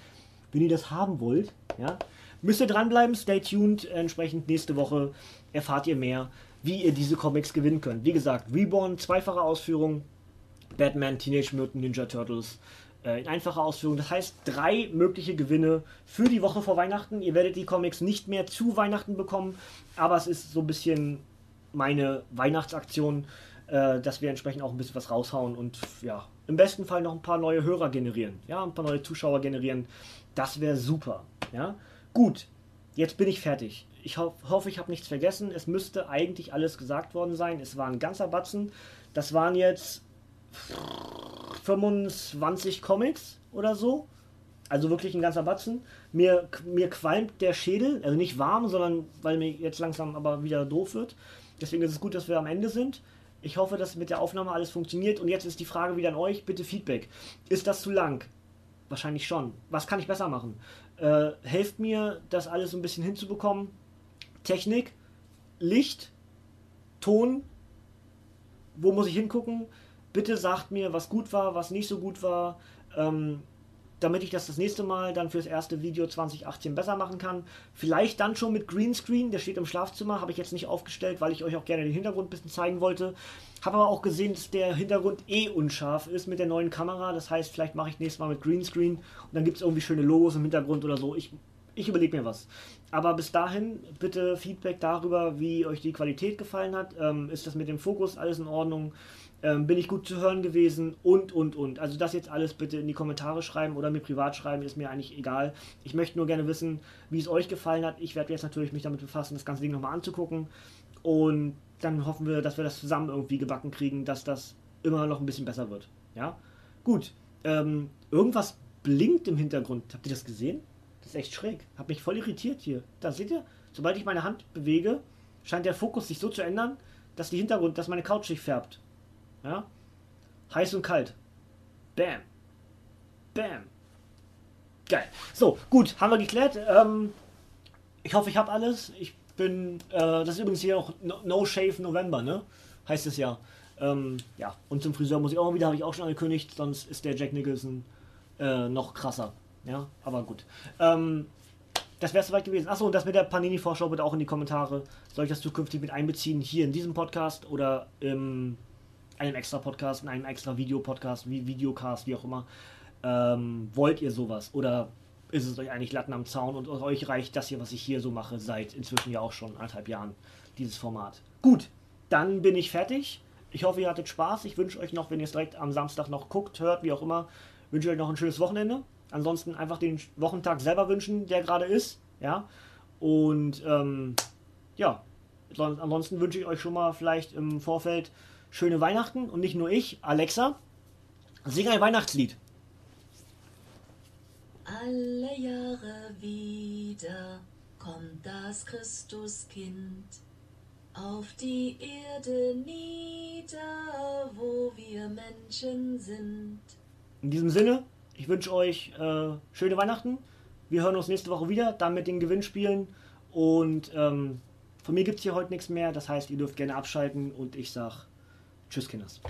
Wenn ihr das haben wollt, ja, müsst ihr dranbleiben, stay tuned. Entsprechend nächste Woche erfahrt ihr mehr, wie ihr diese Comics gewinnen könnt. Wie gesagt, Reborn, zweifache Ausführung, Batman, Teenage Mutant Ninja Turtles, äh, in einfacher Ausführung. Das heißt, drei mögliche Gewinne für die Woche vor Weihnachten. Ihr werdet die Comics nicht mehr zu Weihnachten bekommen, aber es ist so ein bisschen meine Weihnachtsaktion, äh, dass wir entsprechend auch ein bisschen was raushauen und ja, im besten Fall noch ein paar neue Hörer generieren, ja, ein paar neue Zuschauer generieren. Das wäre super, ja. Gut, jetzt bin ich fertig. Ich ho hoffe, ich habe nichts vergessen. Es müsste eigentlich alles gesagt worden sein. Es war ein ganzer Batzen. Das waren jetzt 25 Comics oder so. Also wirklich ein ganzer Batzen. Mir, mir qualmt der Schädel, also nicht warm, sondern weil mir jetzt langsam aber wieder doof wird. Deswegen ist es gut, dass wir am Ende sind. Ich hoffe, dass mit der Aufnahme alles funktioniert. Und jetzt ist die Frage wieder an euch. Bitte Feedback. Ist das zu lang? Wahrscheinlich schon. Was kann ich besser machen? Äh, helft mir, das alles so ein bisschen hinzubekommen. Technik, Licht, Ton. Wo muss ich hingucken? Bitte sagt mir, was gut war, was nicht so gut war. Ähm, damit ich das das nächste Mal dann fürs erste Video 2018 besser machen kann. Vielleicht dann schon mit Greenscreen, der steht im Schlafzimmer, habe ich jetzt nicht aufgestellt, weil ich euch auch gerne den Hintergrund ein bisschen zeigen wollte. Habe aber auch gesehen, dass der Hintergrund eh unscharf ist mit der neuen Kamera. Das heißt, vielleicht mache ich nächstes Mal mit Greenscreen und dann gibt es irgendwie schöne Logos im Hintergrund oder so. Ich, ich überlege mir was. Aber bis dahin bitte Feedback darüber, wie euch die Qualität gefallen hat. Ähm, ist das mit dem Fokus alles in Ordnung? Ähm, bin ich gut zu hören gewesen und, und, und. Also das jetzt alles bitte in die Kommentare schreiben oder mir privat schreiben, ist mir eigentlich egal. Ich möchte nur gerne wissen, wie es euch gefallen hat. Ich werde jetzt natürlich mich damit befassen, das ganze Ding nochmal anzugucken. Und dann hoffen wir, dass wir das zusammen irgendwie gebacken kriegen, dass das immer noch ein bisschen besser wird. Ja, gut. Ähm, irgendwas blinkt im Hintergrund. Habt ihr das gesehen? Das ist echt schräg. Hat mich voll irritiert hier. Da seht ihr, sobald ich meine Hand bewege, scheint der Fokus sich so zu ändern, dass die Hintergrund, dass meine Couch sich färbt. Ja? Heiß und kalt. Bam. Bam. Geil. So, gut, haben wir geklärt. Ähm, ich hoffe, ich habe alles. Ich bin, äh, das ist übrigens hier auch No Shave November, ne? Heißt es ja. Ähm, ja, und zum Friseur muss ich auch mal wieder, habe ich auch schon angekündigt, sonst ist der Jack Nicholson äh, noch krasser. Ja, aber gut. Ähm, das wäre soweit gewesen. Achso, und das mit der Panini-Vorschau bitte auch in die Kommentare. Soll ich das zukünftig mit einbeziehen hier in diesem Podcast oder im einem extra Podcast, in einem extra Videopodcast, wie Videocast, wie auch immer. Ähm, wollt ihr sowas? Oder ist es euch eigentlich Latten am Zaun und euch reicht das hier, was ich hier so mache, seit inzwischen ja auch schon anderthalb Jahren, dieses Format? Gut, dann bin ich fertig. Ich hoffe, ihr hattet Spaß. Ich wünsche euch noch, wenn ihr es direkt am Samstag noch guckt, hört, wie auch immer, wünsche euch noch ein schönes Wochenende. Ansonsten einfach den Wochentag selber wünschen, der gerade ist. Ja. Und ähm, ja, ansonsten wünsche ich euch schon mal vielleicht im Vorfeld schöne Weihnachten und nicht nur ich, Alexa, sing ein Weihnachtslied. Alle Jahre wieder kommt das Christuskind auf die Erde nieder, wo wir Menschen sind. In diesem Sinne, ich wünsche euch äh, schöne Weihnachten. Wir hören uns nächste Woche wieder, dann mit den Gewinnspielen. Und ähm, von mir gibt es hier heute nichts mehr. Das heißt, ihr dürft gerne abschalten und ich sage Tschüss, Kinders.